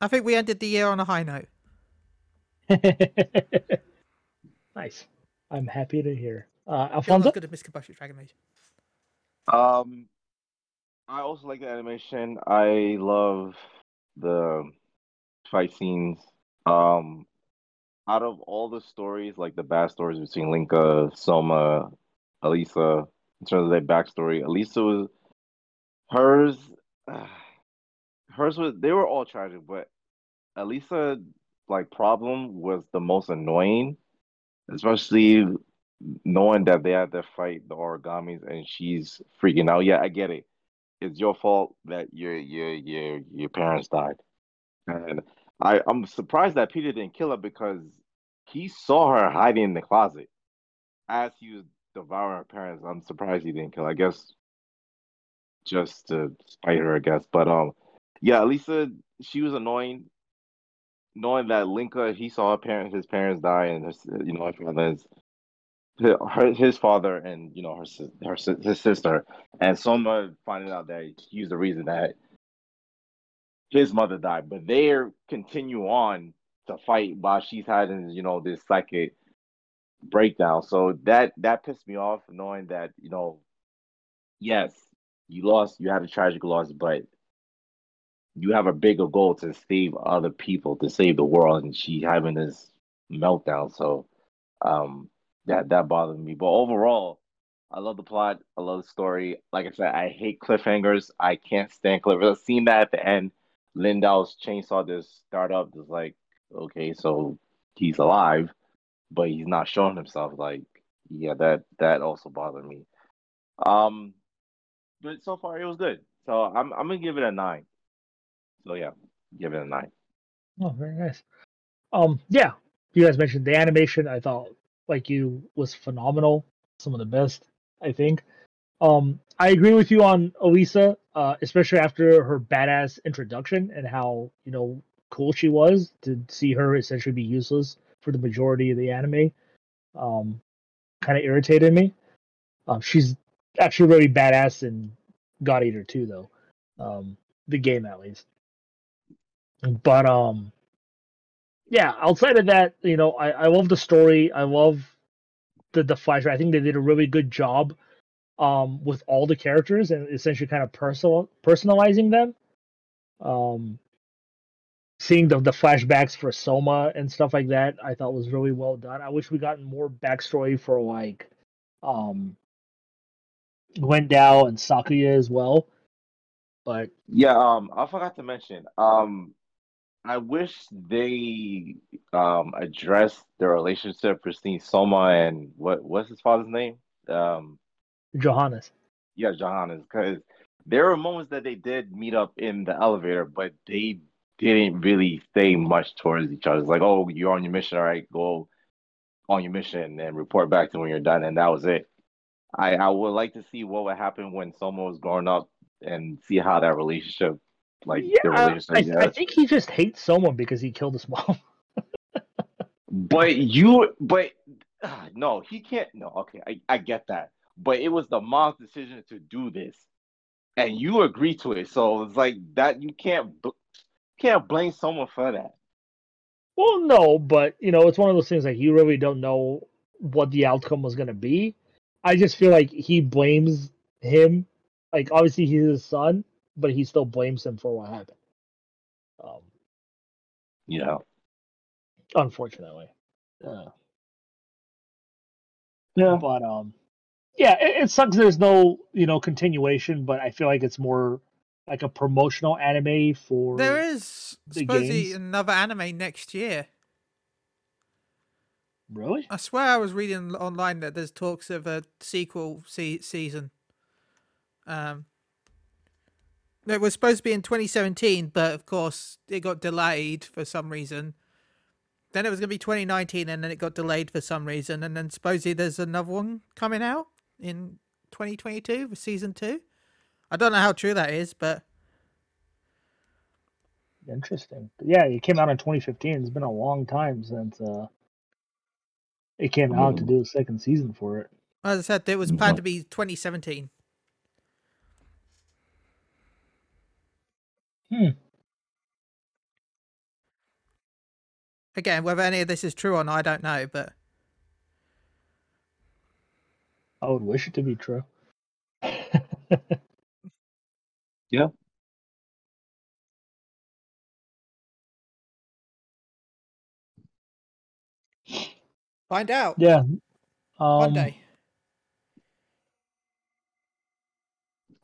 I think we ended the year on a high note. nice. I'm happy to hear. Uh, Still Alfonso? good at Miscabushed Dragon Mage. Um, I also like the animation. I love the fight scenes. Um, out of all the stories, like the bad stories between Lenka, Soma, Elisa, in terms of their backstory, Elisa was hers. hers was they were all tragic, but Elisa like problem was the most annoying, especially knowing that they had to fight the Aragamis and she's freaking out. Yeah, I get it. It's your fault that your your your your parents died. And I, I'm surprised that Pita didn't kill her because he saw her hiding in the closet as he was devouring her parents. I'm surprised he didn't kill her. I guess just to spite her, I guess. But um yeah, Lisa she was annoying knowing that Lenka he saw her parents his parents die and his, you know her father's her, his father and you know her her his sister and Soma finding out that he's the reason that his mother died, but they're continue on to fight while she's having you know this psychic breakdown. So that that pissed me off knowing that you know yes you lost you had a tragic loss, but you have a bigger goal to save other people to save the world, and she having this meltdown. So um that that bothered me. But overall, I love the plot. I love the story. Like I said, I hate cliffhangers. I can't stand cliffhangers. Seen that at the end. Lindow's chainsaw just start up. Just like, okay, so he's alive, but he's not showing himself. Like, yeah, that that also bothered me. Um, but so far it was good. So I'm I'm gonna give it a nine. So yeah, give it a nine. Oh, very nice. Um, yeah, you guys mentioned the animation. I thought, like you, was phenomenal. Some of the best, I think. Um, I agree with you on Elisa, uh, especially after her badass introduction and how you know cool she was to see her essentially be useless for the majority of the anime. Um, kind of irritated me. Um, she's actually really badass in God Eater too, though. Um, the game at least. But um, yeah. Outside of that, you know, I I love the story. I love the the Flash. I think they did a really good job um with all the characters and essentially kind of personal personalizing them. Um, seeing the the flashbacks for Soma and stuff like that, I thought was really well done. I wish we gotten more backstory for like um Gwendal and Sakuya as well. But Yeah, um, I forgot to mention, um, I wish they um addressed the relationship between Soma and what what's his father's name? Um, Johannes. yeah, Johannes, because there were moments that they did meet up in the elevator, but they didn't really say much towards each other. It's like, oh, you're on your mission, all right, go on your mission and report back to when you're done, and that was it. I I would like to see what would happen when Soma was growing up and see how that relationship, like yeah, the I. I, I think he just hates someone because he killed his mom. But you, but uh, no, he can't. No, okay, I, I get that. But it was the mom's decision to do this, and you agree to it. So it's like that. You can't can't blame someone for that. well, no, but you know, it's one of those things like you really don't know what the outcome was going to be. I just feel like he blames him. Like obviously he's his son, but he still blames him for what happened. Um, You know. unfortunately. Uh, Yeah. but um yeah it, it sucks there's no you know continuation but i feel like it's more like a promotional anime for There is the supposedly games. another anime next year. really I swear I was reading online that there's talks of a sequel se- season. Um, it was supposed to be in 2017, but of course it got delayed for some reason. Then it was going to be 2019, and then it got delayed for some reason. And then supposedly there's another one coming out in 2022 for season two. I don't know how true that is, but interesting yeah it came out in 2015 it's been a long time since uh it came out to do a second season for it as I said, it was planned to be 2017. Hmm. Again, whether any of this is true or not, I don't know, but i would wish it to be true yeah. find out yeah um, one day.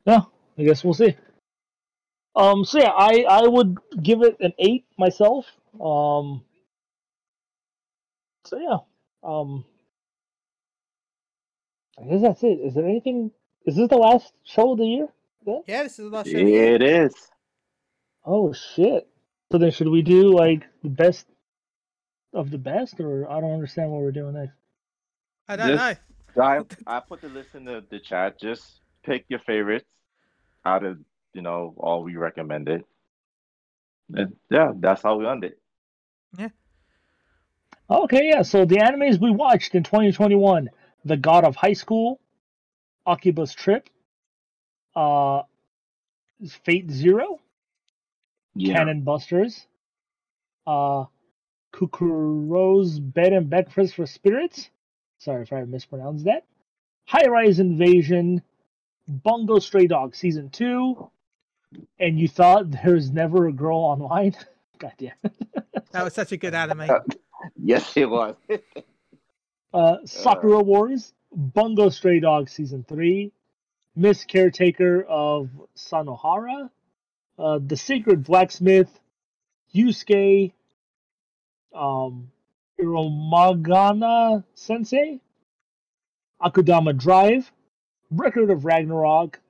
yeah i guess we'll see um so yeah i i would give it an eight myself um so yeah um i guess that's it is there anything is this the last show of the year then? Yeah, this is the last show. of the year. It is. oh shit so then should we do like the best of the best or i don't understand what we're doing next I don't This- know. I I put the list in the, the chat. Just pick your favorites out of you know all we recommended. And yeah, that's how we ended. it. Yeah. Okay, yeah. So the animes we watched in 2021: The God of High School, Akiba's Trip, uh, Fate Zero, Yeah. Cannon Busters, uh, Kukuro's Bed and Breakfast for Spirits. Sorry if I mispronounced that. High Rise Invasion, Bungo Stray Dog Season 2, and you thought there was never a girl online? God damn. That was such a good anime. Yes, it was. Uh, Sakura Wars, Bungo Stray Dog Season 3, Miss Caretaker of Sanohara, uh, The Sacred Blacksmith, Yusuke, um, Iromagana Sensei, Akudama Drive, Record of Ragnarok,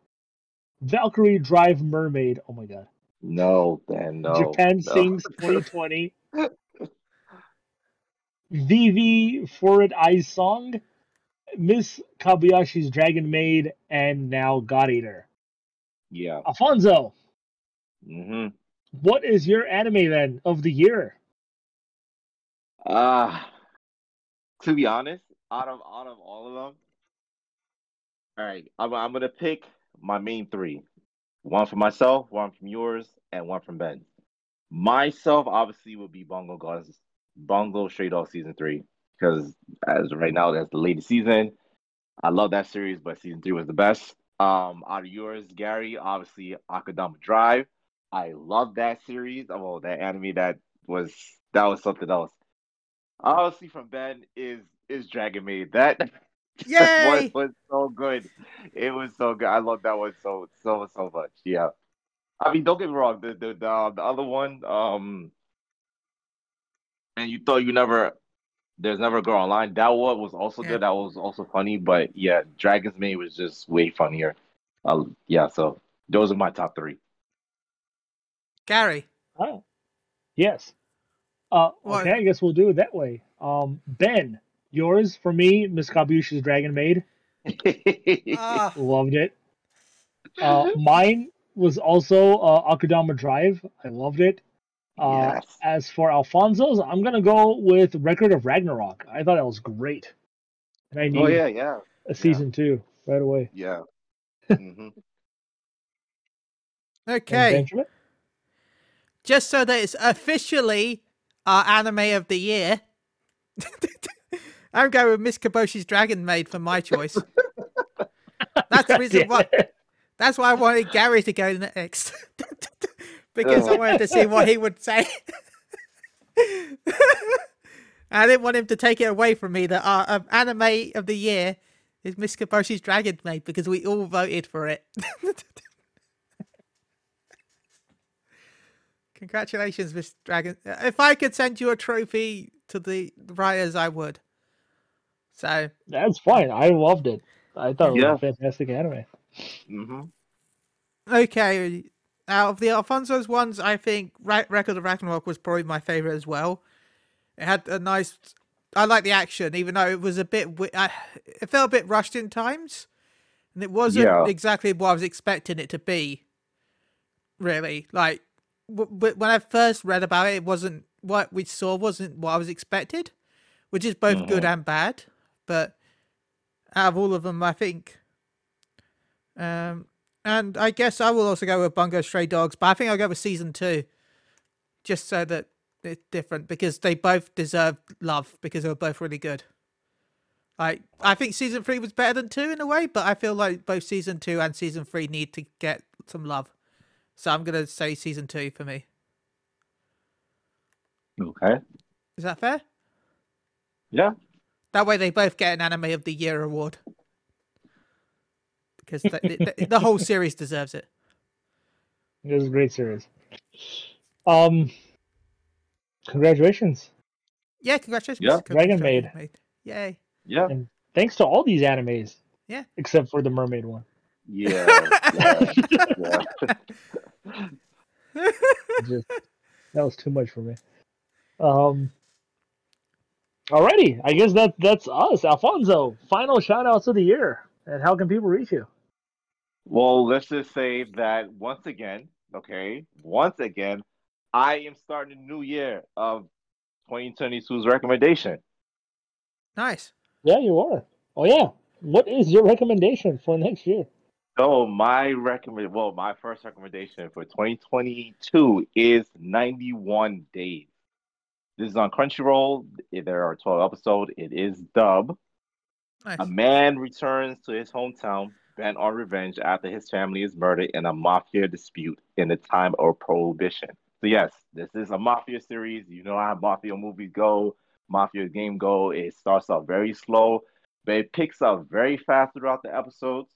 Valkyrie Drive Mermaid. Oh my god. no, then no. Japan no. Sinks 2020. Vivy Fluorite Eyes Song, Miss Kobayashi's Dragon Maid, and now God Eater. Yeah. Alfonso, hmm what is your anime then of the year? Uh to be honest, out of out of all of them, all right, I'm I'm gonna pick my main three. One for myself, one from yours, and one from Ben. Myself, obviously, would be Bungo Guns, Bungo Stray Dog season three, because as right now, that's the latest season. I love that series, but season three was the best. Um, out of yours, Gary, obviously Akudama Drive. I love that series. Oh, that anime that was that was something else. Obviously, from Ben is is Dragon Maid. That Yay! one was so good. It was so good. I love that one so so so much. Yeah. I mean, don't get me wrong. The the the, uh, the other one, um, and you thought you never, there's never a girl online. That one was also Yeah. good. That was also funny. But yeah, Dragon's Maid was just way funnier. Uh, yeah. So those are my top three. Gary. Oh, yes. Uh, okay, I guess we'll do it that way. Um, Ben, yours for me, Miss Kobayashi's Dragon Maid. Ah, Loved it. Uh, mine was also uh, Akudama Drive. I loved it. Uh, Yes. As for Alfonso's, I'm gonna go with Record of Ragnarok. I thought that was great, and I need oh yeah, yeah, a season two right away. yeah. hmm okay. Just so that it's officially our anime of the year. I'm going with Miss Kobayashi's Dragon Maid for my choice. That's the reason why. That's why I wanted Gary to go next. because I wanted to see what he would say. I didn't want him to take it away from me that our um, anime of the year is Miss Kobayashi's Dragon Maid because we all voted for it. Congratulations, Miss Dragon. If I could send you a trophy to the writers, I would. So, That's fine. I loved it. I thought it was a fantastic anime. hmm okay. Out of the Alfonso's ones, I think Ra- Record of Ragnarok was probably my favorite as well. It had a nice. I like the action, even though it was a bit. I, it felt a bit rushed in times, and it wasn't Yeah. exactly what I was expecting it to be. Really, like w- w- when I first read about it, it wasn't what we saw wasn't what I was expected, which is both good and bad. But out of all of them, I think. Um, and I guess I will also go with Bungo Stray Dogs, but I think I'll go with season two, just so that it's different because they both deserve love because they were both really good. Like I think season three was better than two in a way, but I feel like both season two and season three need to get some love. So I'm gonna say season two for me. Okay. Is that fair? Yeah. That way they both get an Anime of the Year award. Because the, the, the whole series deserves it. It was a great series. Um, congratulations. Yeah, congratulations. Yeah, Dragon Dragon Maid. Yay. Yeah. And thanks to all these animes. Yeah. Except for the mermaid one. Yeah. yeah. yeah. Just- that was too much for me. Um. Alrighty, I guess that that's us, Alfonso. Final shout outs of the year, and how can people reach you? Well, let's just say that once again, okay, once again, I am starting a new year of 2022's recommendation. Nice. Yeah, you are. Oh yeah, what is your recommendation for next year? So my recommend, well, my first recommendation for 2022 is 91 Days. This is on Crunchyroll. There are 12 episodes. It is dub. Nice. A man returns to his hometown bent on revenge after his family is murdered in a mafia dispute in the time of prohibition. So yes, this is a mafia series. You know how mafia movies go, mafia game go. It starts off very slow, but it picks up very fast throughout the episodes.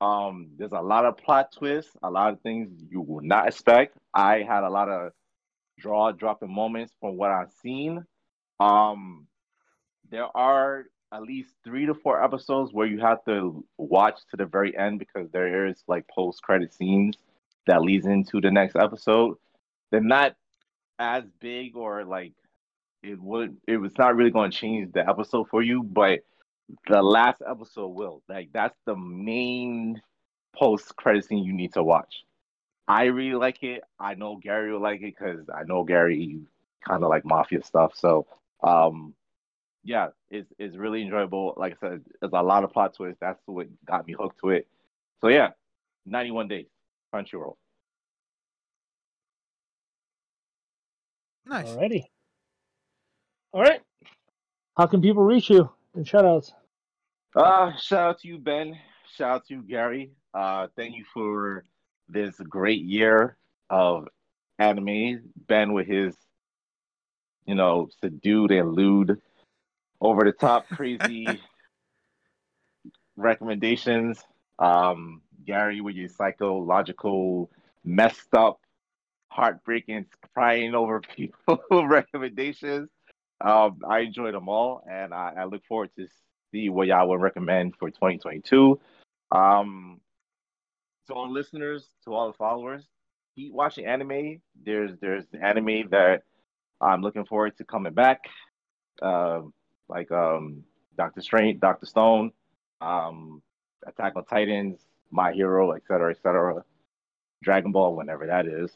Um, there's a lot of plot twists, a lot of things you would not expect. I had a lot of draw dropping moments from what I've seen. Um, there are at least three to four episodes where you have to watch to the very end because there is like post credit scenes that leads into the next episode. They're not as big or like it would it was not really going to change the episode for you, but the last episode will. Like that's the main post credit scene you need to watch. I really like it. I know Gary will like it because I know Gary kind of like mafia stuff. So um yeah, it's it's really enjoyable. Like I said, there's a lot of plot twists. That's what got me hooked to it. So yeah, 91 days, Crunchyroll. Nice. Alrighty. All right. How can people reach you? And shout outs. Uh, shout out to you, Ben. Shout out to you, Gary. Uh, thank you for this great year of anime. Ben with his, you know, subdued and lewd, over the top, crazy recommendations. Um, Gary with your psychological, messed up, heartbreaking, crying over people recommendations. Um, I enjoyed them all, and I, I look forward to see what y'all would recommend for 2022. Um, to all listeners, to all the followers, keep watching anime. There's there's anime that I'm looking forward to coming back, uh, like um, Doctor Strange, Doctor Stone, um, Attack on Titans, My Hero, etc., etc. Dragon Ball, whenever that is.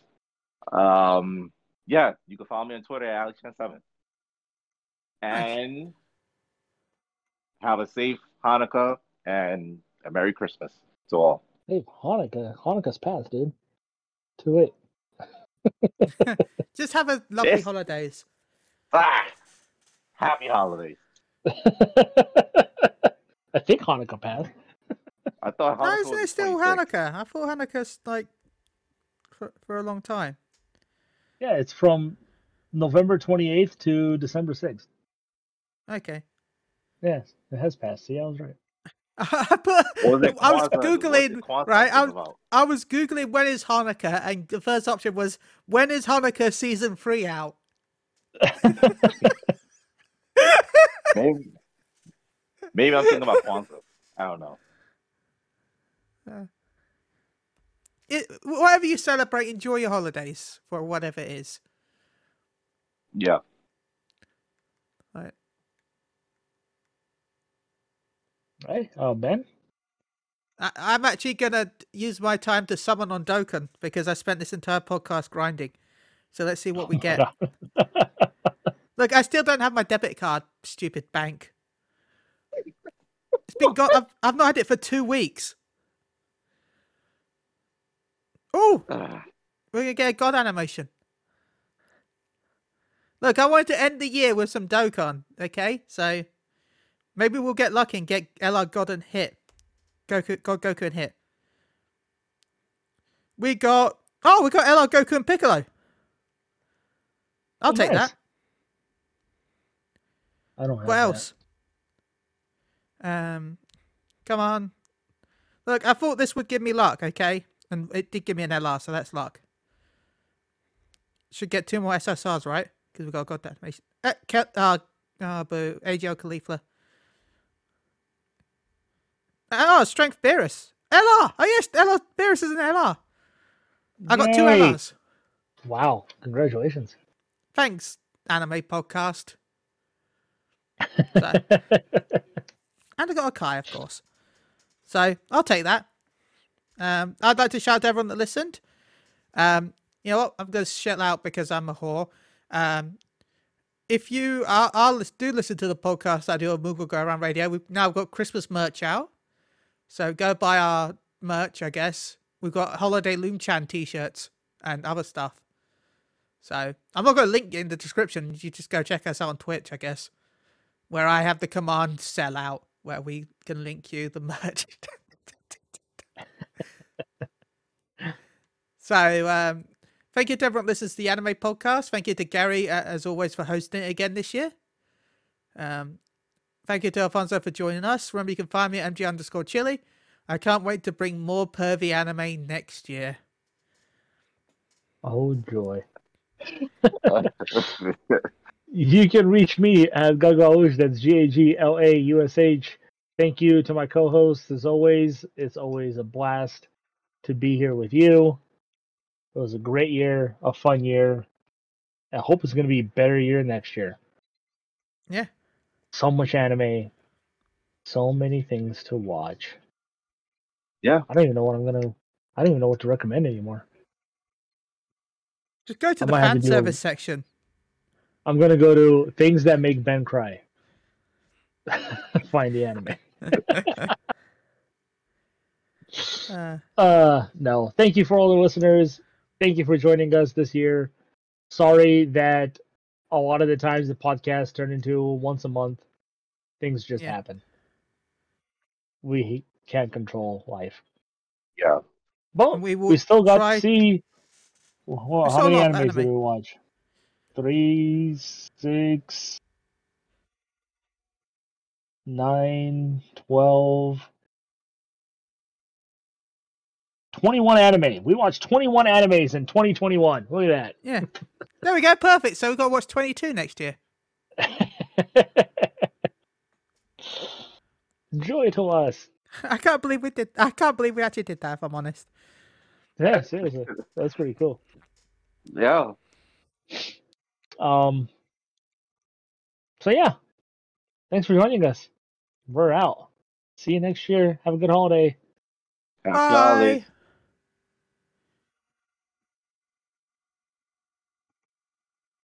Um, yeah, you can follow me on Twitter at AlexChan7. And have a safe Hanukkah and a Merry Christmas to all. Hey, Hanukkah. Hanukkah's past, dude. Too late. Just have a lovely Yes. holidays. Ah, happy holidays. I think Hanukkah passed. I thought No, Hanukkah isn't was it still 26. Hanukkah? I thought Hanukkah's like for, for a long time. Yeah, it's from November 28th to December 6th. Okay. Yes, it has passed. See, I was right. I, put, was? I was googling it right. I was was. I was googling when is Hanukkah, and the first option was when is Hanukkah season three out. Maybe, maybe I'm thinking about Kwanzaa. I don't know. Uh, it, whatever you celebrate, enjoy your holidays for whatever it is. Yeah. Right? Uh, Ben? I, I'm actually gonna use my time to summon on Dokkan because I spent this entire podcast grinding. So let's see what we get. Look, I still don't have my debit card. Stupid bank. It's been got. I've, I've not had it for two weeks. Oh, Ugh. we're gonna get a god animation. Look, I wanted to end the year with some Dokkan. Okay, so maybe we'll get lucky and get LR God and hit. Goku, God Goku and hit. We got. Oh, we got LR Goku and Piccolo. I'll Oh, take nice. that. I don't have What that. else? Um, come on. Look, I thought this would give me luck, okay? And it did give me an LR, so that's luck. Should get two more SSRs, right? Because we got God animation. Uh, Ke- uh, uh, boo. AGL Caulifla. Oh, Strength Beerus. LR! Oh, yes, LR Beerus is an LR. I got two. LRs. Wow, congratulations. Thanks, Anime Podcast. So, And I got a Kai, of course. So I'll take that. Um, I'd like to shout out to everyone that listened. Um, you know what? I'm going to shout out because I'm a whore. Um, if you are, are do listen to the podcast I do on Moogle Go Around Radio, we've now got Christmas merch out. So go buy our merch, I guess. We've got holiday Loom Chan t-shirts and other stuff. So I'm not going to link it in the description. You just go check us out on Twitch, I guess, where I have the command sell out, where we can link you the merch. so um, thank you to everyone listens to the anime podcast. Thank you to Gary, uh, as always, for hosting it again this year. Um, thank you to Alfonso for joining us. Remember, you can find me at mg underscore chili. I can't wait to bring more pervy anime next year. oh, joy. You can reach me at Gaglaush. That's G A G L A U S H. Thank you to my co hosts as always. It's always a blast to be here with you. It was a great year, a fun year. I hope it's going to be a better year next year. Yeah. So much anime, so many things to watch. Yeah. I don't even know what I'm going to, I don't even know what to recommend anymore. Just go to I the fan to do a- service section. I'm going to go to things that make Ben cry. find the anime. uh, Uh, no. Thank you for all the listeners. Thank you for joining us this year. Sorry that a lot of the times the podcast turned into once a month. Things just Yeah. happen. We can't control life. Yeah. But we we, still got try- to see. Well, how many lot of animes did we watch? Three, six, nine, twelve. 21 anime. We watched 21 animes in 2021. Look at that. yeah. There we go. Perfect. So we've got to watch 22 next year. that. Joy to us. I can't believe we did. I can't believe we actually did that. If I'm honest. Yeah, seriously. That's pretty cool. Yeah. Um So yeah. Thanks for joining us. We're out. See you next year. Have a good holiday. Happy holidays. Bye.